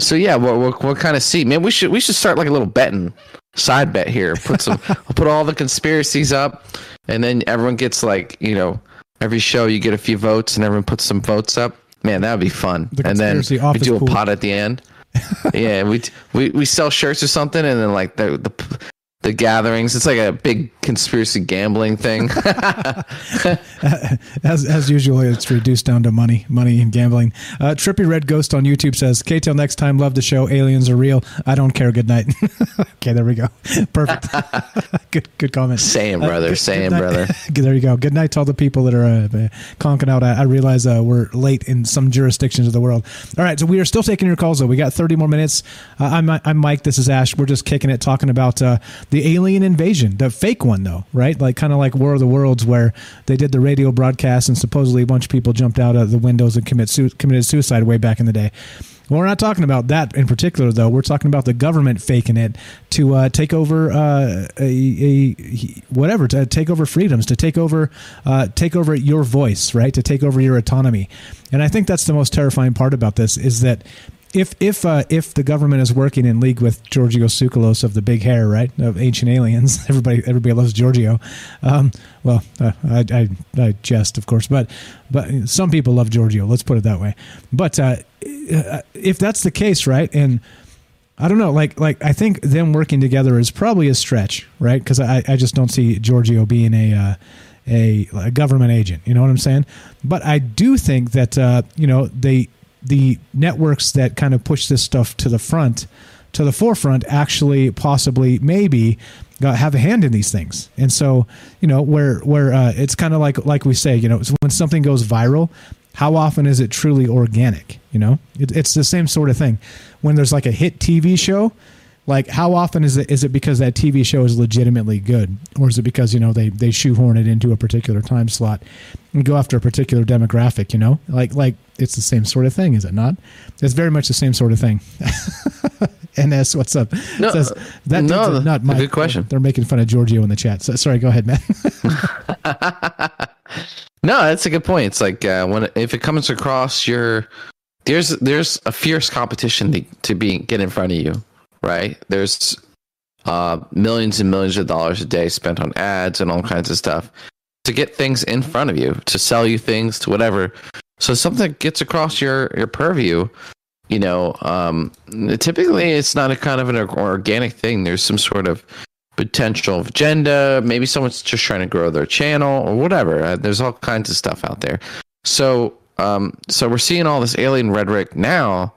so yeah, we'll we'll, we'll kind of see. Man, we should we should start like a little betting side bet here. Put some, <laughs> we'll put all the conspiracies up, and then everyone gets like you know, every show you get a few votes, and everyone puts some votes up. Man, that would be fun. The and then we do a pool. pot at the end. <laughs> yeah, we we we sell shirts or something, and then like the the the gatherings. It's like a big conspiracy gambling thing. <laughs> as as usual, it's reduced down to money, money and gambling. Uh, Trippy Red Ghost on YouTube says, "K till next time. Love the show. Aliens are real. I don't care. Good night." <laughs> okay, there we go. <laughs> Perfect. good good comment. Same Uh, brother, good- same good brother. there you go. Good night to all the people that are uh, conking out. I, I realize uh, we're late in some jurisdictions of the world. All right, so we are still taking your calls though. We got 30 more minutes. Uh, I'm I'm Mike. This is Ash. We're just kicking it, talking about uh, the alien invasion, the fake one though, right? Like kind of like War of the Worlds, where they did the radio broadcast and supposedly a bunch of people jumped out of the windows and commit su- committed suicide way back in the day. Well, we're not talking about that in particular, though. We're talking about the government faking it to uh, take over uh, a, a whatever, to take over freedoms, to take over, uh, take over your voice, right? To take over your autonomy. And I think that's the most terrifying part about this is that if if uh, if the government is working in league with Giorgio Tsoukalos of the big hair, right, of Ancient Aliens, <laughs> everybody everybody loves Giorgio. Um, well, uh, I, I I jest, of course, but but some people love Giorgio. Let's put it that way. But uh, if that's the case, right, and I don't know, like like I think them working together is probably a stretch, right? Because I I just don't see Giorgio being a uh, a, a government agent. You know what I'm saying? But I do think that uh, you know they the networks that kind of push this stuff to the front, to the forefront, actually possibly maybe have a hand in these things. And so you know where where uh, it's kind of like like we say, you know, when something goes viral. How often is it truly organic? You know, it, it's the same sort of thing. When there's like a hit TV show, like how often is it is it because that TV show is legitimately good, or is it because you know they they shoehorn it into a particular time slot and go after a particular demographic? You know, like like it's the same sort of thing, is it not? It's very much the same sort of thing. <laughs> NS, what's up? No, Says, that no, not my good question. They're making fun of Giorgio in the chat. So, sorry, go ahead, man. <laughs> <laughs> No, that's a good point. It's like uh, when if it comes across your there's there's a fierce competition to, to be get in front of you, right? There's uh, millions and millions of dollars a day spent on ads and all kinds of stuff to get things in front of you, to sell you things, to whatever. So something gets across your your purview, you know. Um, typically, it's not a kind of an organic thing. There's some sort of potential agenda. Maybe someone's just trying to grow their channel or whatever. Uh, there's all kinds of stuff out there. So, um, so we're seeing all this alien rhetoric now.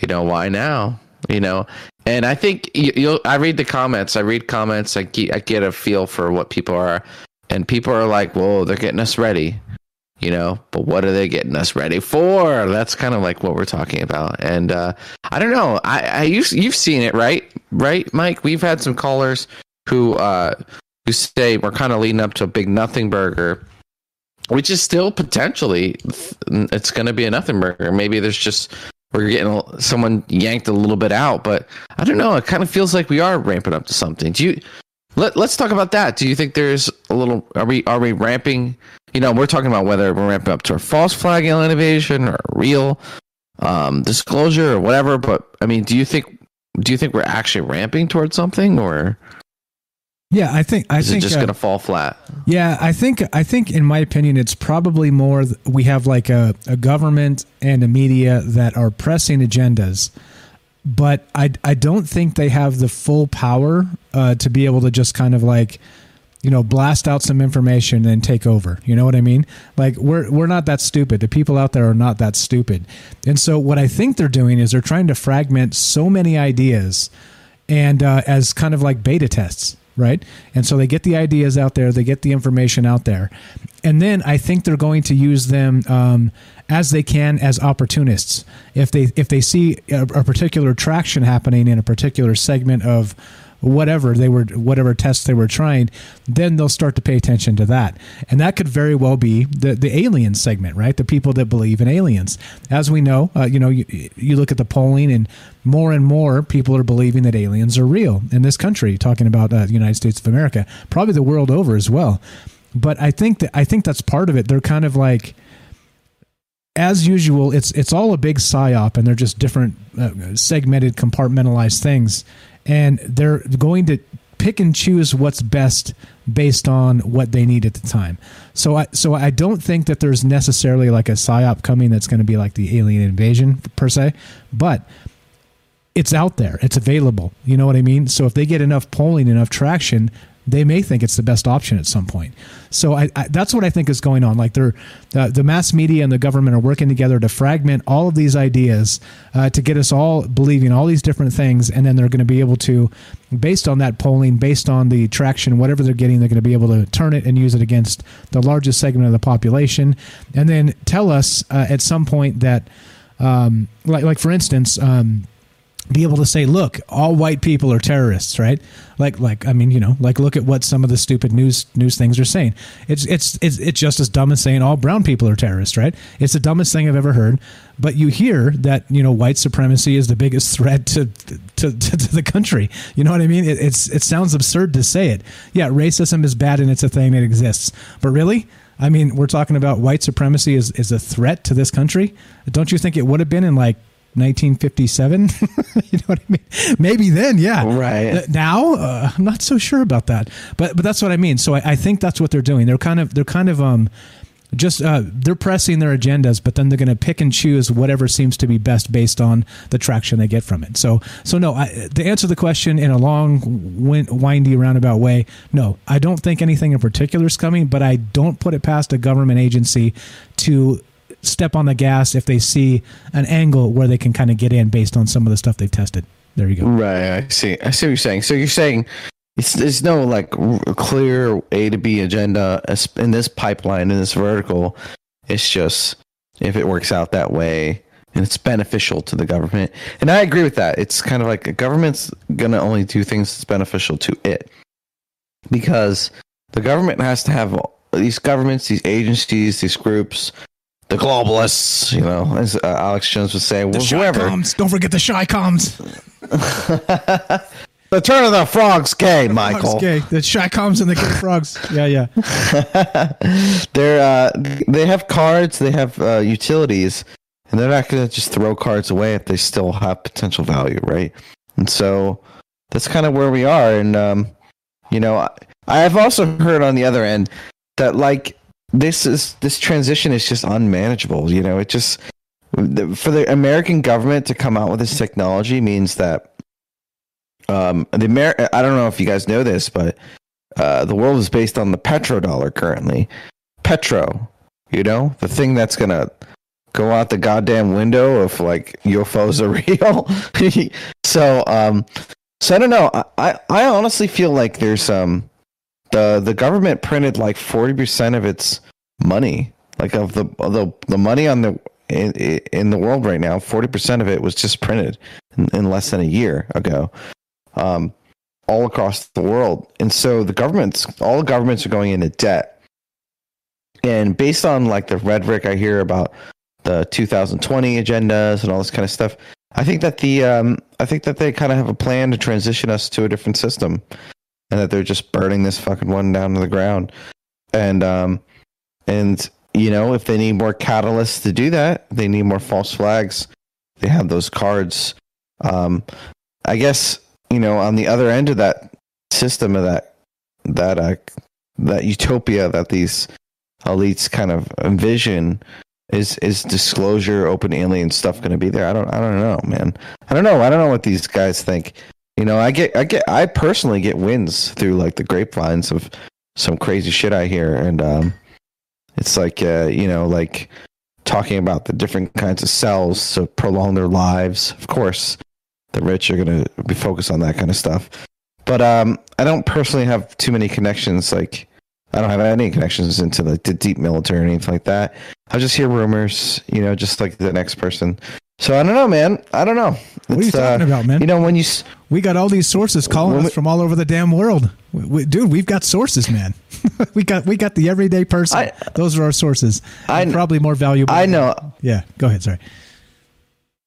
You know why now? You know, and I think you. I read the comments. I read comments. I get, I get a feel for what people are, and people are like, "Whoa, they're getting us ready." You know, but what are they getting us ready for? That's kind of like what we're talking about. And uh, I don't know. I, I you've, you've seen it, right? Right, Mike? We've had some callers who uh, who say we're kind of leading up to a big nothing burger, which is still potentially it's going to be a nothing burger. Maybe there's just we're getting a- someone yanked a little bit out, but I don't know. It kind of feels like we are ramping up to something. Do you? Let, let's talk about that. Do you think there's a little? Are we are we ramping? You know, we're talking about whether we're ramping up to a false flag alien invasion or a real um, disclosure or whatever. But I mean, do you think do you think we're actually ramping towards something, or yeah, I think I is think it just uh, going to fall flat? Yeah, I think I think in my opinion, it's probably more we have like a, a government and a media that are pressing agendas, but I I don't think they have the full power uh, to be able to just kind of like you know blast out some information and take over. You know what I mean? Like we're we're not that stupid. The people out there are not that stupid, and so what I think they're doing is they're trying to fragment so many ideas and uh, as kind of like beta tests right? And so they get the ideas out there they get the information out there. And then i think they're going to use them um, as they can as opportunists. If they if they see a, a particular traction happening in a particular segment of whatever they were whatever tests they were trying then they'll start to pay attention to that. And that could very well be the the alien segment right? The people that believe in aliens. As we know uh, you know you, you look at the polling and more and more people are believing that aliens are real in this country talking about uh, the united states of america probably the world over as well. But i think that i think that's part of it. They're kind of like as usual, it's it's all a big psyop, and they're just different uh, segmented, compartmentalized things, and they're going to pick and choose what's best based on what they need at the time. So I so I don't think that there's necessarily like a psyop coming that's going to be like the alien invasion per se, but it's out there, it's available. You know what I mean? So if they get enough polling, enough traction, they may think it's the best option at some point. So I, I, that's what I think is going on. Like they're uh, the mass media and the government are working together to fragment all of these ideas uh, to get us all believing all these different things, and then they're going to be able to, based on that polling, based on the traction, whatever they're getting, they're going to be able to turn it and use it against the largest segment of the population, and then tell us uh, at some point that, um, like like for instance. Um, be able to say, look, all white people are terrorists, right? Like, like I mean, you know, like look at what some of the stupid news news things are saying. It's it's it's it's just as dumb as saying all brown people are terrorists, right? It's the dumbest thing I've ever heard. But you hear that you know white supremacy is the biggest threat to to, to, to the country. You know what I mean? It, it's it sounds absurd to say it. Yeah, racism is bad and it's a thing that exists. But really, I mean, we're talking about white supremacy is, is a threat to this country. Don't you think it would have been in like 1957. <laughs> you know what I mean? Maybe then, yeah. Right. Uh, Now, uh, I'm not so sure about that, but but that's what I mean. So I, I think that's what they're doing. They're kind of they're kind of um just uh, they're pressing their agendas, but then they're going to pick and choose whatever seems to be best based on the traction they get from it. So, so no, I, to answer the question in a long, win- windy, roundabout way, no, I don't think anything in particular is coming, but I don't put it past a government agency to step on the gas if they see an angle where they can kind of get in based on some of the stuff they've tested. There you go. Right. I see. I see what you're saying. So you're saying it's, there's no like clear A to B agenda in this pipeline, in this vertical. It's just if it works out that way and it's beneficial to the government. And I agree with that. It's kind of like the government's going to only do things that's beneficial to it because the government has to have these governments, these agencies, these groups, the globalists, you know, as uh, Alex Jones would say, The whoever. coms. Don't forget the ChiComs. <laughs> The turn of the frogs gay, Michael. Frogs gay. The ChiComs and the gay frogs. Yeah, yeah. <laughs> they're uh, they have cards, they have uh, utilities, and they're not going to just throw cards away if they still have potential value, right? And so that's kind of where we are. And um, you know, I, I've also heard on the other end that like this is this transition is just unmanageable. You know, it just for the American government to come out with this technology means that um, the Amer- I don't know if you guys know this, but uh, the world is based on the petrodollar currently. Petro, you know, the thing that's gonna go out the goddamn window if like UFOs are <laughs> real. so, um, so I don't know. I, I honestly feel like there's um, the the government printed like forty percent of its money, like of the of the the money on the in, in the world right now. Forty percent of it was just printed in, in less than a year ago um, all across the world. And so the governments, all the governments are going into debt. And based on like the rhetoric I hear about the 2020 agendas and all this kind of stuff, I think that the um, I think that they kind of have a plan to transition us to a different system, and that they're just burning this fucking one down to the ground. And um, and you know, if they need more catalysts to do that, they need more false flags. They have those cards. Um, I guess you know on the other end of that system of that that uh, that utopia that these elites kind of envision is is disclosure open alien stuff going to be there i don't i don't know man i don't know i don't know what these guys think you know i get i get i personally get wins through like the grapevines of some crazy shit i hear and um it's like uh you know like talking about the different kinds of cells to prolong their lives of course the rich are going to be focused on that kind of stuff. But um, I don't personally have too many connections. Like, I don't have any connections into like the deep military or anything like that. I just hear rumors, you know, just like the next person. So I don't know, man. I don't know. What are you talking uh, about, man? You know, when you s- we got all these sources calling When us from all over the damn world, we, we- dude. We've got sources, man. <laughs> we got we got the everyday person. Those are our sources. I probably more valuable. I know. Yeah, go ahead. Sorry.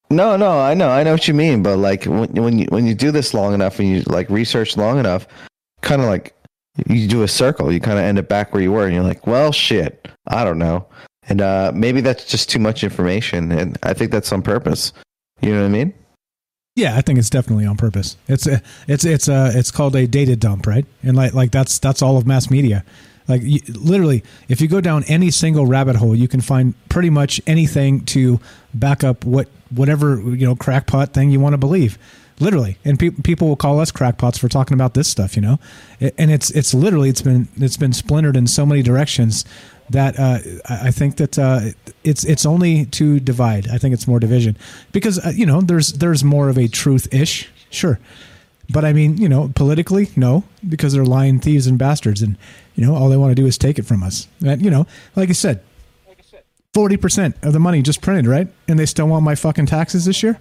No, no, I know, I know what you mean, but like when when you when you do this long enough and you like research long enough, kind of like you do a circle, you kind of end up back where you were, and you're like, well, shit, I don't know, and uh, maybe that's just too much information, and I think that's on purpose. You know what I mean? Yeah, I think it's definitely on purpose. It's a, it's it's a it's called a data dump, right? And like like that's that's all of mass media. Like you, literally, if you go down any single rabbit hole, you can find pretty much anything to back up what whatever you know crackpot thing you want to believe literally and pe- people will call us crackpots for talking about this stuff you know and it's it's literally it's been it's been splintered in so many directions that uh, I think that uh, it's it's only to divide. I think it's more division because uh, you know there's there's more of a truth ish, sure, but I mean you know politically no because they're lying thieves and bastards and you know all they want to do is take it from us. And, you know, like I said, forty percent of the money just printed right, and they still want my fucking taxes this year.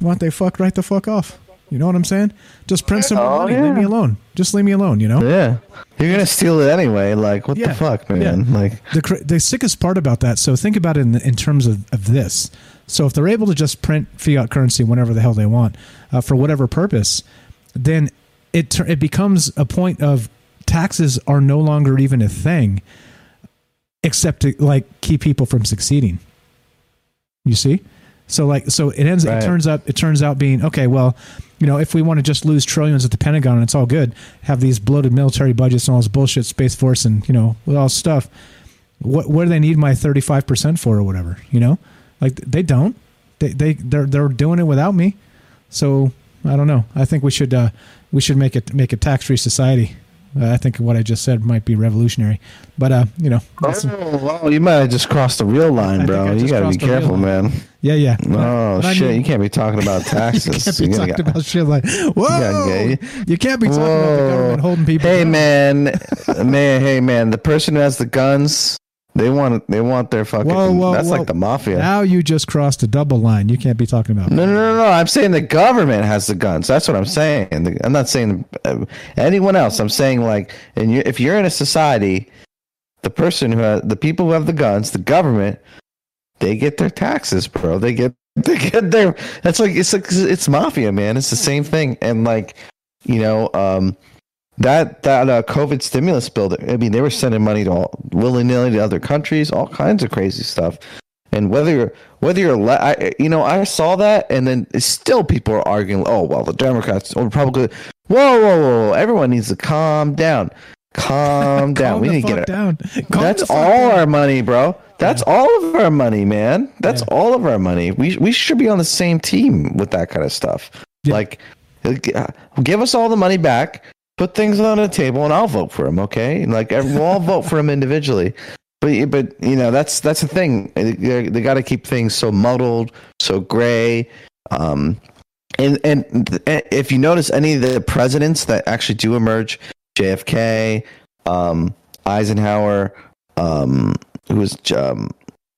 Want they fuck right the fuck off? You know what I'm saying? Just print some Oh, money. yeah. Leave me alone. Just leave me alone. You know? Yeah, you're gonna steal it anyway. Like, what the fuck, man? Like, the the sickest part about that. So think about it in, in terms of, of this. So if they're able to just print fiat currency whenever the hell they want uh, for whatever purpose, then it it becomes a point of taxes are no longer even a thing, except to like keep people from succeeding. You see, so like so it ends. Right. It turns up. It turns out being okay. Well, you know, if we want to just lose trillions at the Pentagon and it's all good, have these bloated military budgets and all this bullshit, space force and you know all this stuff. What what do they need my thirty five percent for or whatever? You know, like they don't. They they they're they're doing it without me. So I don't know. I think we should uh, we should make it make a tax free society. Uh, I think what I just said might be revolutionary, but uh, you know, oh, well, you might have just crossed the real line, I bro. You got to be crossed the real careful, man. yeah, yeah. Oh But I shit! mean- you can't be talking about taxes. <laughs> You can't be You talking about shit like whoa. gotta get- You can't be talking about the government holding people. Hey down. man, <laughs> man, hey man, the person who has the guns, they want they want their fucking. Whoa, whoa, that's whoa. like the mafia. Now you just crossed a double line. You can't be talking about. No, no, no, no. I'm saying the government has the guns. That's what I'm saying. I'm not saying uh, anyone else. I'm saying like, and you, if you're in a society, the person who has the people who have the guns, the government, they get their taxes, bro. They get <laughs> they get their. That's like it's like it's mafia, man. It's the same thing, and like, you know, um, that that uh, COVID stimulus bill. I mean, they were sending money to all willy nilly to other countries, all kinds of crazy stuff. And whether you're whether you're le- I, you know, I saw that, and then still people are arguing. Oh well, the Democrats or Republicans. Whoa, whoa, whoa! Everyone needs to calm down. Calm <laughs> down. Calm we need to get it. down. <laughs> Calm That's all down. our money, bro. That's all of our money, man. That's all of our money. We we should be on the same team with that kind of stuff. Like, uh, give us all the money back. Put things on the table, and I'll vote for him. Okay, like we'll all vote for him individually. But but you know that's that's the thing. They, they got to keep things so muddled, so gray. Um, and and if you notice any of the presidents that actually do emerge, JFK, um, Eisenhower, um, who was um,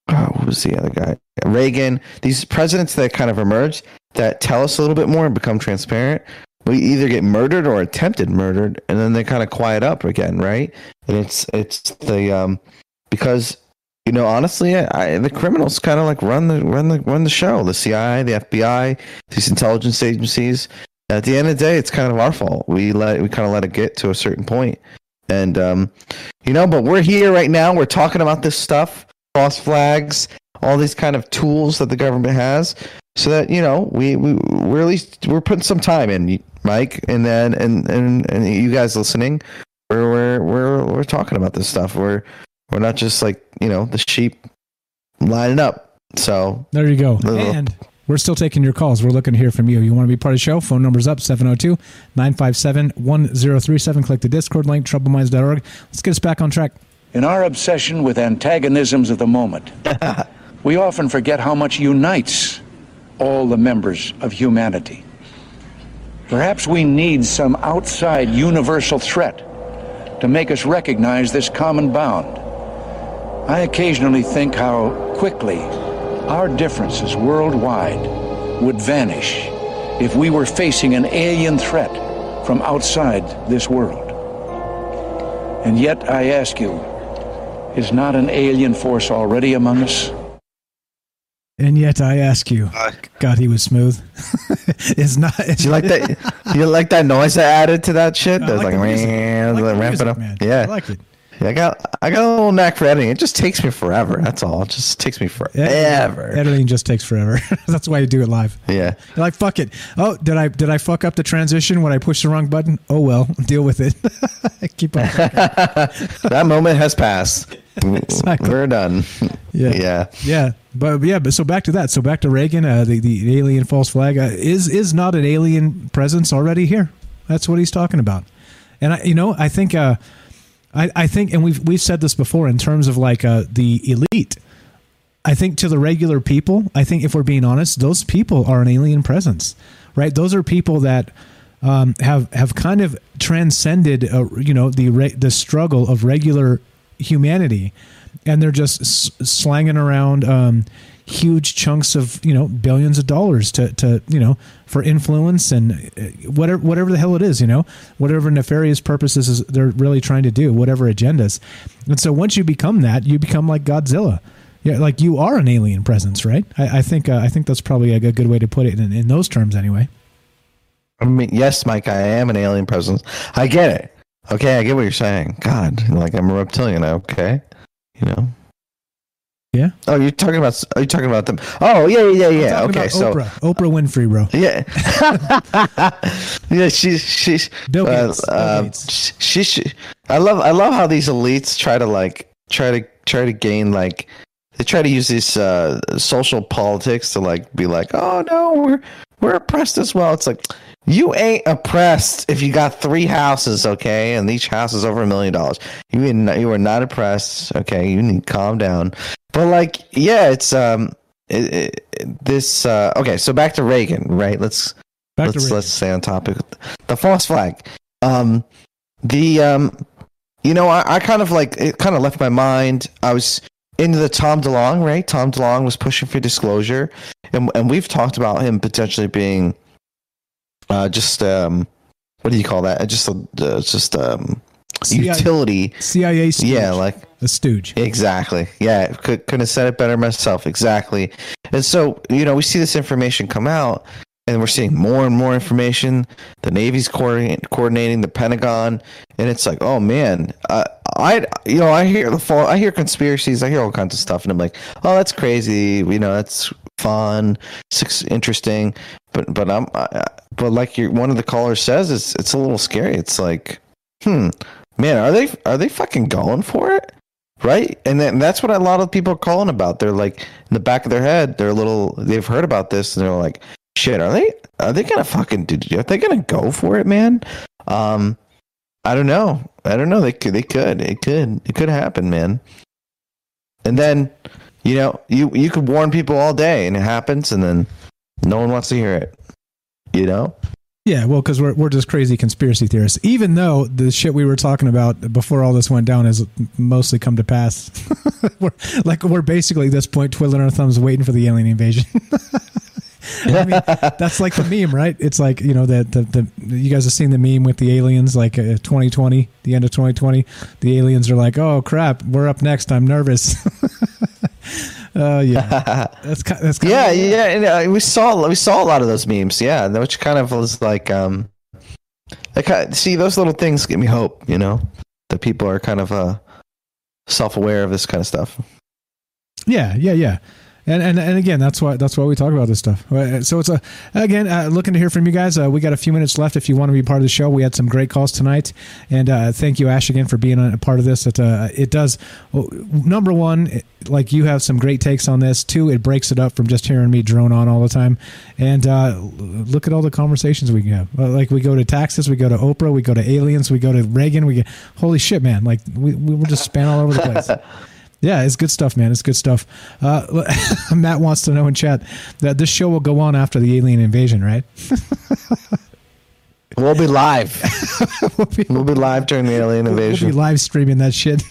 oh, who was the other guy? Reagan. These presidents that kind of emerge that tell us a little bit more and become transparent. We either get murdered or attempted murdered, and then they kind of quiet up again, right? And it's it's the um, because you know honestly, I, I, the criminals kind of like run the run the run the show. The CIA, the FBI, these intelligence agencies. At the end of the day, it's kind of our fault. We let we kind of let it get to a certain point, and um, you know. But we're here right now. We're talking about this stuff, false flags, all these kind of tools that the government has, so that you know we we we're at least we're putting some time in, Mike, and then and and and you guys listening, we're we're we're we're talking about this stuff. We're we're not just like you know the sheep lining up. So There you go. Little- And we're still taking your calls. We're looking to hear from you. You want to be part of the show? Phone number's up 702 957 1037. Click the Discord link, troubledminds.org. Let's get us back on track. In our obsession with antagonisms of the moment, <laughs> we often forget how much unites all the members of humanity. Perhaps we need some outside universal threat to make us recognize this common bound. I occasionally think how quickly our differences worldwide would vanish if we were facing an alien threat from outside this world. And yet, I ask you, is not an alien force already among us? And yet I ask you, uh, God, he was smooth. <laughs> it's not. Do you like that? you like that noise I added to that shit? That's like like, the music. man, I like the ramp music, it up. man. Yeah, I like it. Yeah, I got I got a little knack for editing. It just takes me forever. That's all. It just takes me forever. Editing just takes forever. <laughs> That's why you do it live. Yeah. You're like, fuck it. Oh, did I did I fuck up the transition when I pushed the wrong button? Oh well, <laughs> deal with it. Keep on. that moment has passed. Exactly. We're done. Yeah. Yeah. Yeah. But yeah, but so back to that. So back to Reagan, uh, the the alien false flag uh, is is not an alien presence already here. That's what he's talking about. And I, you know, I think, uh, I I think, and we've we've said this before in terms of like uh, the elite. I think to the regular people, I think if we're being honest, those people are an alien presence, right? Those are people that um, have have kind of transcended, uh, you know, the re- the struggle of regular humanity, and they're just s- slanging around um, huge chunks of you know billions of dollars to to you know for influence and uh, whatever whatever the hell it is, you know, whatever nefarious purposes is they're really trying to do, whatever agendas, and so once you become that, you become like Godzilla. Yeah, like you are an alien presence, right? I, I think uh, I think that's probably a, good way to put it in, in those terms, anyway. I mean, yes, Mike, I am an alien presence. I get it. Okay, I get what you're saying. God, like I'm a reptilian. Okay, you know. Yeah. Oh, you're talking about? Are you talking about them? Oh, yeah, yeah, yeah. Okay, so Oprah, Oprah Winfrey, bro. <laughs> yeah, <laughs> yeah. She's she's Bill uh, Gates, uh, Gates. she, she I love I love how these elites try to like try to try to gain like they try to use these uh, social politics to like be like oh no we're we're oppressed as well. It's like you ain't oppressed if you got three houses, okay, and each house is over a million dollars. You you are not oppressed, okay. You need to calm down. But like, yeah, it's um, it, it, this uh, okay. So back to Reagan, right? Let's Back let's let's stay on topic. The false flag. Um, the um, you know, I, I kind of like it. Kind of left my mind. I was into the Tom DeLonge, right? Tom DeLonge was pushing for disclosure, and and we've talked about him potentially being uh, just um, what do you call that? Just a uh, just um, CIA utility. CIA stooge. Yeah, like a stooge. Exactly. Yeah, could couldn't have said it better myself. Exactly. And so you know we see this information come out, and we're seeing more and more information. The Navy's coordinating the Pentagon, and it's like, oh man, uh, I you know I hear the fall, I hear conspiracies, I hear all kinds of stuff, and I'm like, oh that's crazy. You know that's fun, it's interesting, but but I'm I, but like you one of the callers says, it's it's a little scary. It's like, hmm, man, are they are they fucking going for it? Right, and then that's what a lot of people are calling about. They're like in the back of their head, they're a little. They've heard about this, and they're like, "Shit, are they? Are they gonna fucking? do? Are they gonna go for it, man?" Um, I don't know. I don't know. They could. They could. It could. It could happen, man. And then, you know, you you could warn people all day, and it happens, and then no one wants to hear it. You know. Yeah, well, because we're we're just crazy conspiracy theorists. Even though the shit we were talking about before all this went down has mostly come to pass. <laughs> we're like we're basically at this point twiddling our thumbs, waiting for the alien invasion. <laughs> I mean, that's like the meme, right? It's like you know that the, the you guys have seen the meme with the aliens, like uh, 2020, the end of 2020. The aliens are like, "Oh crap, we're up next. I'm nervous." <laughs> Oh yeah, <laughs> that's ki- that's kind yeah, of, yeah, and, uh, we saw we saw a lot of those memes. Yeah, which kind of was like, um, kind see those little things give me hope. You know, that people are kind of uh self aware of this kind of stuff. Yeah, yeah, yeah. And, and and again, that's why that's why we talk about this stuff. So it's a again uh, looking to hear from you guys. Uh, we got a few minutes left. If you want to be part of the show, we had some great calls tonight, and uh, thank you, Ash, again for being a part of this. It uh, it does number one, like you have some great takes on this. Two, it breaks it up from just hearing me drone on all the time. And uh, look at all the conversations we can have. Like we go to taxes, we go to Oprah, we go to aliens, we go to Reagan. We get holy shit, man! Like we we were just span all over the place. <laughs> Yeah, it's good stuff, man. It's good stuff. Uh, <laughs> Matt wants to know in chat that this show will go on after the alien invasion, right? <laughs> We'll be live. <laughs> we'll, be, live during the alien invasion. We'll be live streaming that shit.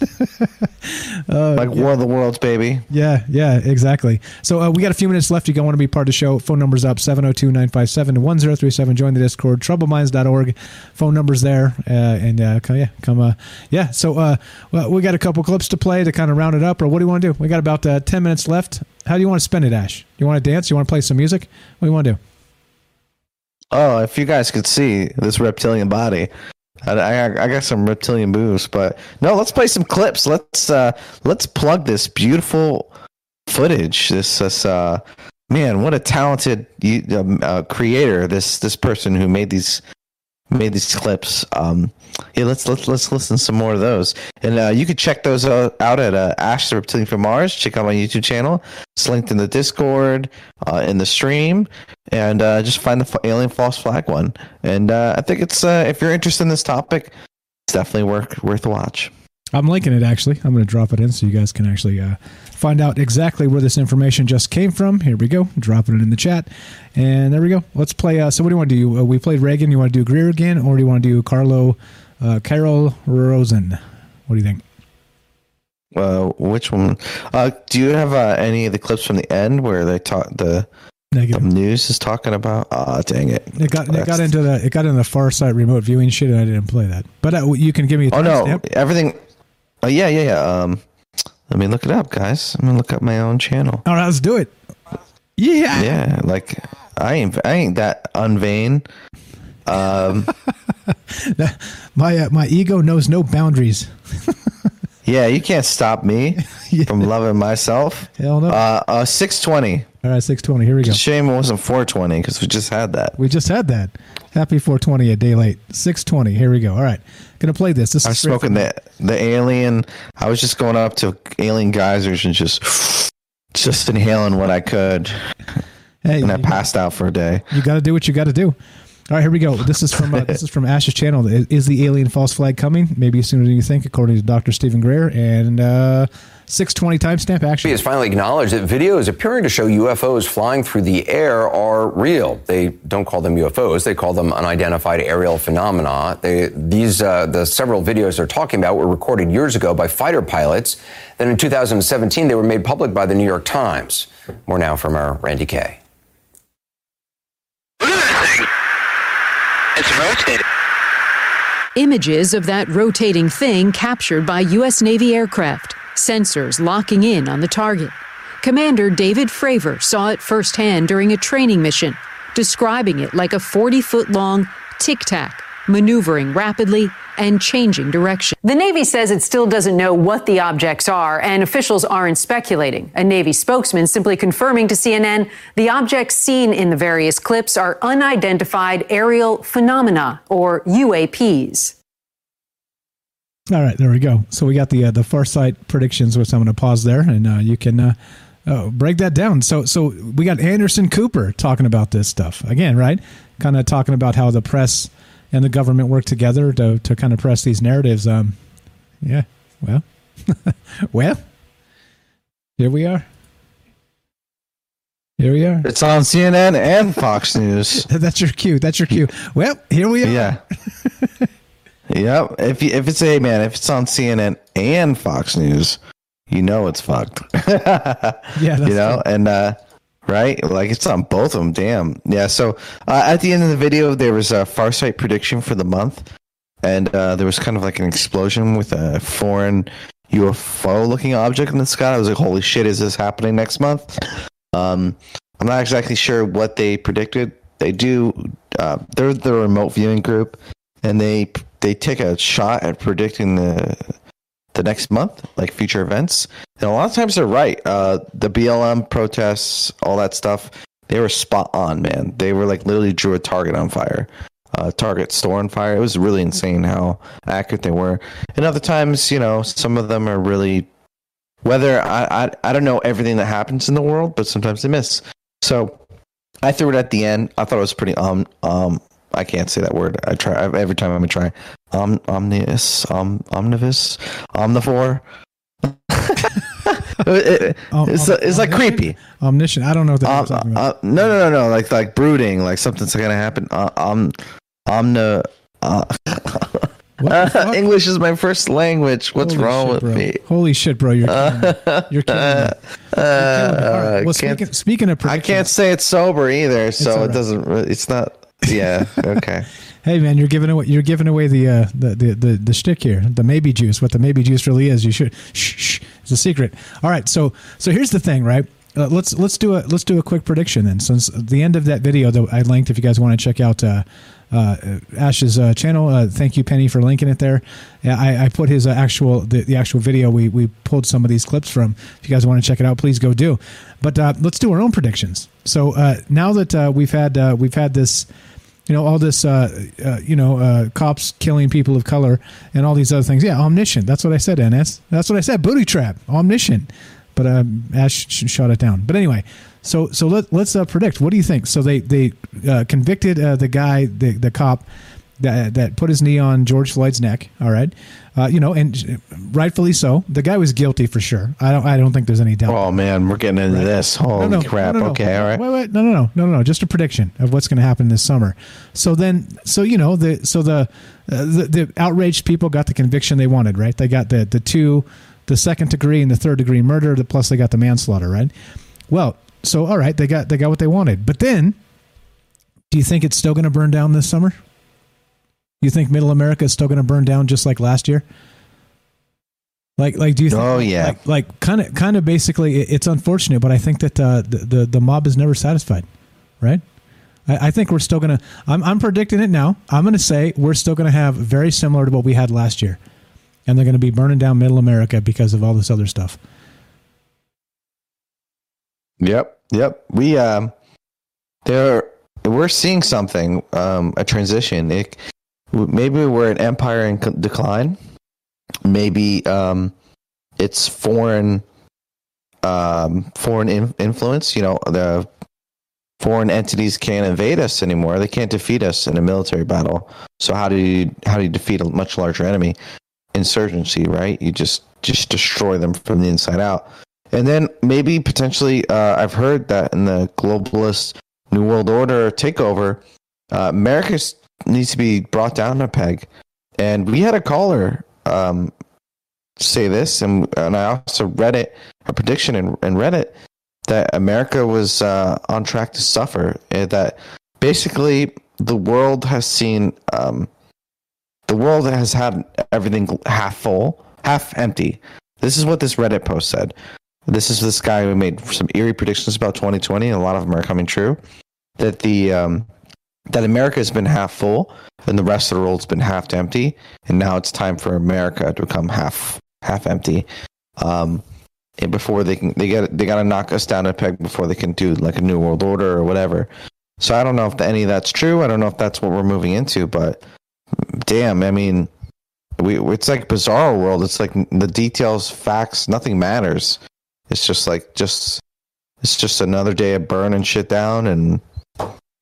uh, <laughs> like War of the Worlds, baby. yeah, yeah, exactly. So uh, we got a few minutes left. You want to be part of the show. Phone number's up 702 957 1037. Join the Discord, troubledminds.org. Phone number's there. Uh, and uh, come, yeah, come. Uh, yeah, so uh, well, we got a couple clips to play to kind of round it up. Or what do you want to do? We got about uh, 10 minutes left. How do you want to spend it, Ash? You want to dance? You want to play some music? What do you want to do? Oh, if you guys could see this reptilian body, I, I, I got some reptilian moves. But no, let's play some clips. Let's uh, let's plug this beautiful footage. This this uh, man, what a talented um, uh, creator. This this person who made these made these clips. Um, yeah, let's let's let's listen to some more of those, and uh, you could check those out, out at uh, Ash the Reptilian from Mars. Check out my YouTube channel. It's linked in the Discord, uh, in the stream, and uh, just find the alien false flag one. And uh, I think it's uh, if you're interested in this topic, it's definitely worth worth a watch. I'm linking it actually. I'm going to drop it in so you guys can actually uh, find out exactly where this information just came from. Here we go. Dropping it in the chat. And there we go. Let's play. Uh, so, what do you want to do? Uh, we played Reagan. You want to do Greer again, or do you want to do Carlo, uh, Carol Rosin? What do you think? Uh, which one? Uh, do you have uh, any of the clips from the end where they talk the, the news is talking about? Ah, dang it! It got it got into the it got into the Farsight remote viewing shit, and I didn't play that. But uh, you can give me. A Oh no, timestamp. everything. Oh yeah, yeah, yeah. Um, let me look it up, guys. I'm gonna look up my own channel. All right, let's do it. Yeah. Yeah, like I ain't I ain't that unvain. Um, <laughs> My uh, my ego knows no boundaries. <laughs> yeah, you can't stop me <laughs> from loving myself. Hell no. Uh, uh six twenty. All right, six twenty. Here we go. Shame it wasn't four twenty because we just had that. We just had that. Happy 420 a day late. 620. Here we go. All right. Gonna play this. This I is smoking the the alien. I was just going up to alien geysers and just just inhaling what I could. Hey, and I passed out for a day. You got to do what you got to do. All right, here we go. This is from uh, this is from Ash's channel. Is, is the alien false flag coming? Maybe sooner than you think, according to Dr. Steven Greer. And uh, 620 timestamp action. He has finally acknowledged that videos appearing to show UFOs flying through the air are real. They don't call them UFOs; they call them unidentified aerial phenomena. They, these uh, the several videos they're talking about were recorded years ago by fighter pilots. Then in 2017, they were made public by the New York Times. More now from our Randi Kaye. It's rotating. Images of that rotating thing captured by U.S. Navy aircraft, sensors locking in on the target. Commander David Fravor saw it firsthand during a training mission, describing it like a 40 foot long tic tac, maneuvering rapidly and changing direction. The Navy says it still doesn't know what the objects are, and officials aren't speculating. A Navy spokesman simply confirming to CNN the objects seen in the various clips are unidentified aerial phenomena, or UAPs. All right, there we go. So we got the uh, the Farsight predictions, which I'm going to pause there, and uh, you can uh, oh, break that down. So so we got Anderson Cooper talking about this stuff again, right? Kind of talking about how the press and the government work together to to kind of press these narratives. Um, yeah. Well, <laughs> well, here we are. Here we are. It's on CNN and Fox News. <laughs> That's your cue. That's your cue. Well, here we are. Yeah. <laughs> yep. If you, if it's a man, if it's on CNN and Fox News, you know it's fucked. <laughs> Yeah, you know, and uh, right, like it's on both of them. Damn. Yeah. So uh, at the end of the video, there was a Farsight prediction for the month, and uh, there was kind of like an explosion with a foreign UFO-looking object in the sky. I was like, "Holy shit, is this happening next month?" Um, I'm not exactly sure what they predicted. They do. Uh, they're the remote viewing group, and they they take a shot at predicting the the next month, like future events. And a lot of times they're right. Uh, the BLM protests, all that stuff, they were spot on, man. They were like literally drew a target on fire, uh, target store on fire. It was really insane how accurate they were. And other times, you know, some of them are really whether I, I I don't know everything that happens in the world, but sometimes they miss. So I threw it at the end. I thought it was pretty um um I can't say that word. I try every time I'm gonna try. Um omnious, um omnivous, omnivore. <laughs> It- Um, it's um, it's like creepy. Omniscient. I don't know what that Um, uh, no, no, no, no. Like like brooding. Like something's gonna happen. Uh, um, omni. Uh, <laughs> English is my first language. What's Holy wrong shit, with bro. me? Holy shit, bro! You're killing me. <laughs> You're killing me. Uh, All right, well, can't- speaking, speaking of I can't say it's sober either, so all it right. doesn't. It's not. Yeah. Okay. <laughs> Hey man, you're giving away you're giving away the uh, the, the the the shtick here, the maybe juice. What the maybe juice really is, you should shh, shh it's a secret. All right, so so here's the thing, right? Uh, let's let's do a let's do a quick prediction then. Since the end of that video that I linked, if you guys want to check out uh, uh, Ash's uh, channel, uh, thank you Penny for linking it there. I, I put his uh, actual the, the actual video. We we pulled some of these clips from. If you guys want to check it out, please go do. But let's do our own predictions. So now that we've had we've had this you know all this uh, uh, you know uh, cops killing people of color and all these other things. Yeah omniscient. That's what i said ns that's what i said. Booty trap. Omniscient. But um, ash shot it down. But anyway so so let, let's uh, predict. What do you think? So they they uh, convicted uh, the guy the, the cop that, that put his knee on george floyd's neck all right uh, you know and rightfully so the guy was guilty for sure i don't i don't think there's any doubt Oh man, we're getting into this. Holy no, no, crap! no. Okay, all right. Wait, wait, no, no, no, no, no, no. Just a prediction of what's going to happen this summer. So then, so you know, the so the, uh, the the outraged people got the conviction they wanted, right? They got the the two, the second degree and the third degree murder. The plus they got the manslaughter, right? Well, so all right, they got they got what they wanted. But then, do you think it's still going to burn down this summer? You think Middle America is still going to burn down just like last year? Like, like, do you? Think, Oh, yeah. Like, kind of, kind of, basically, it- it's unfortunate, but I think that uh, the, the the mob is never satisfied, right? I, I think we're still gonna. I'm, I'm predicting it now. I'm gonna say we're still gonna have very similar to what we had last year, and they're gonna be burning down Middle America because of all this other stuff. Yep, yep. We um, there we're seeing something, um, a transition. It, maybe we're an empire in decline. Maybe um, it's foreign, um, foreign in- influence. You know, the foreign entities can't invade us anymore. They can't defeat us in a military battle. So how do you how do you defeat a much larger enemy? Insurgency, right? You just just destroy them from the inside out. And then maybe potentially, uh, I've heard that in the globalist New World Order takeover, uh, America s- needs to be brought down a peg. And we had a caller um, say this, and, and I also read it, a prediction and and read it that America was uh, on track to suffer. That basically the world has seen, um, the world has had everything half full, half empty. This is what this Reddit post said. This is this guy who made some eerie predictions about 2020, and a lot of them are coming true. That the um, that America has been half full, and the rest of the world's been half empty, and now it's time for America to become half half empty. Um, and before they can, they get they got to knock us down a peg before they can do like a new world order or whatever. So I don't know if any of that's true. I don't know if that's what we're moving into, but damn, I mean, we it's like bizarre world. It's like the details, facts, nothing matters. It's just like just it's just another day of burning shit down and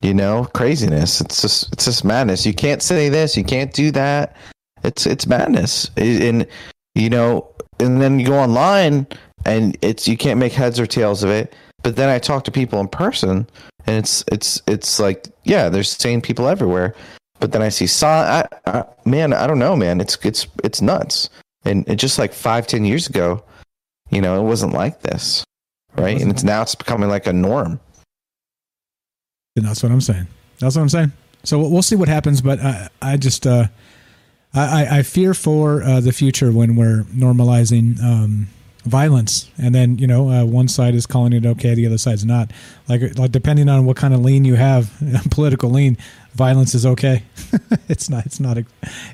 you know craziness. It's just it's just madness. You can't say this. You can't do that. It's it's madness. And you know, and then you go online and it's you can't make heads or tails of it. But then I talk to people in person, and it's it's it's like yeah, there's sane people everywhere. But then I see I, I, man, I don't know, man. It's it's it's nuts. And it just like five ten years ago, you know, it wasn't like this, right? And it's now it's becoming like a norm. And that's what I'm saying. That's what I'm saying. So we'll see what happens, but I, I just, uh, I, I- fear for uh, the future when we're normalizing um, violence, and then you know, uh, one side is calling it okay, the other side's not. Like, like depending on what kind of lean you have, <laughs> political lean, violence is okay. <laughs> it's not. It's not.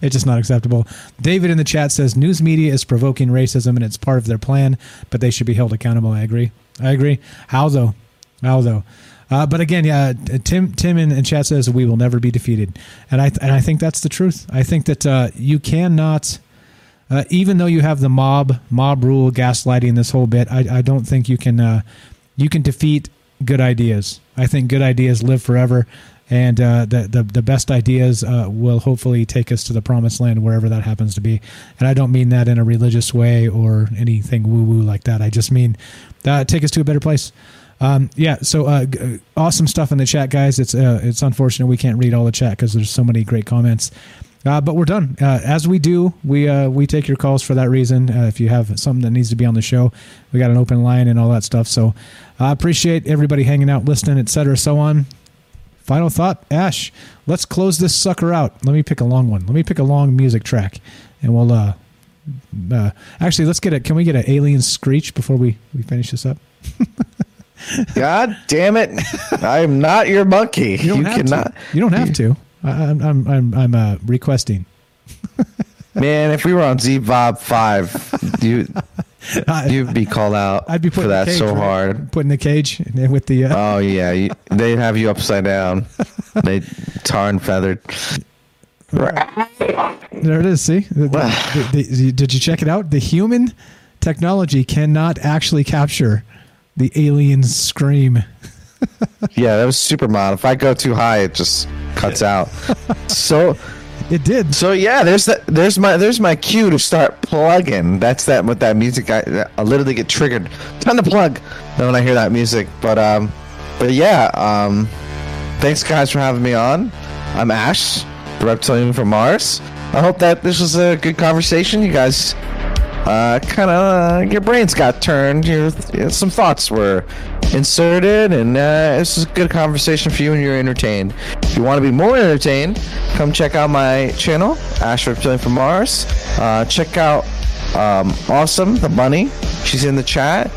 It's just not acceptable. David in the chat says news media is provoking racism, and it's part of their plan, but they should be held accountable. I agree. I agree. How though? How though? Uh, but again, yeah, Tim Tim in, in chat says we will never be defeated, and I and I think that's the truth. I think that uh, you cannot, uh, even though you have the mob mob rule, gaslighting, this whole bit. I, I don't think you can uh, you can defeat good ideas. I think good ideas live forever, and uh, the, the the best ideas uh, will hopefully take us to the promised land, wherever that happens to be. And I don't mean that in a religious way or anything woo woo like that. I just mean that take us to a better place. Um, yeah, so uh, g- awesome stuff in the chat, guys. It's uh, it's unfortunate we can't read all the chat because there's so many great comments. Uh, but we're done. Uh, as we do, we uh, we take your calls for that reason. Uh, if you have something that needs to be on the show, we got an open line and all that stuff. So I appreciate everybody hanging out, listening, etc. So on. Final thought, Ash. Let's close this sucker out. Let me pick a long one. Let me pick a long music track, and we'll. Uh, uh, actually, let's get it. Can we get an alien screech before we we finish this up? <laughs> God damn it! I'm not your monkey. You, You cannot. To. You don't have to. I'm I'm I'm I'm uh, requesting. Man, if we were on Z Bob five, you <laughs> You'd be called out I'd be for that cage, so right? hard. Put in the cage with the. Uh, Oh yeah, you, they'd have you upside down. They tar and feathered. There it is. See, the- <sighs> the- the- did you check it out? The human technology cannot actually capture the alien scream. Yeah, that was super mild. If I go too high, it just cuts out. <laughs> So it did. So yeah, there's that. There's my there's my cue to start plugging. That's that with that music. I, I literally get triggered. Time to plug. When I hear that music, but um, but yeah, um, thanks guys for having me on. I'm Ash, the reptilian from Mars. I hope that this was a good conversation. You guys, uh, kind of uh, your brains got turned. Your some thoughts were inserted, and uh, this is a good conversation for you, and you're entertained. If you want to be more entertained, come check out my channel, Ash Reptilian from Mars. Uh, check out um, Awesome, the bunny. She's in the chat.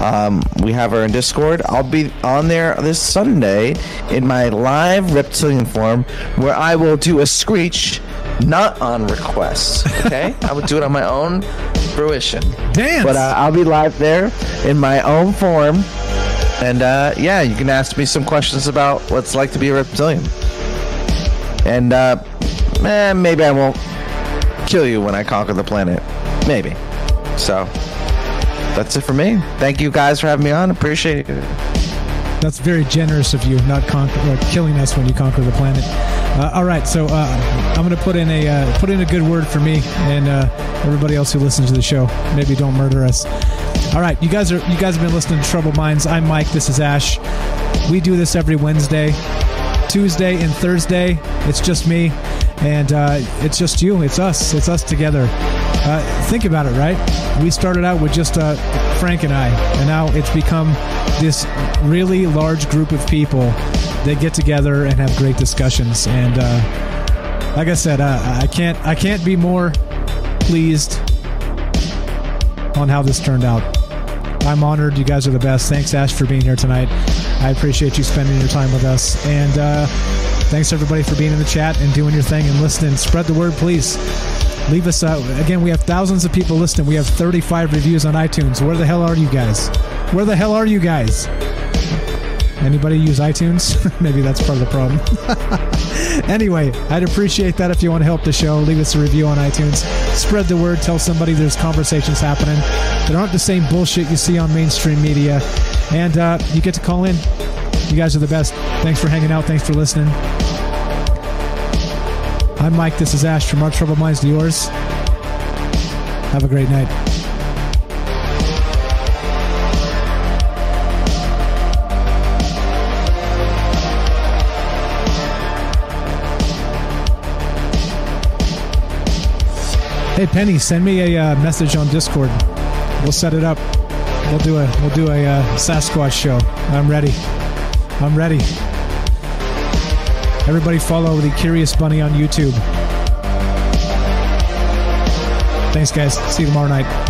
Um, we have her in Discord. I'll be on there this Sunday in my live reptilian form where I will do a screech not on request. Okay? <laughs> I would do it on my own fruition. Dance! But uh, I'll be live there in my own form. And uh, yeah, you can ask me some questions about what it's like to be a reptilian. And uh, eh, maybe I won't kill you when I conquer the planet. Maybe. So that's it for me. Thank you guys for having me on. Appreciate it. That's very generous of you, not conquer, or killing us when you conquer the planet. Uh, all right, so uh, I'm going to put in a uh, put in a good word for me and uh, everybody else who listens to the show. Maybe don't murder us. All right, you guys are you guys have been listening to Troubled Minds. I'm Mike. This is Ash. We do this every Wednesday, Tuesday, and Thursday. It's just me, and uh, it's just you. It's us. It's us together. Uh, think about it, right? We started out with just Frank and I, and now it's become this really large group of people that get together and have great discussions. And uh, like I said, uh, I can't I can't be more pleased on how this turned out. I'm honored. You guys are the best. Thanks, Ash, for being here tonight. I appreciate you spending your time with us. And uh, thanks, everybody, for being in the chat and doing your thing and listening. Spread the word, please. Leave us out. Again, we have thousands of people listening. We have 35 reviews on iTunes. Where the hell are you guys? Where the hell are you guys? Anybody use iTunes? <laughs> Maybe that's part of the problem. <laughs> anyway, I'd appreciate that if you want to help the show. Leave us a review on iTunes. Spread the word. Tell somebody there's conversations happening that aren't the same bullshit you see on mainstream media. And uh, you get to call in. You guys are the best. Thanks for hanging out. Thanks for listening. I'm Mike. This is Ash from Our Troubled Minds to yours. Have a great night. Hey Penny, send me a uh, message on Discord. We'll set it up. We'll do a we'll do a uh, Sasquatch show. I'm ready. I'm ready. Everybody follow the Curious Bunny on YouTube. Thanks, guys. See you tomorrow night.